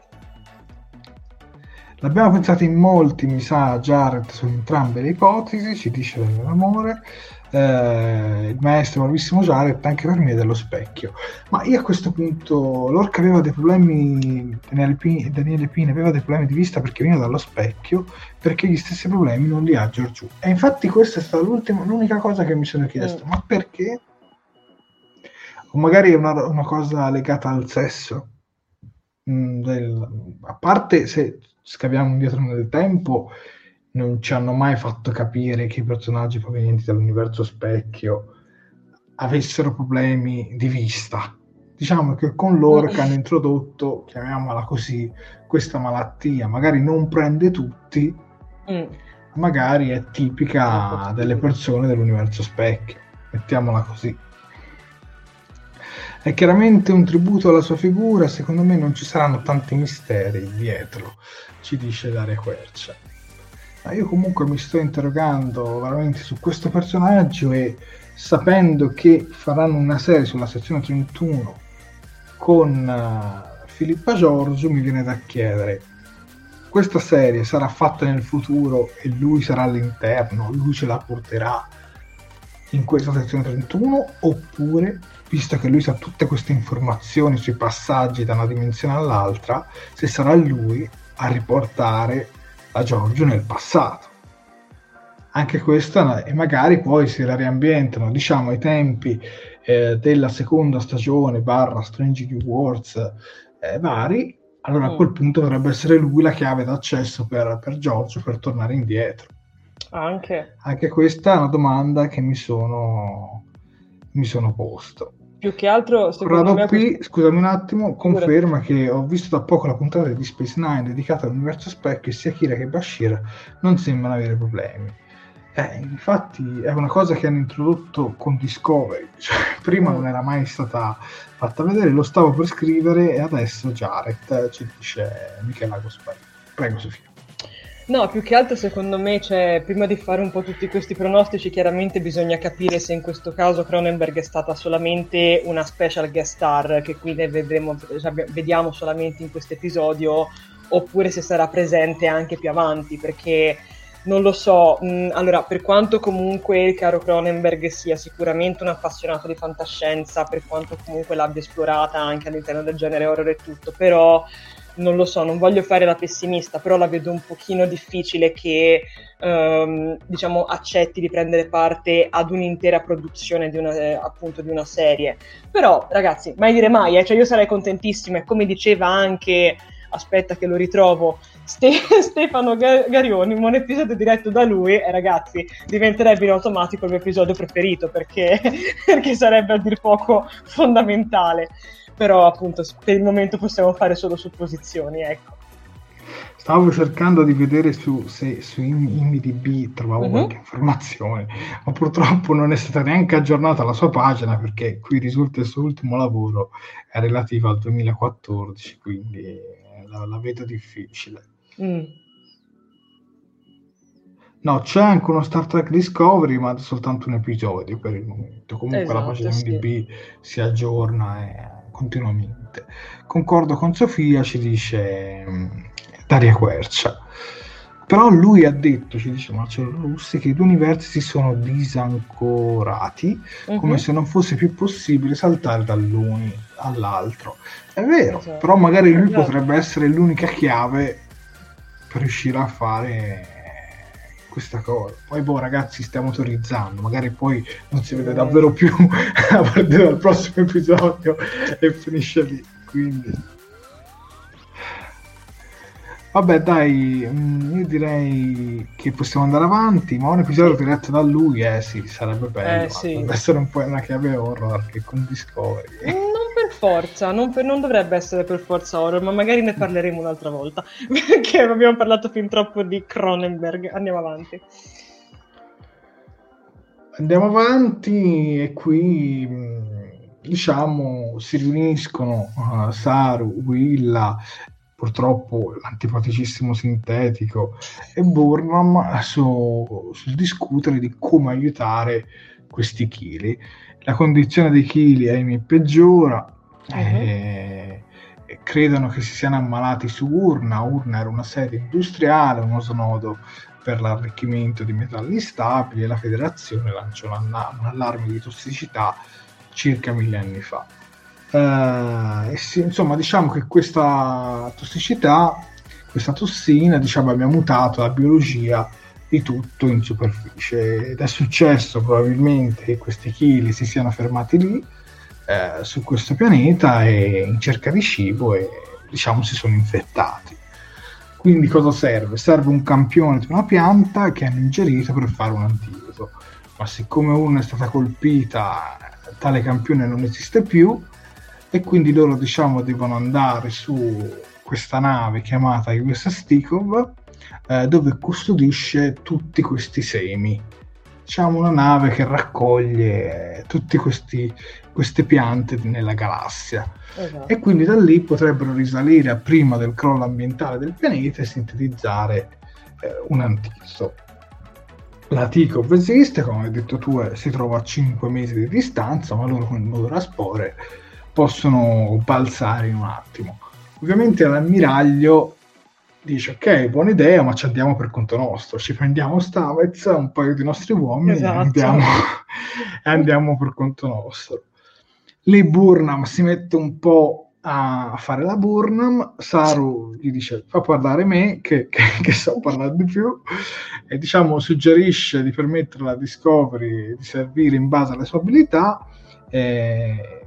L'abbiamo pensato in molti, mi sa, Jared su entrambe le ipotesi, ci dice l'amore eh, il maestro bravissimo Jared anche per me è dello specchio. Ma io a questo punto Lorca aveva dei problemi Daniele Pini, Daniele Pini aveva dei problemi di vista perché veniva dallo specchio perché gli stessi problemi non li ha Giorgio. E infatti questa è stata l'unica cosa che mi sono chiesto mm. ma perché? O magari è una, una cosa legata al sesso. Mm, del, a parte se scaviamo indietro nel tempo non ci hanno mai fatto capire che i personaggi provenienti dall'universo specchio avessero problemi di vista. Diciamo che con loro che hanno introdotto, chiamiamola così, questa malattia, magari non prende tutti, mm. magari è tipica delle persone dell'universo specchio, mettiamola così. È chiaramente un tributo alla sua figura, secondo me non ci saranno tanti misteri dietro, ci dice Daria Quercia. Ma io comunque mi sto interrogando veramente su questo personaggio e sapendo che faranno una serie sulla sezione 31 con uh, Filippa Giorgio mi viene da chiedere questa serie sarà fatta nel futuro e lui sarà all'interno, lui ce la porterà in questa sezione 31 oppure visto che lui sa tutte queste informazioni sui passaggi da una dimensione all'altra se sarà lui a riportare a Giorgio nel passato. Anche questa, e magari poi si la riambientano, diciamo, ai tempi eh, della seconda stagione barra Strange New Worlds eh, vari, allora mm. a quel punto dovrebbe essere lui la chiave d'accesso per, per Giorgio per tornare indietro. Anche. Anche questa è una domanda che mi sono, mi sono posto più che altro Corrado me... P, scusami un attimo, conferma che ho visto da poco la puntata di Space Nine dedicata all'universo specchio e sia Kira che Bashir non sembrano avere problemi. Eh, infatti è una cosa che hanno introdotto con Discovery, cioè, prima mm. non era mai stata fatta vedere, lo stavo per scrivere e adesso Jared ci dice Michela Gospel. Prego Sofia. No, più che altro secondo me, cioè, prima di fare un po' tutti questi pronostici, chiaramente bisogna capire se in questo caso Cronenberg è stata solamente una special guest star, che qui ne vedremo, cioè, vediamo solamente in questo episodio, oppure se sarà presente anche più avanti, perché non lo so. Mh, mm, allora, per quanto comunque il caro Cronenberg sia sicuramente un appassionato di fantascienza, per quanto comunque l'abbia esplorata anche all'interno del genere horror e tutto, però non lo so, non voglio fare la pessimista, però la vedo un pochino difficile che ehm, diciamo accetti di prendere parte ad un'intera produzione di una, eh, appunto di una serie. Però, ragazzi, mai dire mai, eh? cioè io sarei contentissima e come diceva anche aspetta che lo ritrovo, Ste- Stefano Gar- Garioni, un episodio diretto da lui e ragazzi diventerebbe in automatico il mio episodio preferito perché, perché sarebbe a dir poco fondamentale però appunto per il momento possiamo fare solo supposizioni, ecco. Stavo cercando di vedere su, se su IMDb trovavo uh-huh. qualche informazione, ma purtroppo non è stata neanche aggiornata la sua pagina perché qui risulta il suo ultimo lavoro è relativo al 2014, quindi la, la vedo difficile. Mm. No, c'è anche uno Star Trek Discovery, ma soltanto un episodio per il momento. Comunque esatto, la pagina sì. IMDb si aggiorna e continuamente. Concordo con Sofia, ci dice mm, Daria Quercia. Però lui ha detto, ci dice Marcello Russi, che i due universi si sono disancorati uh-huh. come se non fosse più possibile saltare dall'uno all'altro. È vero, esatto. però magari lui esatto. potrebbe essere l'unica chiave per riuscire a fare questa cosa. Poi, boh, ragazzi, stiamo autorizzando. Magari poi non si vede davvero più a partire dal prossimo episodio e finisce lì. Quindi, vabbè, dai, mm, io direi che possiamo andare avanti. Ma un episodio diretto da lui, eh sì, sarebbe bello. Eh, sì. essere un po' una chiave horror che con Discovery. Mm per forza, non, per, non, dovrebbe essere per forza horror, ma magari ne parleremo un'altra volta, perché abbiamo parlato fin troppo di Cronenberg. Andiamo avanti. Andiamo avanti e qui diciamo, si riuniscono uh, Saru, Willa, purtroppo l'antipaticissimo sintetico e Burnham su, su discutere di come aiutare questi chili. La condizione dei chili Amy peggiora, uh-huh. e, e credono che si siano ammalati su Urna. Urna era una sede industriale, uno snodo per l'arricchimento di metalli stabili e la federazione lanciò un, un allarme di tossicità circa mille anni fa. Eh, sì, insomma, diciamo che questa tossicità, questa tossina, diciamo, abbia mutato la biologia di tutto in superficie ed è successo probabilmente che questi chili si siano fermati lì eh, su questo pianeta e in cerca di cibo e diciamo si sono infettati. Quindi cosa serve? Serve un campione di una pianta che hanno ingerito per fare un antidoto. Ma siccome una è stata colpita tale campione non esiste più e quindi loro diciamo devono andare su questa nave chiamata USS Stikov eh, dove custodisce tutti questi semi diciamo una nave che raccoglie tutte queste piante nella galassia esatto. e quindi da lì potrebbero risalire a prima del crollo ambientale del pianeta e sintetizzare eh, un antidoto la TICOV esiste, come hai detto tu, eh, si trova a 5 mesi di distanza, ma loro con il modo spore possono balzare in un attimo. Ovviamente l'ammiraglio dice ok, buona idea, ma ci andiamo per conto nostro, ci prendiamo Stamez, un paio di nostri uomini esatto. e, andiamo, e andiamo per conto nostro. Lì Burnham si mette un po' a fare la Burnham, Saru gli dice fa parlare me che, che, che, so parlare di più e diciamo suggerisce di permettere alla Discovery di servire in base alle sue abilità eh,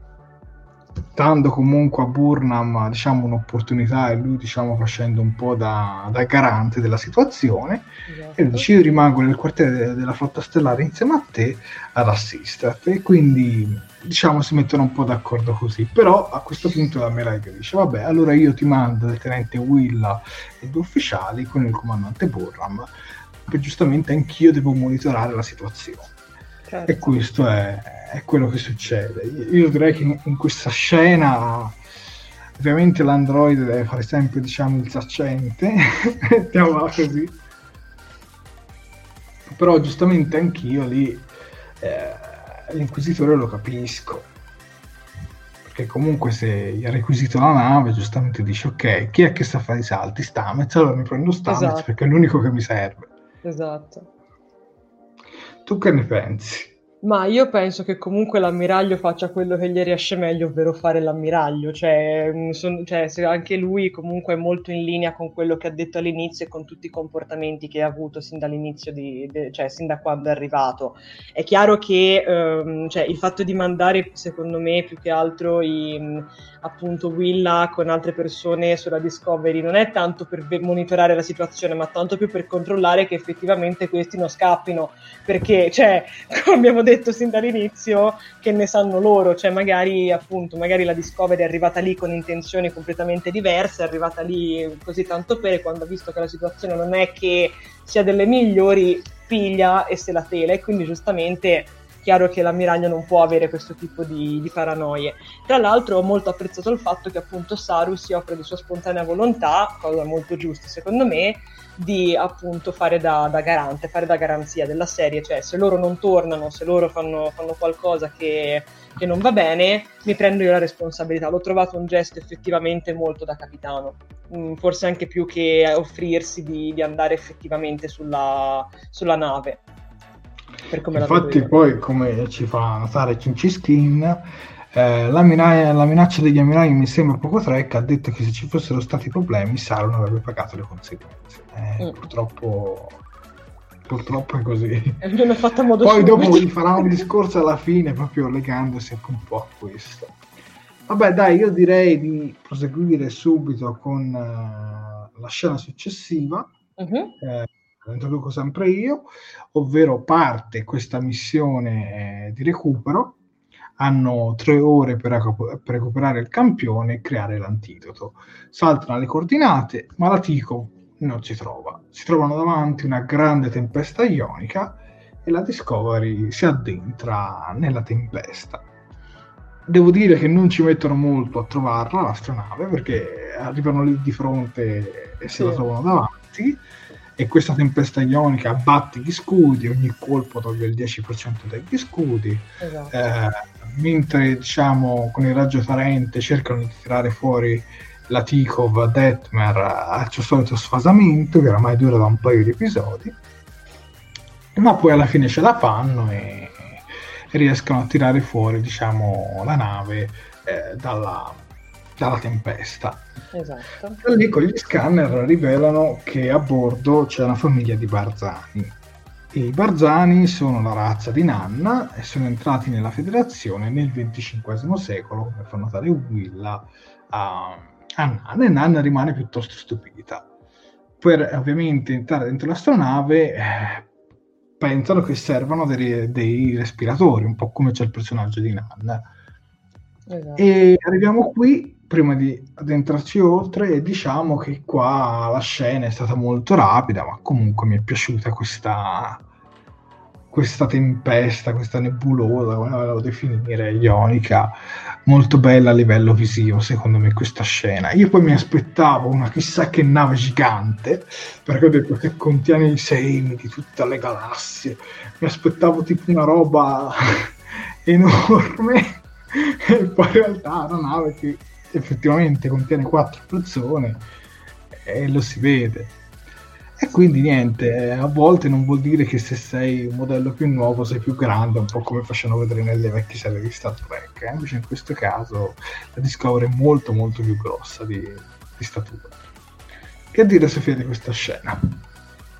dando comunque a Burnham diciamo, un'opportunità e lui diciamo, facendo un po' da, da garante della situazione. Esatto. e dice io rimango nel quartiere della flotta stellare insieme a te ad assisterti e quindi diciamo si mettono un po' d'accordo così. Però a questo punto la Melaika dice vabbè allora io ti mando il tenente Willa e due ufficiali con il comandante Burnham perché giustamente anch'io devo monitorare la situazione certo. e questo è è quello che succede. Io direi che in, in questa scena ovviamente l'android deve fare sempre diciamo il saccente, mettiamola così. Però giustamente anch'io lì eh, l'inquisitore lo capisco. Perché comunque se ha requisito la nave, giustamente dice ok, chi è che sa fare i salti? Stamez, allora mi prendo Stamez esatto. perché è l'unico che mi serve. Esatto. Tu che ne pensi? Ma io penso che comunque l'ammiraglio faccia quello che gli riesce meglio, ovvero fare l'ammiraglio, cioè, mm, son, cioè, anche lui comunque è molto in linea con quello che ha detto all'inizio e con tutti i comportamenti che ha avuto sin dall'inizio, di, de, cioè sin da quando è arrivato. È chiaro che um, cioè, il fatto di mandare, secondo me, più che altro i, appunto Willa con altre persone sulla Discovery. Non è tanto per monitorare la situazione, ma tanto più per controllare che effettivamente questi non scappino, perché, cioè, come abbiamo detto sin dall'inizio, che ne sanno loro, cioè magari appunto, magari la Discovery è arrivata lì con intenzioni completamente diverse, è arrivata lì così tanto per, quando ha visto che la situazione non è che sia delle migliori, piglia e se la tela, e quindi giustamente chiaro che l'ammiraglio non può avere questo tipo di, di, paranoie. Tra l'altro ho molto apprezzato il fatto che appunto Saru si offre di sua spontanea volontà, cosa molto giusta secondo me, di appunto fare da, da, garante, fare da garanzia della serie, cioè se loro non tornano, se loro fanno, fanno qualcosa che, che, non va bene, mi prendo io la responsabilità. L'ho trovato un gesto effettivamente molto da capitano, mm, forse anche più che offrirsi di, di andare effettivamente sulla, sulla nave. Infatti, poi, come ci fa notare Cinciskin, eh, la, mina- la, minaccia degli ammiragli mi sembra poco trek. Ha detto che se ci fossero stati problemi, Saro non avrebbe pagato le conseguenze. Eh, mm. Purtroppo, purtroppo è così. Non è fatta modo Poi dopo gli farà un discorso alla fine, proprio legandosi anche un po' a questo. Vabbè, dai, io direi di proseguire subito con uh, la scena successiva. Uh-huh. Eh, la introduco sempre io, ovvero parte questa missione eh, di recupero, hanno tre ore per, per, recuperare il campione e creare l'antidoto. Saltano le coordinate, ma la Tico non si trova. Si trovano davanti una grande tempesta ionica e la Discovery si addentra nella tempesta. devo dire che non ci mettono molto a trovarla l'astronave perché arrivano lì di fronte e se la trovano davanti e questa tempesta ionica abbatte gli scudi, ogni colpo toglie il 10% degli scudi, esatto. eh, mentre diciamo con il raggio tarente cercano di tirare fuori la Tikov Detmer al suo solito sfasamento che oramai dura da un paio di episodi, ma poi alla fine ce la fanno e, e riescono a tirare fuori diciamo, la nave eh, dalla, dalla tempesta. Esatto. E lì con gli scanner rivelano che a bordo c'è una famiglia di Barzani. I Barzani sono la razza di Nanna e sono entrati nella federazione nel XXV secolo, come fa notare Willa a, a Nanna, e Nanna rimane piuttosto stupita. Per ovviamente entrare dentro l'astronave eh, pensano che servano dei, dei, respiratori, un po' come c'è il personaggio di Nanna. Esatto. E arriviamo qui prima di addentrarci oltre diciamo che qua la scena è stata molto rapida, ma comunque mi è piaciuta questa, questa tempesta, questa nebulosa, come la volevo definire, ionica, molto bella a livello visivo, secondo me, questa scena. Io poi mi aspettavo una chissà che nave gigante, perché ho detto che contiene i semi di tutte le galassie. Mi aspettavo tipo una roba enorme, e poi in realtà una nave che effettivamente contiene quattro persone e lo si vede. E quindi niente, a volte non vuol dire che se sei un modello più nuovo sei più grande, un po' come facevano vedere nelle vecchie serie di Star Trek. Eh? Invece in questo caso la Discovery è molto molto più grossa di, di statura. Che dire Sofia di questa scena?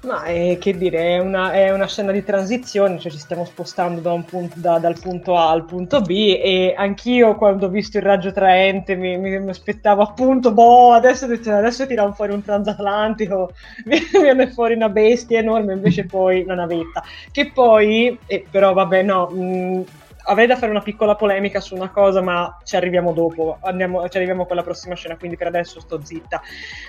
Ma è, eh, che dire, è una, è una, scena di transizione, cioè ci stiamo spostando da punto, da, dal punto A al punto B e anch'io quando ho visto il raggio traente mi, mi, mi aspettavo appunto, boh, adesso, adesso tirano fuori un transatlantico, viene fuori una bestia enorme, invece poi una navetta. Che poi, eh, però vabbè no, mh, avrei da fare una piccola polemica su una cosa, ma ci arriviamo dopo. Andiamo, ci arriviamo con la prossima scena, quindi per adesso sto zitta.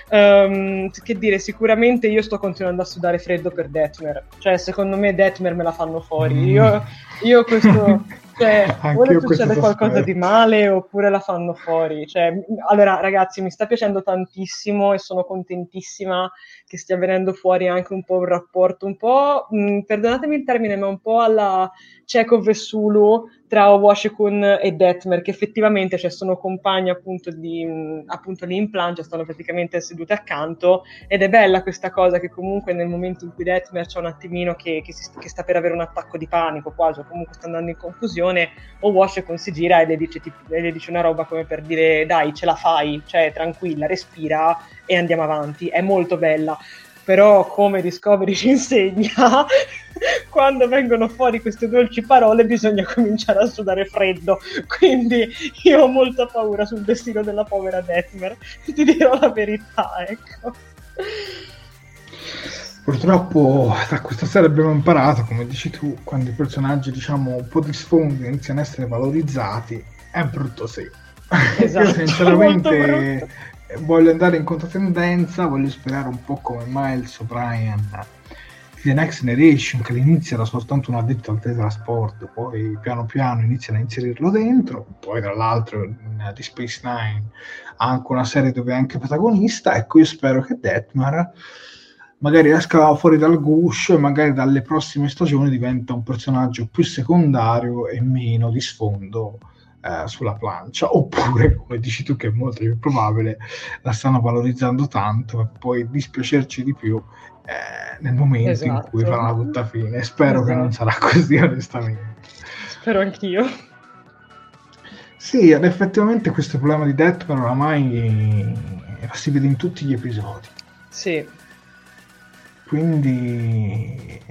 Um, che dire, sicuramente io sto continuando a sudare freddo per Detmer. Cioè, secondo me Detmer me la fanno fuori. Mm. Io, io questo. Cioè, vuole succede qualcosa di male oppure la fanno fuori? Cioè, allora, ragazzi, mi sta piacendo tantissimo e sono contentissima che stia venendo fuori anche un po' un rapporto, un po', mh, perdonatemi il termine, ma un po' alla Chekhov e Sulu tra Washington e Detmer, che effettivamente cioè, sono compagni appunto, di, appunto lì in plancia, stanno praticamente sedute accanto ed è bella questa cosa che comunque nel momento in cui Detmer c'è un attimino che, che, si, che, sta per avere un attacco di panico quasi o comunque sta andando in confusione o Washington si gira e le dice, tipo, e le dice una roba come per dire dai ce la fai, cioè tranquilla, respira e andiamo avanti, è molto bella però come Discovery ci insegna, quando vengono fuori queste dolci parole bisogna cominciare a sudare freddo, quindi io ho molta paura sul destino della povera Detmer, ti dirò la verità, ecco. Purtroppo da questa serie abbiamo imparato, come dici tu, quando i personaggi diciamo un po' di sfondo iniziano a essere valorizzati, è brutto sì. Esatto, Io sinceramente voglio andare in controtendenza, voglio spiegare un po' come Miles O'Brien The Next Generation, che all'inizio era soltanto un addetto al teletrasporto, poi piano piano iniziano a inserirlo dentro, poi tra l'altro in The Space Nine ha anche una serie dove è anche protagonista, ecco io spero che Detmar magari esca fuori dal guscio e magari dalle prossime stagioni diventa un personaggio più secondario e meno di sfondo eh, sulla plancia, oppure, come dici tu, che è molto più probabile, la stanno valorizzando tanto e poi dispiacerci di più eh, nel momento esatto. in cui farà la brutta fine. Spero esatto. che non sarà così, onestamente. Spero anch'io. Sì, effettivamente questo problema di Deathman oramai si vede in tutti gli episodi. Sì. Quindi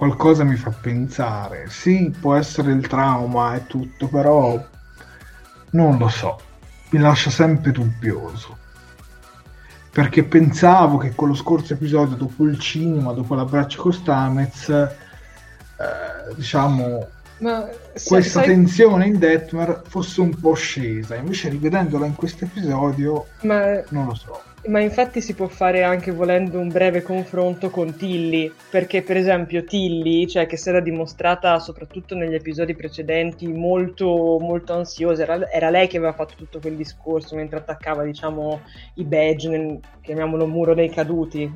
qualcosa mi fa pensare. Sì, può essere il trauma e tutto, però non lo so, mi lascia sempre dubbioso. Perché pensavo che con lo scorso episodio, dopo il cinema, dopo l'abbraccio con Stamez, eh, diciamo, Ma, se, questa sai... tensione in Detmer fosse un po' scesa. Invece, rivedendolo in questo episodio, Ma... non lo so Ma infatti si può fare anche volendo un breve confronto con Tilly, perché per esempio Tilly, cioè che si era dimostrata soprattutto negli episodi precedenti molto, molto ansiosa, era, era lei che aveva fatto tutto quel discorso mentre attaccava diciamo i badge, nel, chiamiamolo muro dei caduti,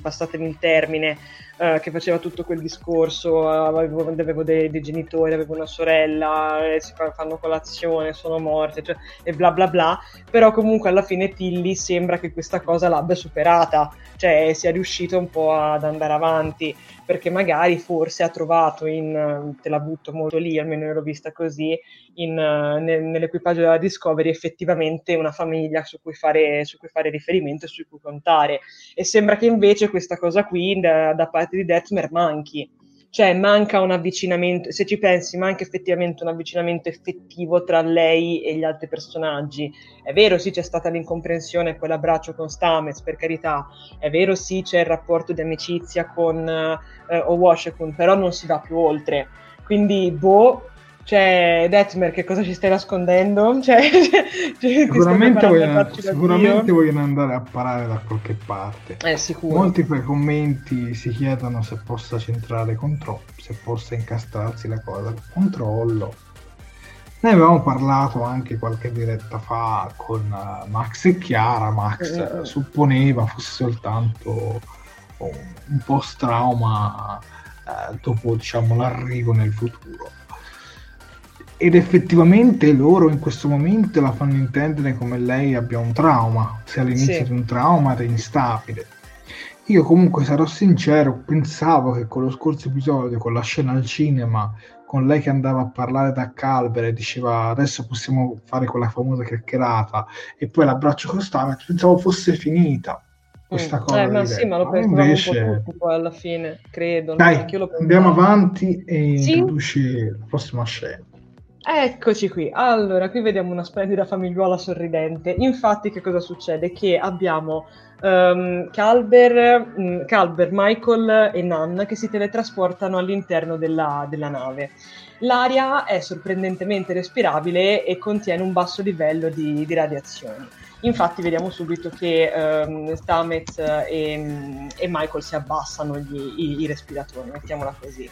passatemi il termine, eh, che faceva tutto quel discorso, avevo, avevo dei, dei, genitori, avevo una sorella, eh, si fanno colazione, sono morte, cioè, e bla bla bla, però comunque alla fine Tilly sembra che questa cosa l'abbia superata, cioè sia riuscito un po' ad andare avanti, perché magari forse ha trovato in, te la butto molto lì, almeno l'ho vista così, in, nel, nell'equipaggio della Discovery effettivamente una famiglia su cui fare, su cui fare riferimento e su cui contare. E sembra che invece questa cosa qui da, da parte di Detmer manchi cioè manca un avvicinamento, se ci pensi, manca effettivamente un avvicinamento effettivo tra lei e gli altri personaggi. È vero, sì, c'è stata l'incomprensione, quell'abbraccio con Stamets, per carità. È vero, sì, c'è il rapporto di amicizia con eh, Owashekun, però non si va più oltre. Quindi, boh, cioè, Detmer, che cosa ci stai nascondendo? Cioè, cioè, sicuramente vogliono, sicuramente vogliono andare a parare da qualche parte. Eh, sicuro. Molti per commenti si chiedono se possa centrare controllo, se possa incastrarsi la cosa controllo. Ne avevamo parlato anche qualche diretta fa con uh, Max e Chiara. Max mm-hmm. supponeva fosse soltanto un, un post-trauma uh, dopo diciamo, l'arrivo nel futuro ed effettivamente loro in questo momento la fanno intendere come lei abbia un trauma, sia all'inizio sì. di un trauma ed è instabile. Io comunque sarò sincero, pensavo che con lo scorso episodio, con la scena al cinema, con lei che andava a parlare da Calvere e diceva adesso possiamo fare quella famosa chiacchierata e poi l'abbraccio costante, pensavo fosse finita questa mm. cosa. Eh, ma sì, ma lo pensavamo invece... poi alla fine, credo. Dai, andiamo avanti e sì? introduci la prossima scena. Eccoci qui. Allora, qui vediamo una splendida famigliuola sorridente. Infatti, che cosa succede? Che abbiamo um, Calber, um, Calber, Michael e Nan che si teletrasportano all'interno della, della nave. L'aria è sorprendentemente respirabile e contiene un basso livello di, di radiazioni. Infatti vediamo subito che um, Stamets e, e, Michael si abbassano gli, i, i respiratori, mettiamola così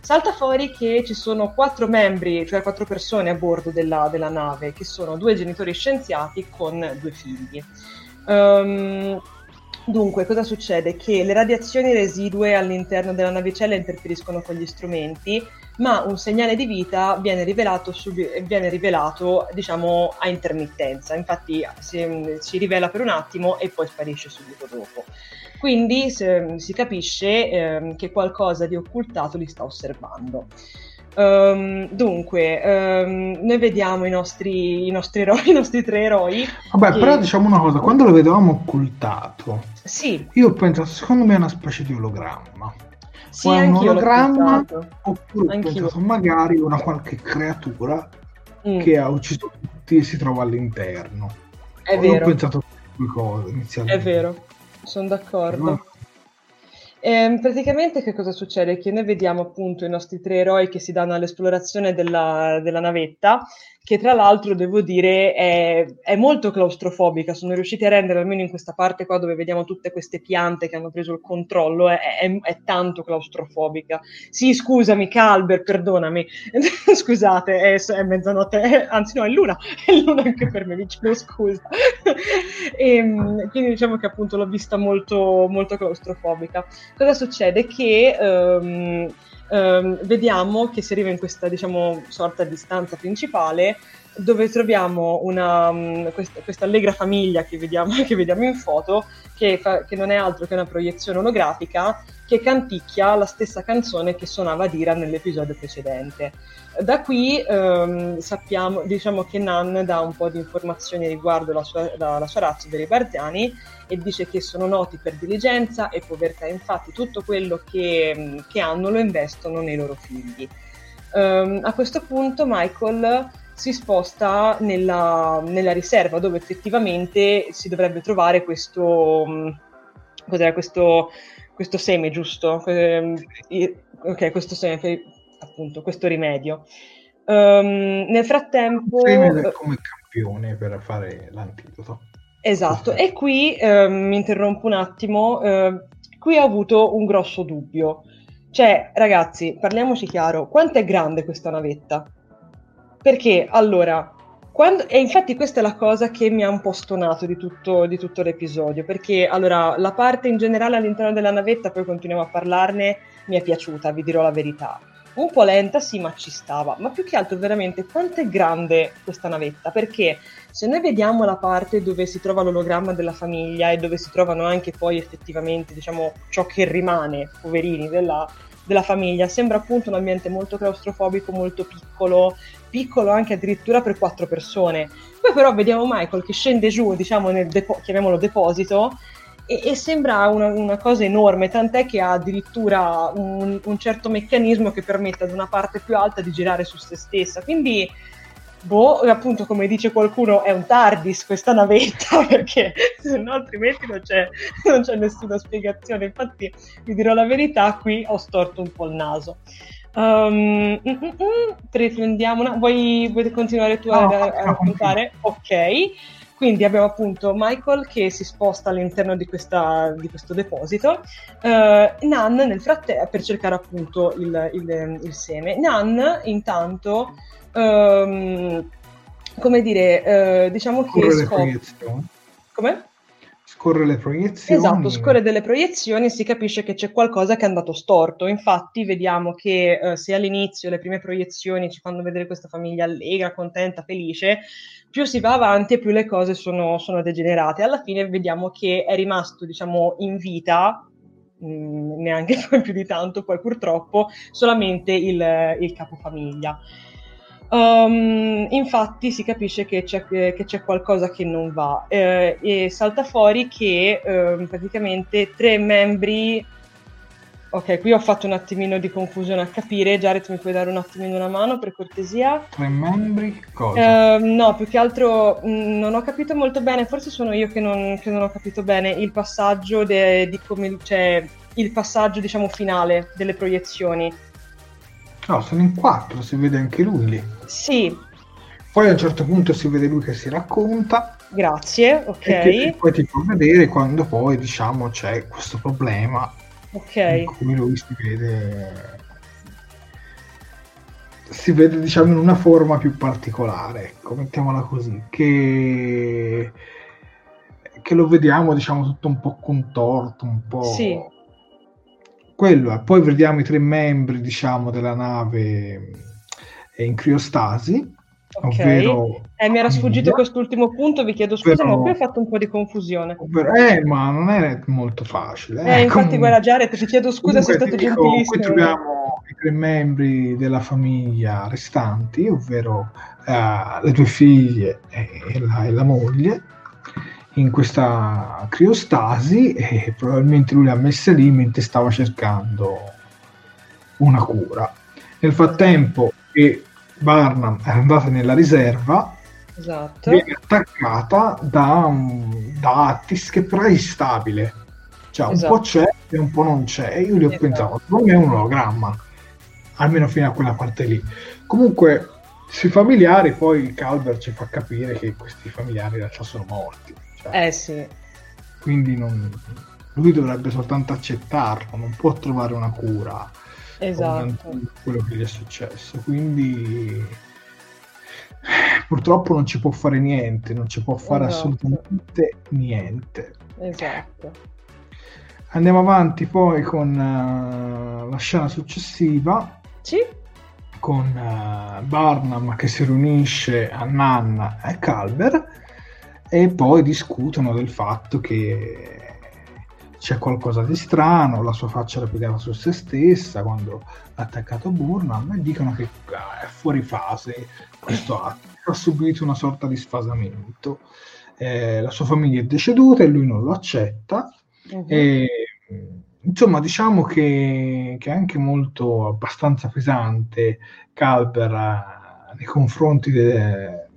salta fuori che ci sono quattro membri, cioè quattro persone a bordo della, della nave, che sono due genitori scienziati con due figli. Um, dunque, cosa succede? Che le radiazioni residue all'interno della navicella interferiscono con gli strumenti, ma un segnale di vita viene rivelato, subi- viene rivelato diciamo, a intermittenza. Infatti si, si rivela per un attimo e poi sparisce subito dopo. Quindi se, si capisce eh, che qualcosa di occultato li sta osservando. Um, dunque, um, noi vediamo i nostri, i nostri eroi, i nostri tre eroi. Vabbè, che... però diciamo una cosa, quando lo vedevamo occultato, sì. io ho pensato, secondo me è una specie di ologramma. Sì, o è un ologramma, oppure ho pensato magari una qualche creatura mm. che ha ucciso tutti e si trova all'interno. È o vero. Ho pensato a due cose inizialmente. È vero sono d'accordo. Eh, praticamente che cosa succede? Che noi vediamo appunto i nostri tre eroi che si danno all'esplorazione della, della navetta che tra l'altro devo dire è, è, molto claustrofobica, sono riusciti a rendere almeno in questa parte qua dove vediamo tutte queste piante che hanno preso il controllo, è, è, è tanto claustrofobica. Sì, scusami, Calber, perdonami, scusate, è, mezzanotte, anzi no, è luna, è luna anche per me, vicino, scusa. e, ehm, quindi diciamo che appunto l'ho vista molto, molto claustrofobica. Cosa succede? Che... Um, ehm, vediamo che si arriva in questa diciamo, sorta di stanza principale dove troviamo una, um, questa, questa, allegra famiglia che vediamo, che vediamo in foto, che, fa, che, non è altro che una proiezione olografica, che canticchia la stessa canzone che suonava Dira nell'episodio precedente. Da qui um, sappiamo, diciamo che Nan dà un po' di informazioni riguardo la sua, la, la sua razza dei Barziani e dice che sono noti per diligenza e povertà, infatti tutto quello che, che hanno lo investono nei loro figli. Um, a questo punto Michael si sposta nella, nella, riserva dove effettivamente si dovrebbe trovare questo, cos'era, questo, questo seme, giusto? Ehm, ok, questo seme, appunto, questo rimedio. Um, nel frattempo... Seme come campione per fare l'antidoto. Esatto, e qui eh, mi interrompo un attimo, eh, qui ho avuto un grosso dubbio. Cioè, ragazzi, parliamoci chiaro, quanto è grande questa navetta? Perché, allora, quando, e infatti questa è la cosa che mi ha un po' stonato di tutto, di tutto l'episodio, perché allora la parte in generale all'interno della navetta, poi continuiamo a parlarne, mi è piaciuta, vi dirò la verità un po' lenta, sì, ma ci stava. Ma più che altro, veramente, quanto è grande questa navetta? Perché se noi vediamo la parte dove si trova l'ologramma della famiglia e dove si trovano anche poi effettivamente, diciamo, ciò che rimane, poverini, della, della famiglia, sembra appunto un ambiente molto claustrofobico, molto piccolo, piccolo anche addirittura per quattro persone. Poi però vediamo Michael che scende giù, diciamo, nel depo- chiamiamolo deposito, e, e sembra una, una, cosa enorme, tant'è che ha addirittura un, un, certo meccanismo che permette ad una parte più alta di girare su se stessa. Quindi, boh, appunto, come dice qualcuno, è un TARDIS questa navetta, perché no altrimenti non c'è, non c'è nessuna spiegazione. Infatti, vi dirò la verità, qui ho storto un po' il naso. Um, mm, mm, mm, una... vuoi, vuoi continuare tu no, a, a raccontare? Ok. Quindi abbiamo appunto Michael che si sposta all'interno di, questa, di questo deposito, uh, Nan nel frattempo per cercare appunto il, il, il seme. Nan intanto, um, come dire, uh, diciamo che scopre... Come? Scorre le proiezioni. Esatto, scorre delle proiezioni e si capisce che c'è qualcosa che è andato storto. Infatti vediamo che eh, se all'inizio le prime proiezioni ci fanno vedere questa famiglia allegra, contenta, felice, più si va avanti e più le cose sono, sono degenerate. Alla fine vediamo che è rimasto, diciamo, in vita, mh, mm, neanche più di tanto, poi purtroppo, solamente il, il capofamiglia. Um, infatti si capisce che c'è, che c'è, qualcosa che non va eh, e salta fuori che eh, praticamente tre membri Ok, qui ho fatto un attimino di confusione a capire. Jared, mi puoi dare un attimino una mano per cortesia? Tre membri? Cosa? Uh, no, più che altro mh, mm, non ho capito molto bene, forse sono io che non, che non ho capito bene il passaggio de, di come, cioè, il passaggio, diciamo, finale delle proiezioni. No, sono in quattro, si vede anche lui lì. Sì. Poi a un certo punto si vede lui che si racconta. Grazie, ok. E, poi ti fa vedere quando poi, diciamo, c'è questo problema Ok. Come lui si vede si vede diciamo in una forma più particolare, ecco, mettiamola così, che, che lo vediamo diciamo tutto un po' contorto, un po'... Sì. Quello, e poi vediamo i tre membri diciamo della nave in criostasi, Okay. Ovvero, eh, mi era sfuggito quest'ultimo punto, vi chiedo scusa, ovvero, ma qui ho fatto un po' di confusione. Ovvero, eh, ma non è molto facile. Eh, eh infatti, comunque, guarda, Jared, ti chiedo scusa se è stato gentilissimo. Qui troviamo i tre membri della famiglia restanti, ovvero uh, le due figlie e la, e la, moglie, in questa criostasi e probabilmente lui l'ha messa lì mentre stava cercando una cura. Nel frattempo, che Barnum è andata nella riserva esatto. viene attaccata da, da Attis che però è instabile cioè esatto. un po' c'è e un po' non c'è io gli ho esatto. pensato non è un ologramma almeno fino a quella parte lì comunque sui familiari poi Calvert ci fa capire che questi familiari in realtà sono morti cioè, eh sì quindi non, lui dovrebbe soltanto accettarlo non può trovare una cura esatto. quello che gli è successo. Quindi purtroppo non ci può fare niente, non ci può fare esatto. assolutamente niente. Esatto. Andiamo avanti poi con uh, la scena successiva. Sì. Con uh, Barnum che si riunisce a Nanna e Calber e poi discutono del fatto che c'è qualcosa di strano, la sua faccia rapidava su se stessa quando ha attaccato Burnham e dicono che ah, è fuori fase questo atto, ha subito una sorta di sfasamento. Eh, la sua famiglia è deceduta e lui non lo accetta. Uh-huh. E, insomma, diciamo che, che, è anche molto abbastanza pesante Calber eh, nei confronti de,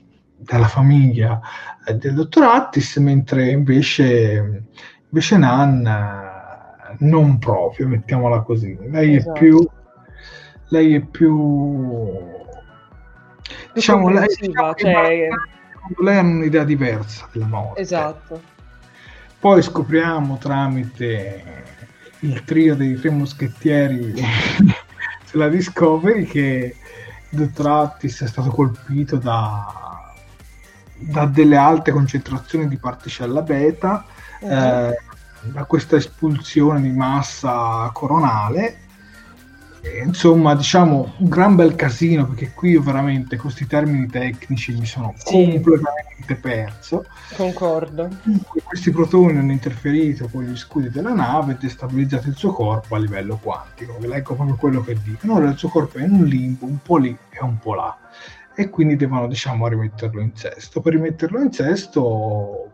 della famiglia eh, del dottor Attis, mentre invece Invece Nan non proprio, mettiamola così. Lei esatto. è più lei è più diciamo lei diciamo cioè... lei hanno un'idea diversa della morte. Esatto. Poi scopriamo tramite il trio dei tre moschettieri sulla Discovery che il dottor Attis è stato colpito da, da delle alte concentrazioni di particella beta, uh-huh. eh, da questa espulsione di massa coronale insomma, diciamo un gran bel casino perché qui veramente con questi termini tecnici mi sono sì. completamente perso. Concordo. Questi protoni hanno interferito con gli scudi della nave e destabilizzato il suo corpo a livello quantico. Vi leggo proprio quello che dicono. Ora il suo corpo è in un limbo, un po' lì e un po' là. E quindi devono, diciamo, rimetterlo in sesto. Per rimetterlo in sesto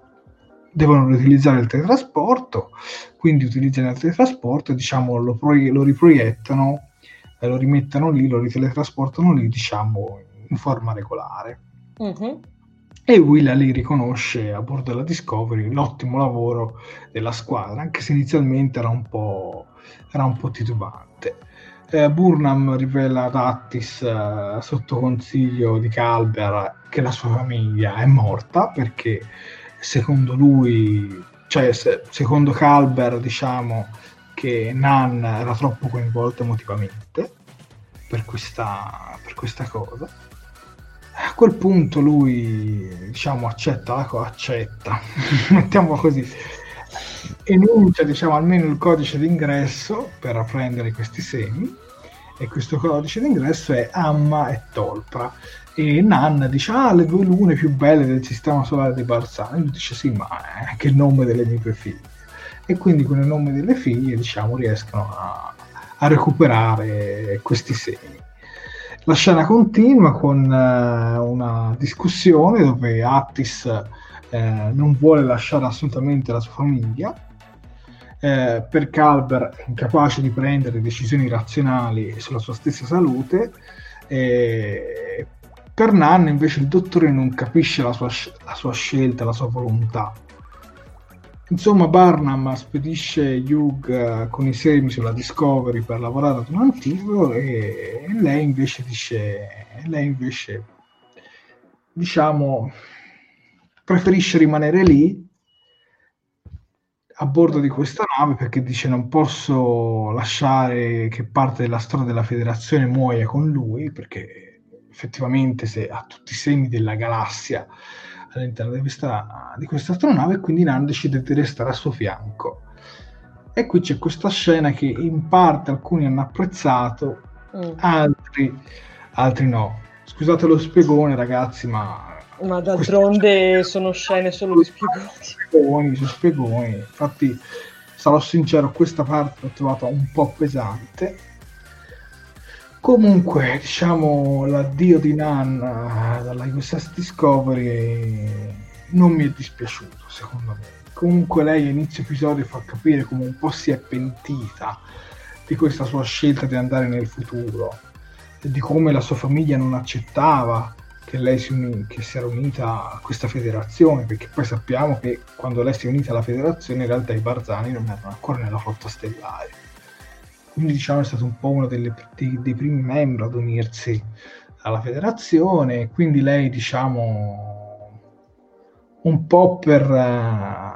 devono riutilizzare il teletrasporto, quindi utilizzano il teletrasporto diciamo, lo, pro- lo riproiettano e lo rimettano lì, lo riteletrasportano lì, diciamo, in forma regolare. Uh-huh. E Willa lì riconosce a bordo della Discovery l'ottimo lavoro della squadra, anche se inizialmente era un po', era un po titubante. Eh, Burnham rivela ad Attis eh, sotto consiglio di Calber che la sua famiglia è morta perché secondo lui, cioè se, secondo Calber, diciamo, che Nan era troppo coinvolto emotivamente per questa, per questa cosa. A quel punto lui, diciamo, accetta la cosa, accetta, mettiamo così, enuncia, diciamo, almeno il codice d'ingresso per apprendere questi semi e questo codice d'ingresso è Amma e Tolpra. E Nan dice ah le due lune più belle del sistema solare di Barzani. Lui dice sì ma è anche il nome delle mie due figlie? E quindi con il nome delle figlie diciamo riescono a, a recuperare questi segni. La scena continua con uh, una discussione dove Attis uh, non vuole lasciare assolutamente la sua famiglia eh, perché Albert è incapace di prendere decisioni razionali sulla sua stessa salute. Eh, per Nan invece il dottore non capisce la sua, la sua scelta, la sua volontà Insomma, Barnum spedisce Hugh eh, con i semi sulla Discovery per lavorare ad un antico e lei invece dice, lei invece, diciamo, preferisce rimanere lì a bordo di questa nave perché dice non posso lasciare che parte della storia della federazione muoia con lui perché effettivamente se ha tutti i semi della galassia all'interno di questa, di questa astronave quindi Nan decide di restare a suo fianco. E qui c'è questa scena che in parte alcuni hanno apprezzato, mm. altri, altri no. Scusate lo spiegone ragazzi, ma... Ma d'altronde sono scene solo di spiegoni. Spiegoni, su spiegoni. Infatti, sarò sincero, questa parte l'ho trovata un po' pesante Comunque, diciamo, l'addio di Nan dalla USS Discovery non mi è dispiaciuto, secondo me. Comunque lei inizio episodio fa capire come un po' si è pentita di questa sua scelta di andare nel futuro e di come la sua famiglia non accettava che lei si, uni- che si era unita a questa federazione, perché poi sappiamo che quando lei si è unita alla federazione in realtà i Barzani non erano ancora nella flotta stellare quindi diciamo è stato un po' uno delle, dei, dei, primi membri ad unirsi alla federazione, quindi lei diciamo un po' per, uh,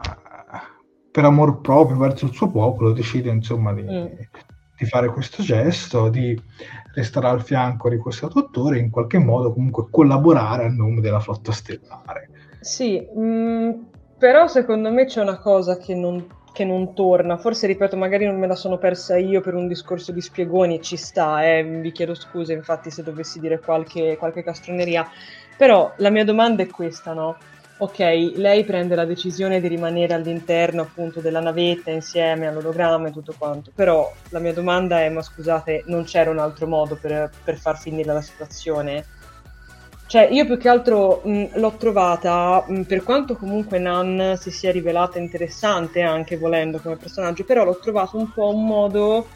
per amor proprio verso il suo popolo decide insomma di, mm. Di, fare questo gesto, di restare al fianco di questo dottore e in qualche modo comunque collaborare a nome della flotta stellare. Sì, mh, mm, però secondo me c'è una cosa che non che non torna. Forse, ripeto, magari non me la sono persa io per un discorso di spiegoni, ci sta, eh, vi chiedo scusa infatti se dovessi dire qualche, qualche castroneria. Però la mia domanda è questa, no? Ok, lei prende la decisione di rimanere all'interno appunto della navetta insieme all'ologramma e tutto quanto, però la mia domanda è, ma scusate, non c'era un altro modo per, per far finire la situazione? Cioè, io più che altro mh, l'ho trovata, mh, per quanto comunque Nan si sia rivelata interessante anche volendo come personaggio, però l'ho trovato un po' un modo,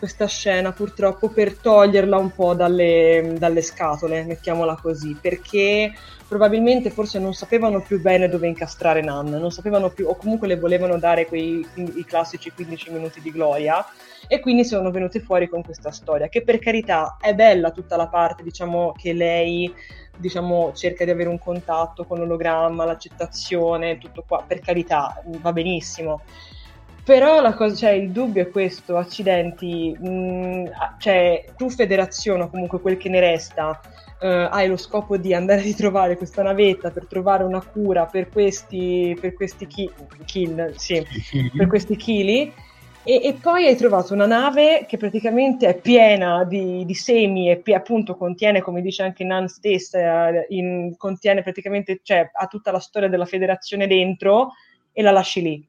questa scena purtroppo, per toglierla un po' dalle, dalle scatole, mettiamola così, perché probabilmente forse non sapevano più bene dove incastrare Nan, non sapevano più, o comunque le volevano dare quei i classici 15 minuti di gloria, e quindi sono venuti fuori con questa storia, che per carità è bella tutta la parte, diciamo, che lei diciamo, cerca di avere un contatto con l'ologramma, l'accettazione, tutto qua, per carità, va benissimo. Però cosa, cioè, il dubbio è questo, accidenti, mh, mm, cioè, tu federazione o comunque quel che ne resta, Uh, hai lo scopo di andare a ritrovare questa navetta per trovare una cura per questi, per questi chi, kill, sì, per questi chili. E, e, poi hai trovato una nave che praticamente è piena di, di semi e appunto contiene, come dice anche Nan stessa, in, contiene praticamente, cioè ha tutta la storia della federazione dentro e la lasci lì.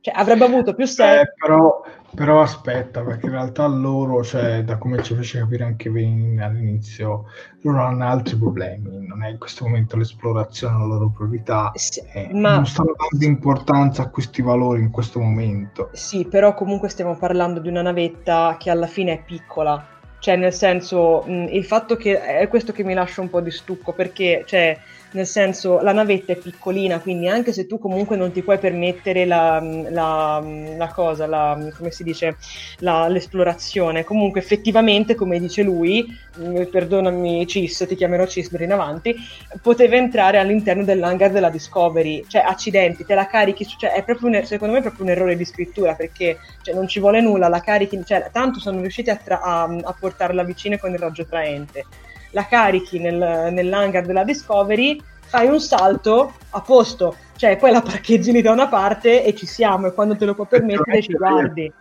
Cioè, avrebbe avuto più senso. Eh, però, però, aspetta, perché in realtà loro, cioè, da come ci fece capire anche Vane all'inizio, loro hanno altri problemi. Non è in questo momento l'esplorazione la loro priorità. Sì, eh, ma... Non stanno dando importanza a questi valori in questo momento. Sì, però comunque stiamo parlando di una navetta che alla fine è piccola. Cioè, nel senso, mh, il fatto che è questo che mi lascia un po' di stucco, perché, cioè, nel senso la navetta è piccolina, quindi anche se tu comunque non ti puoi permettere la, la, la cosa, la, come si dice, l'esplorazione, comunque effettivamente, come dice lui, mm, perdonami Cis, ti chiamerò Cis in avanti, poteva entrare all'interno dell'hangar della Discovery, cioè accidenti, te la carichi, cioè è proprio un, secondo me è proprio un errore di scrittura perché cioè, non ci vuole nulla, la carichi, cioè, tanto sono riusciti a, tra- a, a portarla vicino con il raggio traente la carichi nel, nell'hangar della Discovery, fai un salto a posto, cioè poi la parcheggi lì da una parte e ci siamo e quando te lo puoi permettere ci guardi.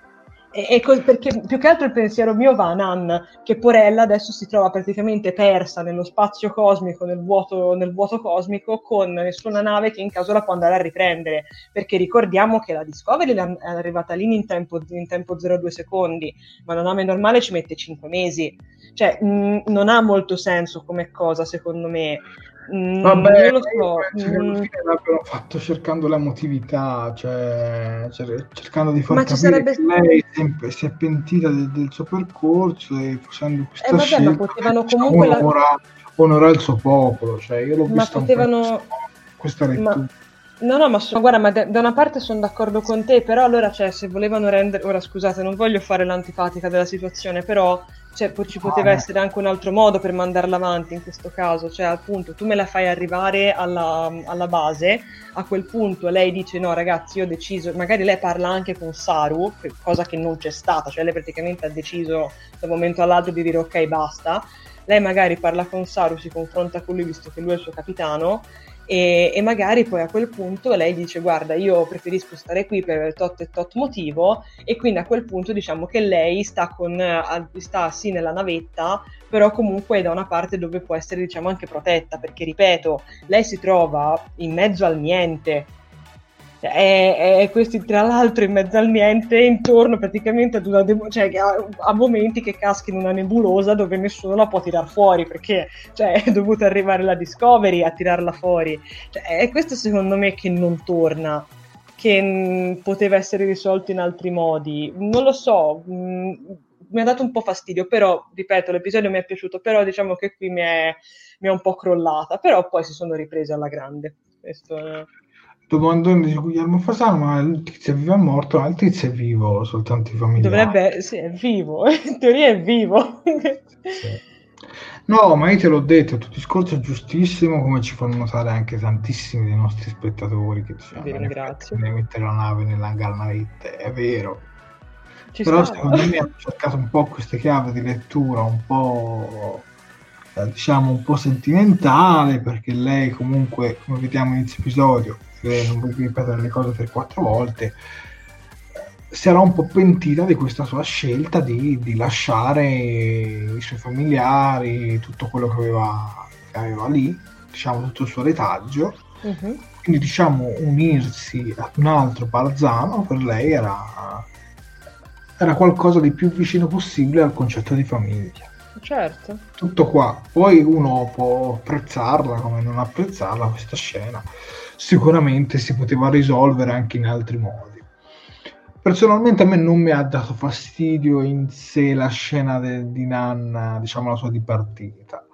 E, e perché più che altro il pensiero mio va a Nan, che Porella adesso si trova praticamente persa nello spazio cosmico, nel vuoto, nel vuoto cosmico, con nessuna nave che in caso la può andare a riprendere. Perché ricordiamo che la Discovery è arrivata lì in tempo, in tempo 0,2 secondi, ma una nave normale ci mette 5 mesi. Cioè, mh, non ha molto senso come cosa, secondo me. Mm, Vabbè, lo so. Mm. l'abbiano fatto cercando l'emotività, cioè cercando di far ma capire sarebbe... che lei sempre si è pentita del, del suo percorso e facendo questa eh, vabbè, scelta ma potevano comunque onora, la... onora, il suo popolo, cioè io l'ho ma potevano... questa lettura. Ma... No, no, ma, so, guarda, ma da una parte sono d'accordo con te, però allora, cioè, se volevano rendere... Ora, scusate, non voglio fare l'antipatica della situazione, però cioè, ci poteva ah, essere anche un altro modo per mandarla avanti in questo caso, cioè appunto tu me la fai arrivare alla, alla, base, a quel punto lei dice no ragazzi io ho deciso, magari lei parla anche con Saru, cosa che non c'è stata, cioè lei praticamente ha deciso da un momento all'altro di dire ok basta, lei magari parla con Saru, si confronta con lui visto che lui è il suo capitano e, e, magari poi a quel punto lei dice guarda io preferisco stare qui per tot e tot motivo. E quindi a quel punto diciamo che lei sta, con, sta sì nella navetta però comunque è da una parte dove può essere diciamo anche protetta perché ripeto lei si trova in mezzo al niente e, e, questi tra l'altro in mezzo al niente intorno praticamente ad una de- cioè a, a, momenti che caschi in una nebulosa dove nessuno la può tirare fuori perché cioè, è dovuta arrivare la Discovery a tirarla fuori. Cioè, è questo secondo me che non torna che mh, poteva essere risolto in altri modi. Non lo so mh, mi ha dato un po' fastidio però ripeto l'episodio mi è piaciuto però diciamo che qui mi è, mi è un po' crollata però poi si sono riprese alla grande. Questo domandone di Guglielmo Fasano, ma il tizio è vivo o morto? Ah, il tizio è vivo, soltanto i familiari. Dovrebbe, sì, è vivo, in teoria è vivo. sì. No, ma io te l'ho detto, il tuo discorso è giustissimo, come ci fanno notare anche tantissimi dei nostri spettatori che diciamo, Vi ringrazio. Mettere la nave nell'hangar navette, è vero. Ci Però sta. secondo me hanno cercato un po' queste chiavi di lettura, un po' eh, diciamo un po' sentimentale, perché lei comunque, come vediamo inizio episodio, non voglio ripetere le cose per quattro volte, si era un po' pentita di questa sua scelta di, di lasciare i suoi familiari, tutto quello che aveva, che aveva lì, diciamo tutto il suo retaggio. Uh-huh. Quindi diciamo unirsi ad un altro Barzano per lei era, era qualcosa di più vicino possibile al concetto di famiglia. Certo. Tutto qua. Poi uno può apprezzarla come non apprezzarla questa scena sicuramente si poteva risolvere anche in altri modi. Personalmente a me non mi ha dato fastidio in sé la scena de, di Nanna, diciamo la sua dipartita.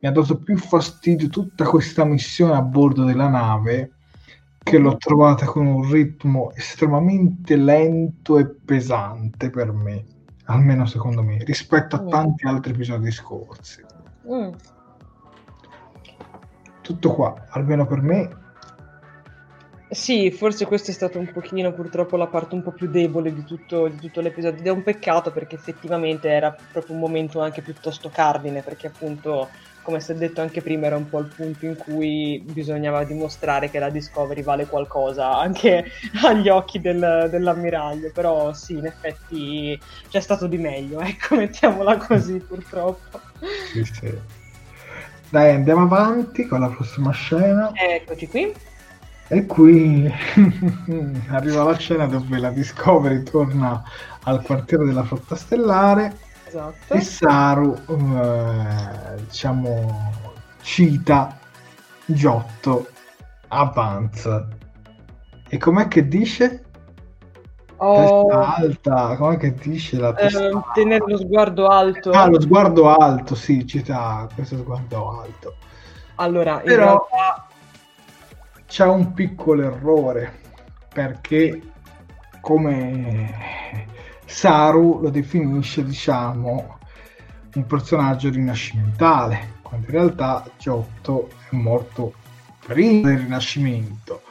Mi ha dato più fastidio tutta questa missione a bordo della nave che l'ho trovata con un ritmo estremamente lento e pesante per me, almeno secondo me, rispetto a mm. tanti altri episodi scorsi. Mm tutto qua, almeno per me. Sì, forse questa è stata un pochino purtroppo la parte un po' più debole di tutto, di tutto l'episodio ed è un peccato perché effettivamente era proprio un momento anche piuttosto cardine perché appunto come si è detto anche prima era un po' il punto in cui bisognava dimostrare che la Discovery vale qualcosa anche agli occhi del, dell'ammiraglio però sì in effetti c'è stato di meglio ecco mettiamola così purtroppo Sì, sì. Dai, andiamo avanti con la prossima scena. eccoci qui E qui arriva la scena dove la Discovery torna al quartiere della flotta stellare esatto e Saru, eh, diciamo, cita Giotto a Vance. E com'è che dice? Oh, Testa alta, com'è che dice la testa ehm, tenere lo sguardo alto Ah, lo sguardo alto, sì, cita questo sguardo alto. allora in Però realtà c'è un piccolo errore perché come Saru lo definisce diciamo un personaggio rinascimentale quando in realtà Giotto è morto prima del rinascimento.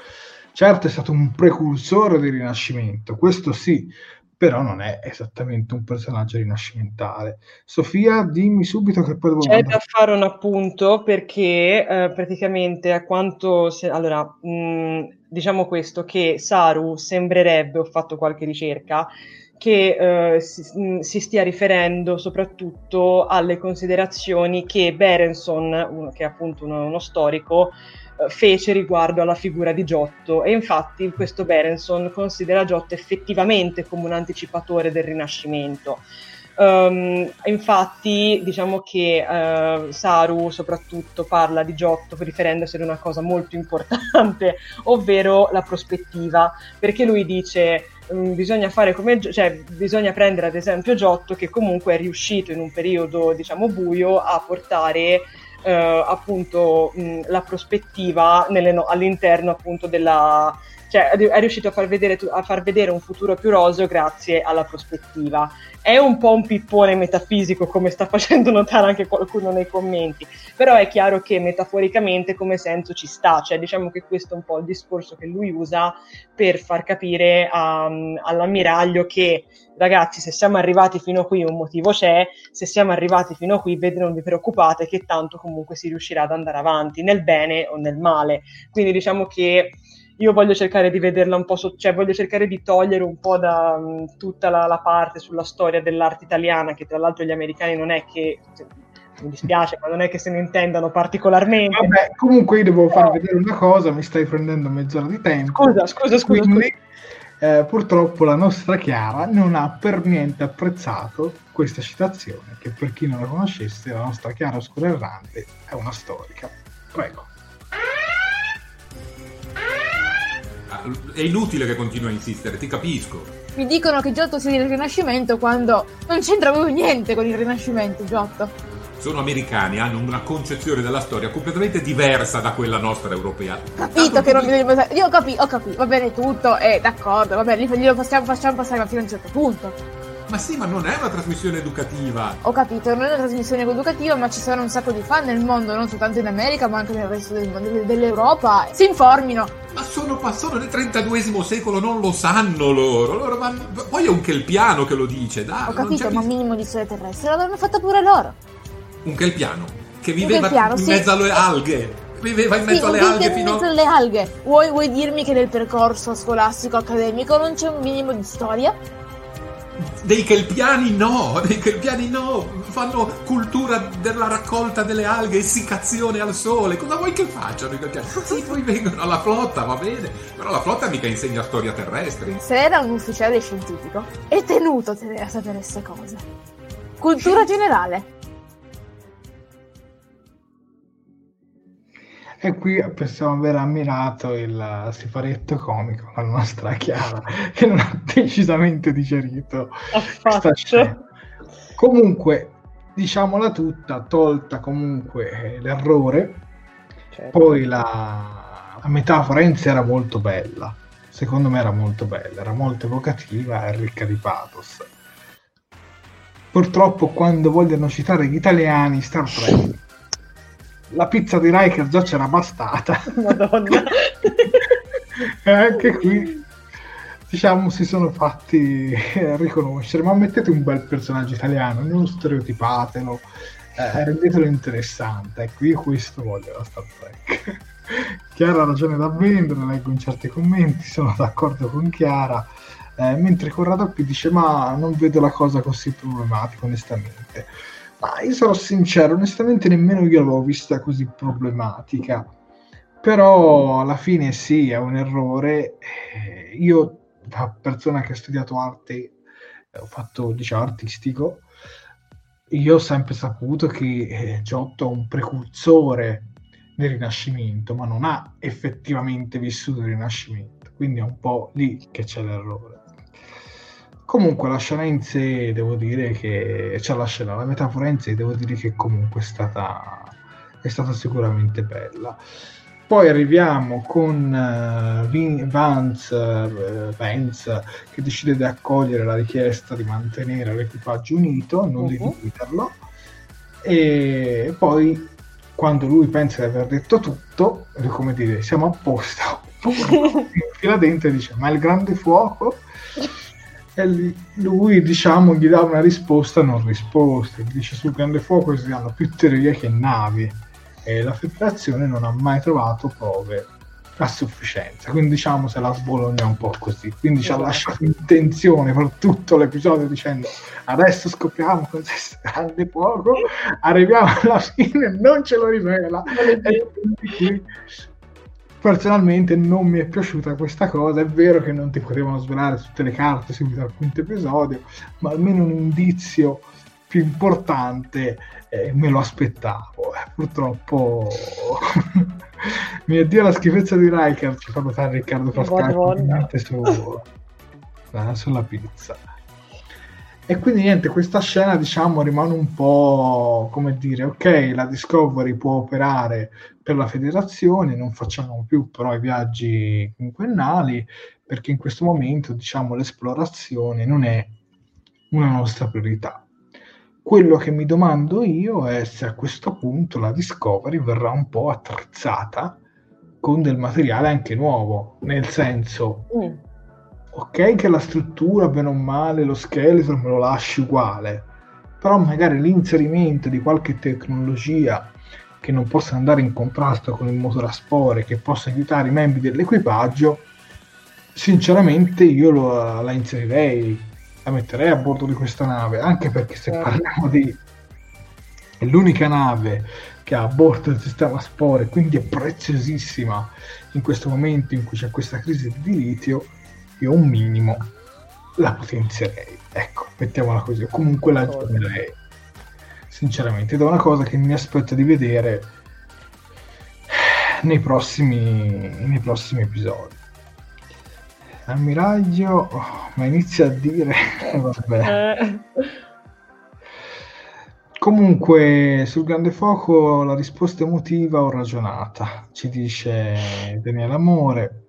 Certo è stato un precursore del rinascimento questo sì però non è esattamente un personaggio rinascimentale. Sofia dimmi subito che poi devo C'è da mandare fare un appunto perché eh, praticamente a quanto se- allora mh, diciamo questo che Saru sembrerebbe, ho fatto qualche ricerca, che eh, si, mh, si stia riferendo soprattutto alle considerazioni che Berenson, uno- che è appunto uno, uno storico, fece riguardo alla figura di Giotto e infatti questo Berenson considera Giotto effettivamente come un anticipatore del Rinascimento. Ehm, infatti, diciamo che eh, Saru soprattutto parla di Giotto riferendosi ad una cosa molto importante, ovvero la prospettiva, perché lui dice mm, bisogna fare come cioè bisogna prendere ad esempio Giotto che comunque è riuscito in un periodo diciamo buio a portare eh, appunto mh, la prospettiva no- all'interno appunto della cioè è riuscito a far, vedere, a far vedere un futuro più roseo grazie alla prospettiva. È un po' un pippone metafisico, come sta facendo notare anche qualcuno nei commenti, però è chiaro che metaforicamente come senso ci sta, cioè diciamo che questo è un po' il discorso che lui usa per far capire a- all'ammiraglio che ragazzi se siamo arrivati fino a qui un motivo c'è, se siamo arrivati fino a qui non vi preoccupate che tanto comunque si riuscirà ad andare avanti nel bene o nel male. Quindi diciamo che io voglio cercare di vederla un po', so- cioè voglio cercare di togliere un po' da mh, tutta la, la parte sulla storia dell'arte italiana, che tra l'altro gli americani non è che, cioè, mi dispiace, ma non è che se ne intendano particolarmente. Vabbè, comunque io devo far vedere una cosa, mi stai prendendo mezz'ora di tempo. Scusa, scusa, scusa, Quindi, eh, purtroppo la nostra Chiara non ha per niente apprezzato questa citazione, che per chi non la conoscesse, la nostra Chiara Oscura Errante è una storica. Prego. Ah, È inutile che continui a insistere, ti capisco. Mi dicono che Giotto sia del Rinascimento quando non c'entra proprio niente con il Rinascimento, Giotto. Sono americani, hanno una concezione della storia completamente diversa da quella nostra europea. Capito che non bisogna passare. Io ho capito, ho capito, va bene tutto, eh, d'accordo, va bene, glielo facciamo, facciamo passare ma fino a un certo punto. Ma sì, ma non è una trasmissione educativa. Ho capito, non è una trasmissione educativa, ma ci sono un sacco di fan nel mondo, non soltanto in America, ma anche nel resto del mondo, dell'Europa. Si informino. Ma sono, ma sono nel 32 secolo, non lo sanno loro. loro vanno- Poi è un Kelpiano che lo dice, dai. Ho capito, ma un minimo di storia terrestre l'avranno fatta pure loro. Un Kelpiano che viveva Kelpiano, in sì. mezzo alle alghe. Viveva in mezzo Sì, alle alghe in mezzo a... alle alghe. Vuoi, vuoi dirmi che nel percorso scolastico accademico non c'è un minimo di storia? Dei Kelpiani no, dei Kelpiani no. Fanno cultura della raccolta delle alghe, essiccazione al sole. Cosa vuoi che facciano i Kelpiani? Sì, poi vengono alla flotta, va bene. Però la flotta mica insegna storia terrestre. Se era un ufficiale scientifico, è tenuto a sapere queste cose. Cultura generale. E qui possiamo aver ammirato il siparietto comico, la nostra Chiara, che non ha decisamente digerito questa scena. Comunque, diciamola tutta, tolta comunque eh, l'errore, Certo. poi la, la metafora in sé era molto bella, secondo me era molto bella, era molto evocativa e ricca di pathos. Purtroppo quando vogliono citare gli italiani Star Trek la pizza di Riker già c'era bastata. Madonna. e anche qui diciamo si sono fatti riconoscere. Ma mettete un bel personaggio italiano non stereotipatelo. Eh, rendetelo interessante. Ecco io questo voglio la Star Trek. Chiara ha ragione da vendere leggo in certi commenti sono d'accordo con Chiara. Eh, mentre Corrado P dice ma non vedo la cosa così problematica onestamente ma io sarò sincero onestamente nemmeno io l'avevo vista così problematica. Però alla fine sì è un errore. Eh, io da persona che ha studiato arte eh, ho fatto diciamo artistico io ho sempre saputo che eh, Giotto è un precursore del Rinascimento ma non ha effettivamente vissuto il Rinascimento. Quindi è un po' lì che c'è l'errore Comunque la scena in sé devo dire che c'è cioè la scena, la metafora in sé devo dire che comunque è stata, è stata sicuramente bella. Poi arriviamo con uh, Vin- Vance, uh, Vance che decide di accogliere la richiesta di mantenere l'equipaggio unito, non uh-huh. di mhm. dividerlo. E poi quando lui pensa di aver detto tutto, come dire, siamo a posto, infila dentro e dice ma il grande fuoco? e lui diciamo gli dà una risposta non risposta. Dice sul grande fuoco si hanno più teorie che navi. E la federazione non ha mai trovato prove a sufficienza. Quindi diciamo se la sbologna un po' così. Quindi ci ha esatto. lasciato in tensione per tutto l'episodio dicendo adesso scopriamo cos'è grande fuoco arriviamo alla fine non ce lo rivela e quindi personalmente non mi è piaciuta questa cosa. È vero che non ti potevano svelare tutte le carte subito al quinto episodio, ma almeno un indizio più importante eh, me lo aspettavo. Eh, purtroppo mi addio la schifezza di Riker, ci fa notare Riccardo Pascali su, sulla pizza. E quindi niente, questa scena diciamo rimane un po' come dire, ok, la Discovery può operare per la federazione, non facciamo più però i viaggi quinquennali, perché in questo momento diciamo l'esplorazione non è una nostra priorità. Quello che mi domando io è se a questo punto la Discovery verrà un po' attrezzata con del materiale anche nuovo, nel senso... Mm ok che la struttura, bene o male, lo scheletro me lo lasci uguale, però magari l'inserimento di qualche tecnologia che non possa andare in contrasto con il motore a spore, che possa aiutare i membri dell'equipaggio, sinceramente io lo, la inserirei, la metterei a bordo di questa nave, anche perché se parliamo di... è l'unica nave che ha a bordo il sistema spore, quindi è preziosissima in questo momento in cui c'è questa crisi di litio, io un minimo la potenzierei. Ecco, mettiamola così. Comunque la aggiornerei. Sinceramente, ed è una cosa che mi aspetto di vedere nei prossimi, nei prossimi episodi. Ammiraglio, oh, ma inizia a dire... vabbè. Eh. Comunque, sul grande fuoco la risposta emotiva ho ragionata, ci dice Daniele Amore.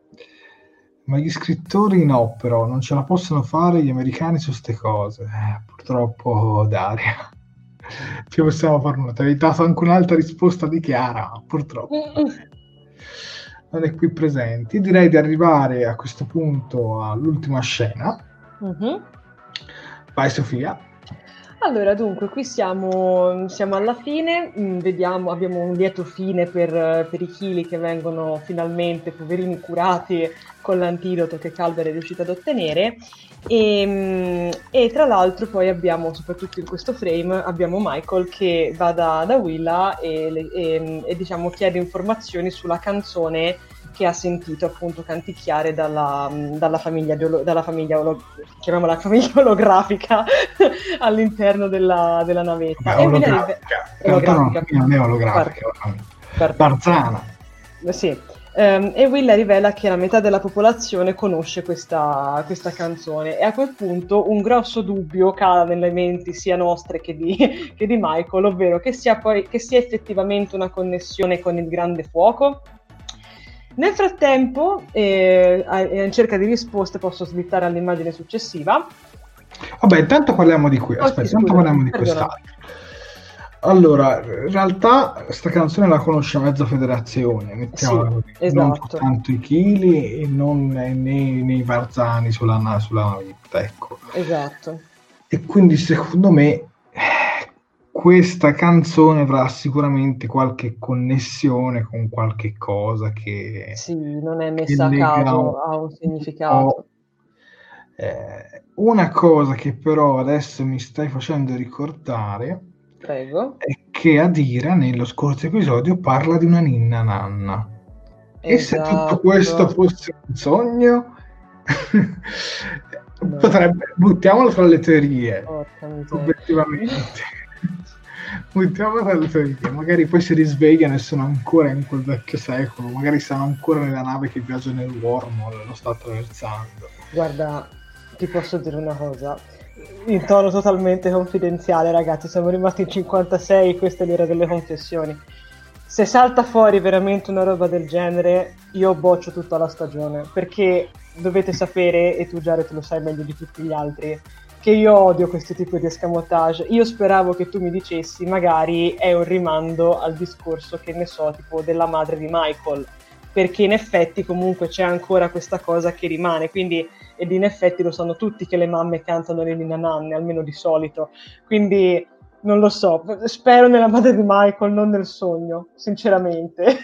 Ma gli scrittori no, però non ce la possono fare gli americani su queste cose. Eh, purtroppo, Daria. Ci possiamo fare una. Ti avevi dato anche un'altra risposta di Chiara, purtroppo. Non è qui presente. Direi di arrivare a questo punto all'ultima scena. Uh-huh. Vai, Sofia. Allora, dunque, qui siamo, siamo alla fine, mm, vediamo, abbiamo un lieto fine per, per, i chili che vengono finalmente, poverini, curati con l'antidoto che Calver è riuscito ad ottenere. E, mm, e, tra l'altro poi abbiamo, soprattutto in questo frame, abbiamo Michael che va da, da Willa e, e, e diciamo, chiede informazioni sulla canzone che ha sentito appunto canticchiare dalla, dalla famiglia, dalla famiglia, olo, chiamiamola famiglia olografica all'interno della, della navetta. Beh, olografica. olografica. No, non è olografica, Barzana. Sì. Um, e Will rivela che la metà della popolazione conosce questa, questa, canzone e a quel punto un grosso dubbio cala nelle menti sia nostre che di, che di Michael, ovvero che sia, poi, che sia effettivamente una connessione con il grande fuoco nel frattempo, eh, in cerca di risposte, posso slittare all'immagine successiva. Vabbè, intanto parliamo di qui. Oh, Aspetta, sì, intanto parliamo di quest'altro. Allora, in realtà sta canzone la conosce mezza federazione, mettiamola Sì, così. esatto. Non soltanto i chili e non né, né i Barzani sulla, sulla ecco. Esatto. E quindi secondo me eh, questa canzone avrà sicuramente qualche connessione con qualche cosa che Sì, non è messa a caso, ha un significato. Eh, una cosa che però adesso mi stai facendo ricordare Prego. è che Adira nello scorso episodio parla di una ninna nanna. E se tutto Esatto. questo fosse un sogno, No. potrebbe, buttiamolo tra le teorie, obiettivamente. le teorie, magari poi si risvegliano e sono ancora in quel vecchio secolo, magari stanno ancora nella nave che viaggia nel wormhole, lo sta attraversando. Guarda, ti posso dire una cosa. In tono totalmente confidenziale, ragazzi, siamo rimasti in 56, questa è l'era delle confessioni. Se salta fuori veramente una roba del genere, io boccio tutta la stagione, perché dovete sapere, e tu Jared lo sai meglio di tutti gli altri, che io odio questo tipo di escamotage. Io speravo che tu mi dicessi, magari è un rimando al discorso, che ne so, tipo della madre di Michael, perché in effetti comunque c'è ancora questa cosa che rimane, quindi ed in effetti lo sanno tutti che le mamme cantano le ninna nanne, almeno di solito. Quindi non lo so, spero nella madre di Michael, non nel sogno, sinceramente.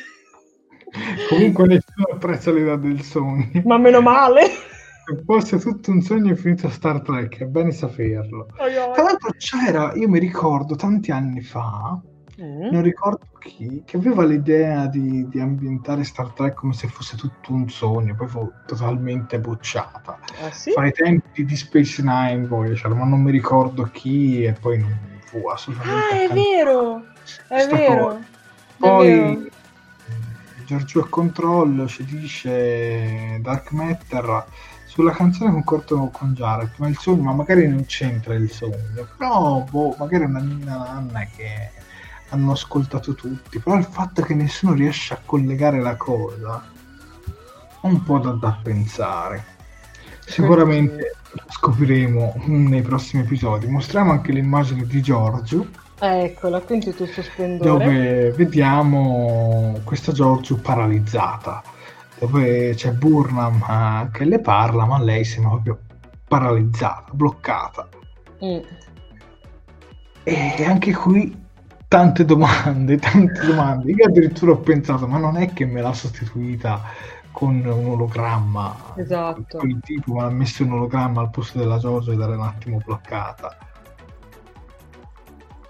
Comunque nessuno apprezza l'idea del sogno. Ma meno male. Se fosse tutto un sogno finito Star Trek, è bene saperlo. Tra l'altro c'era, io mi ricordo tanti anni fa, Mm. non ricordo chi, che aveva l'idea di, di ambientare Star Trek come se fosse tutto un sogno, poi fu totalmente bocciata. Ah sì? Fra i tempi di Space Nine Voyager, ma non mi ricordo chi e poi non fu assolutamente Ah, è vero, è Sta vero. cosa. è Poi vero. Giorgio a Controllo ci dice Dark Matter sulla canzone concordo con Jared, ma il sogno, ma magari non c'entra il sogno, però boh, magari è una ninna nanna che hanno ascoltato tutti, però il fatto che nessuno riesce a collegare la cosa è un po' da, da pensare. Sicuramente lo scopriremo nei prossimi episodi. Mostriamo anche l'immagine di Giorgio Eccola, quindi tutto splendore. dove vediamo questa Giorgio paralizzata, dove c'è Burnham eh, che le parla, ma lei sembra proprio paralizzata, bloccata. Mm. E anche qui tante domande, tante domande. Io addirittura ho pensato, ma non è che me l'ha sostituita con un ologramma? Esatto. Quel tipo mi ha messo un ologramma al posto della Giorgio ed era un attimo bloccata.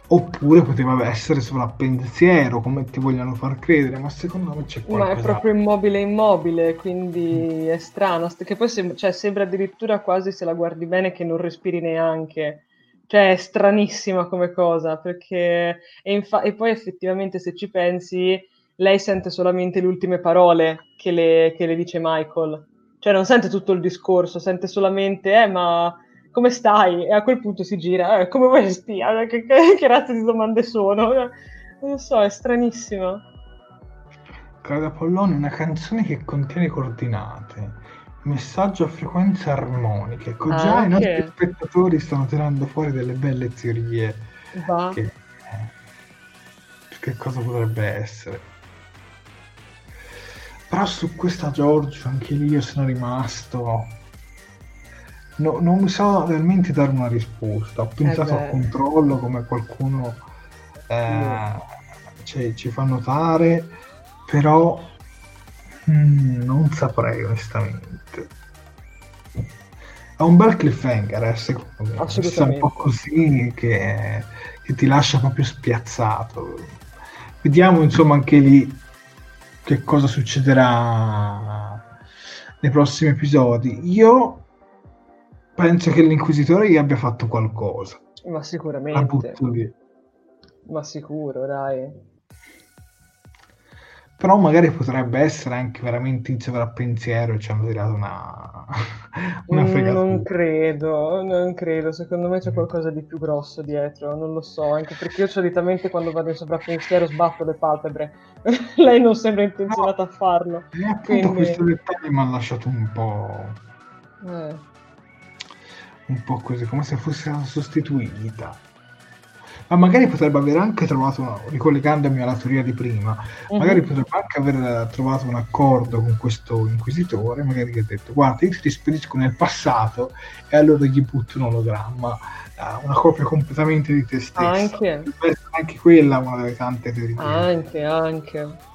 Oppure poteva essere sovrappensiero, come ti vogliono far credere, ma secondo me c'è Ma qualcosa. è proprio immobile immobile, quindi è strano. St- Che poi sem- cioè, sembra addirittura quasi se la guardi bene che non respiri neanche. Cioè, è stranissima come cosa, perché... E, infa- e poi effettivamente se ci pensi, lei sente solamente le ultime parole che le, che le dice Michael. Cioè, non sente tutto il discorso, sente solamente, eh, ma come stai? E a quel punto si gira, eh, come vuoi stia? Che, che, che razza di domande sono? Non lo so, è stranissima. Claudia Pollone è una canzone che contiene coordinate, messaggio a frequenze armoniche. Ecco, Ah, già i nostri spettatori stanno tirando fuori delle belle teorie. Va. Che, che cosa potrebbe essere? Però su questa Giorgio anche lì io sono rimasto. No- non mi so realmente dare una risposta. Ho pensato beh. a controllo come qualcuno eh, ci, ci fa notare, però mm, non saprei onestamente. Ha un bel cliffhanger, eh, secondo me. Sta un po' così che, che ti lascia proprio spiazzato. Vediamo insomma anche lì che cosa succederà nei prossimi episodi. Io penso che l'inquisitore gli abbia fatto qualcosa. Ma sicuramente, ma sicuro, dai. Però magari potrebbe essere anche veramente in sovrappensiero e ci hanno tirato una, una fregatura. Non credo, non credo. Secondo me c'è qualcosa di più grosso dietro, non lo so. Anche perché io solitamente quando vado in sovrappensiero sbatto le palpebre. Lei non sembra intenzionata a farlo. E appunto Quindi- questo dettaglio mi ha lasciato un po', Eh, un po' così, come se fosse stata sostituita. ma magari potrebbe aver anche trovato, una, ricollegandomi alla teoria di prima, uh-huh. magari potrebbe anche aver trovato un accordo con questo inquisitore, magari che ha detto guarda io ti spedisco nel passato e allora gli butto un ologramma, uh, una copia completamente di te stesso. Anche. anche quella una delle tante teorie. Anche, anche.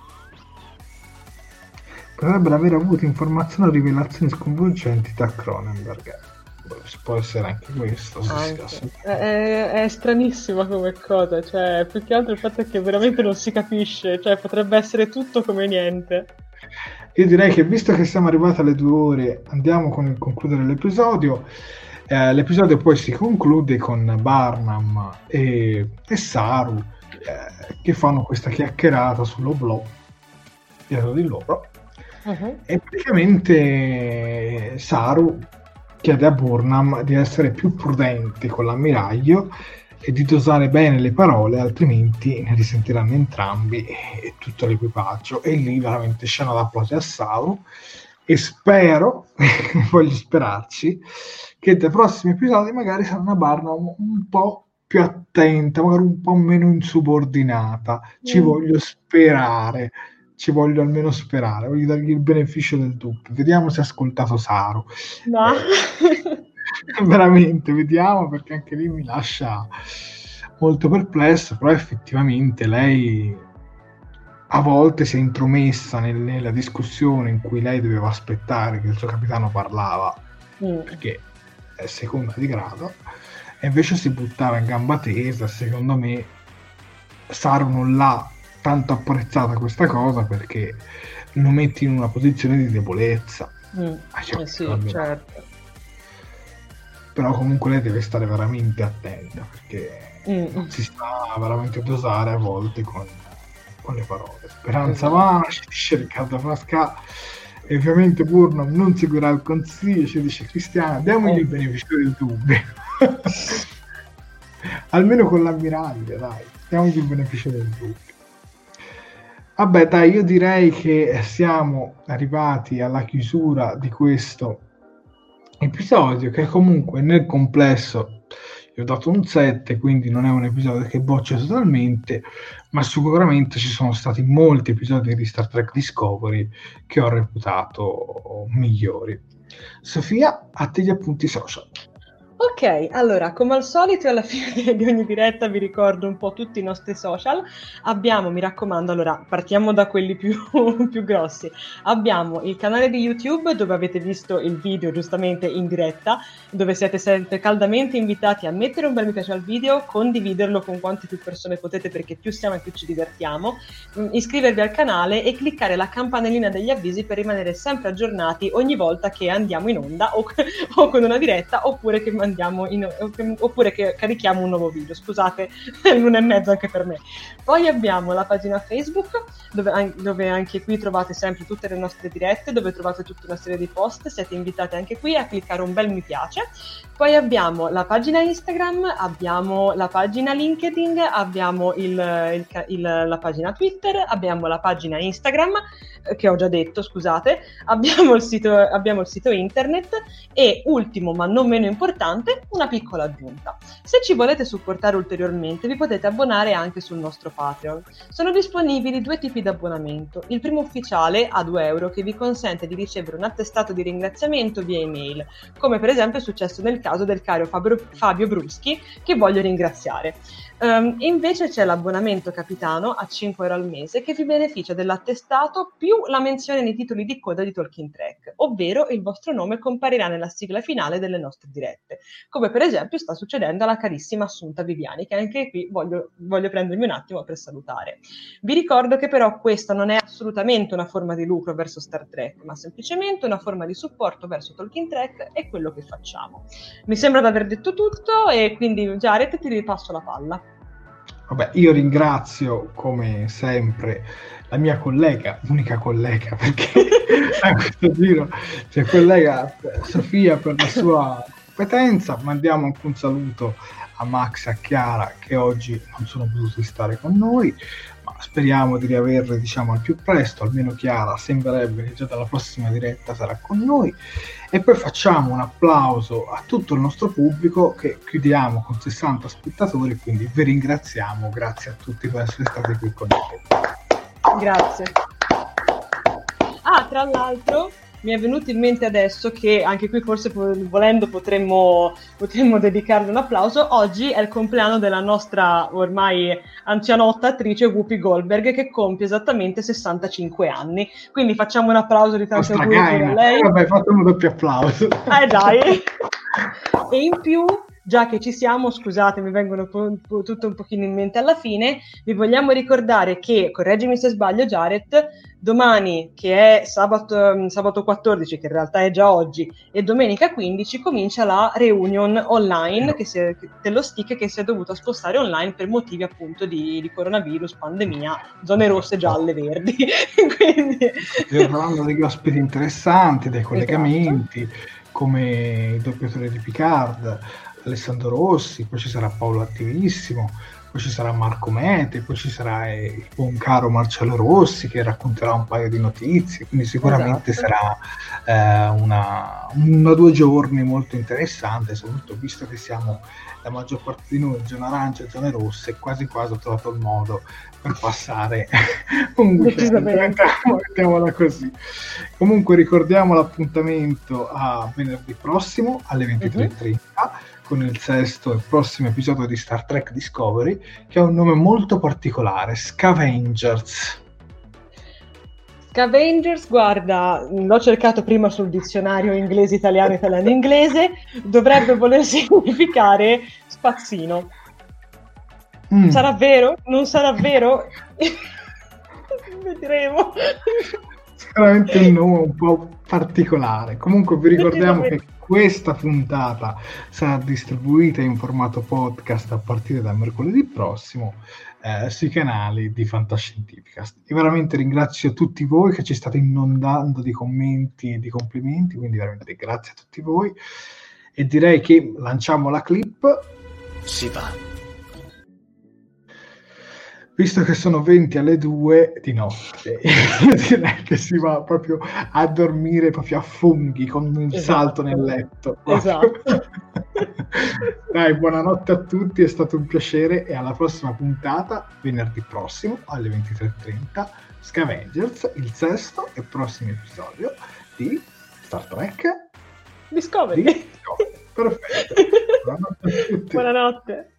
Potrebbero aver avuto informazioni o rivelazioni sconvolgenti da Cronenberg può essere anche questo. Anche. È, è, stranissima come cosa, cioè più che altro il fatto è che veramente non si capisce, cioè potrebbe essere tutto come niente. Io direi che visto che siamo arrivati alle due ore, andiamo con il concludere l'episodio. Eh, l'episodio poi si conclude con Barnum e, e Saru eh, che fanno questa chiacchierata sull'oblò dietro di loro. Uh-huh. E praticamente Saru chiede a Burnham di essere più prudenti con l'ammiraglio e di dosare bene le parole, altrimenti ne risentiranno entrambi e tutto l'equipaggio. E lì veramente scena d'applausi a Saru. E spero, voglio sperarci, che dai prossimi episodi magari sarà una Barnum un po' più attenta, magari un po' meno insubordinata. Ci mm. voglio sperare ci voglio almeno sperare, voglio dargli il beneficio del dubbio. Vediamo se ha ascoltato Saro. No. Eh, veramente, vediamo perché anche lì mi lascia molto perplesso, però effettivamente lei a volte si è intromessa nel, nella discussione in cui lei doveva aspettare che il suo capitano parlava, mm. perché è seconda di grado, e invece si buttava in gamba tesa, secondo me Saro non l'ha tanto apprezzata questa cosa perché lo metti in una posizione di debolezza. Mm. Eh sì, certo. Però comunque lei deve stare veramente attenta perché mm. si sta veramente a dosare a volte con, con le parole. Speranza esatto. vana, ci dice Riccardo Frasca e ovviamente Burnham non seguirà il consiglio, ci dice Cristiana, diamogli oh. il beneficio del dubbio. Almeno con l'ammiraglia, dai, diamogli il beneficio del dubbio. Vabbè, dai, io direi che siamo arrivati alla chiusura di questo episodio che comunque nel complesso gli ho dato un 7, quindi non è un episodio che boccia totalmente, ma sicuramente ci sono stati molti episodi di Star Trek Discovery che ho reputato migliori. Sofia, a te gli appunti social. Ok, allora, come al solito alla fine di ogni diretta vi ricordo un po' tutti i nostri social. Abbiamo, mi raccomando, allora, partiamo da quelli più, più grossi. Abbiamo il canale di YouTube dove avete visto il video giustamente in diretta, dove siete sempre caldamente invitati a mettere un bel mi piace al video, condividerlo con quante più persone potete perché più siamo e più ci divertiamo, mm, iscrivervi al canale e cliccare la campanellina degli avvisi per rimanere sempre aggiornati ogni volta che andiamo in onda o, o con una diretta oppure che mandiamo andiamo in, oppure che carichiamo un nuovo video. Scusate, è l'una e mezzo anche per me. Poi abbiamo la pagina Facebook, dove, dove, anche qui trovate sempre tutte le nostre dirette, dove trovate tutta una serie di post. Siete invitati anche qui a cliccare un bel mi piace. Poi abbiamo la pagina Instagram, abbiamo la pagina LinkedIn, abbiamo il, il, il, la pagina Twitter, abbiamo la pagina Instagram che ho già detto, scusate, abbiamo il, sito, abbiamo il sito internet e ultimo ma non meno importante, una piccola aggiunta. Se ci volete supportare ulteriormente vi potete abbonare anche sul nostro Patreon. Sono disponibili due tipi di abbonamento. Il primo ufficiale a 2 euro che vi consente di ricevere un attestato di ringraziamento via email, come per esempio è successo nel caso del caro Fabio, Fabio Bruschi che voglio ringraziare. Um, invece c'è l'abbonamento capitano a 5 euro al mese che vi beneficia dell'attestato più la menzione nei titoli di coda di Talking Track, ovvero il vostro nome comparirà nella sigla finale delle nostre dirette, come per esempio sta succedendo alla carissima Assunta Viviani, che anche qui voglio, voglio prendermi un attimo per salutare. Vi ricordo che però questa non è assolutamente una forma di lucro verso Star Trek, ma semplicemente una forma di supporto verso Talking Track e quello che facciamo. Mi sembra di aver detto tutto e quindi Jared ti ripasso la palla. Vabbè, io ringrazio come sempre la mia collega, l'unica collega perché a questo giro c'è collega Sofia per la sua competenza. Mandiamo anche un saluto a Max e a Chiara che oggi non sono potuti stare con noi, speriamo di riaverle diciamo al più presto, almeno Chiara sembrerebbe che già dalla prossima diretta sarà con noi e poi facciamo un applauso a tutto il nostro pubblico che chiudiamo con 60 spettatori, quindi vi ringraziamo, grazie a tutti per essere stati qui con noi. Grazie. Ah, tra l'altro mi è venuto in mente adesso che anche qui forse volendo potremmo, potremmo dedicarle un applauso. Oggi è il compleanno della nostra ormai anzianotta attrice Whoopi Goldberg che compie esattamente 65 anni. Quindi facciamo un applauso di tanto auguri a lei. Eh, vabbè, fate un doppio applauso. Eh dai. e in più già che ci siamo, scusate, mi vengono po- po- tutto un pochino in mente alla fine, vi vogliamo ricordare che, correggimi se sbaglio Jared, domani, che è sabato, mm, sabato 14, che in realtà è già oggi, e domenica 15 comincia la reunion online è, dello stick che si è dovuta spostare online per motivi appunto di, di coronavirus, pandemia, zone rosse, gialle, verdi. Quindi... Stiamo parlando degli ospiti interessanti, dei esatto. collegamenti, esatto. come il doppiatore di Picard, Alessandro Rossi, poi ci sarà Paolo Attivissimo, poi ci sarà Marco Mete, poi ci sarà il buon caro Marcello Rossi che racconterà un paio di notizie, quindi sicuramente esatto. sarà eh, una, una due giorni molto interessante, soprattutto visto che siamo la maggior parte di noi in zona arancia e zone rosse, quasi quasi ho trovato il modo per passare un weekend, mettiamola così. Comunque ricordiamo l'appuntamento a venerdì prossimo alle 23.30. Uh-huh con il sesto e prossimo episodio di Star Trek Discovery, che ha un nome molto particolare, Scavengers. Scavengers, guarda, l'ho cercato prima sul dizionario inglese-italiano, italiano-inglese, dovrebbe voler significare spazzino. Mm. Sarà vero? Non sarà vero? Vedremo. Sicuramente un nome un po' particolare. Comunque vi ricordiamo che questa puntata sarà distribuita in formato podcast a partire da mercoledì prossimo eh, sui canali di Fantascientificast. Io veramente ringrazio tutti voi che ci state inondando di commenti e di complimenti, quindi veramente grazie a tutti voi e direi che lanciamo la clip. Si va visto che sono 20 alle 2 di notte, direi che si va proprio a dormire proprio a funghi con un esatto. salto nel letto. Esatto. Dai, buonanotte a tutti, è stato un piacere e alla prossima puntata, venerdì prossimo alle 23.30, Scavengers, il sesto e prossimo episodio di Star Trek Discovery. Discovery. Perfetto. Buonanotte a tutti. Buonanotte.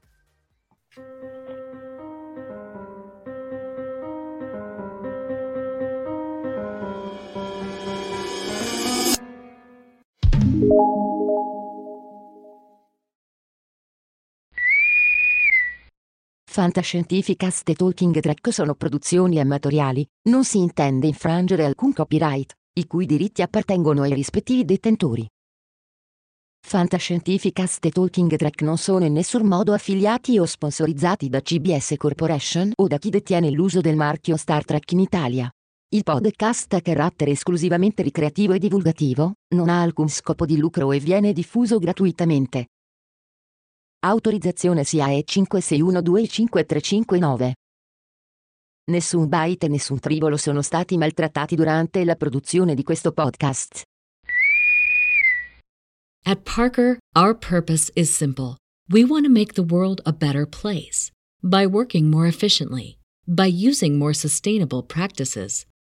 Fantascientificast e Talking Track sono produzioni amatoriali, non si intende infrangere alcun copyright, i cui diritti appartengono ai rispettivi detentori. Fantascientificast e Talking Track non sono in nessun modo affiliati o sponsorizzati da CBS Corporation o da chi detiene l'uso del marchio Star Trek in Italia. Il podcast ha carattere esclusivamente ricreativo e divulgativo, non ha alcun scopo di lucro e viene diffuso gratuitamente. Autorizzazione SIAE 56125359. Nessun byte e nessun tribolo sono stati maltrattati durante la produzione di questo podcast. At Parker, our purpose is simple. We want to make the world a better place by working more efficiently, by using more sustainable practices,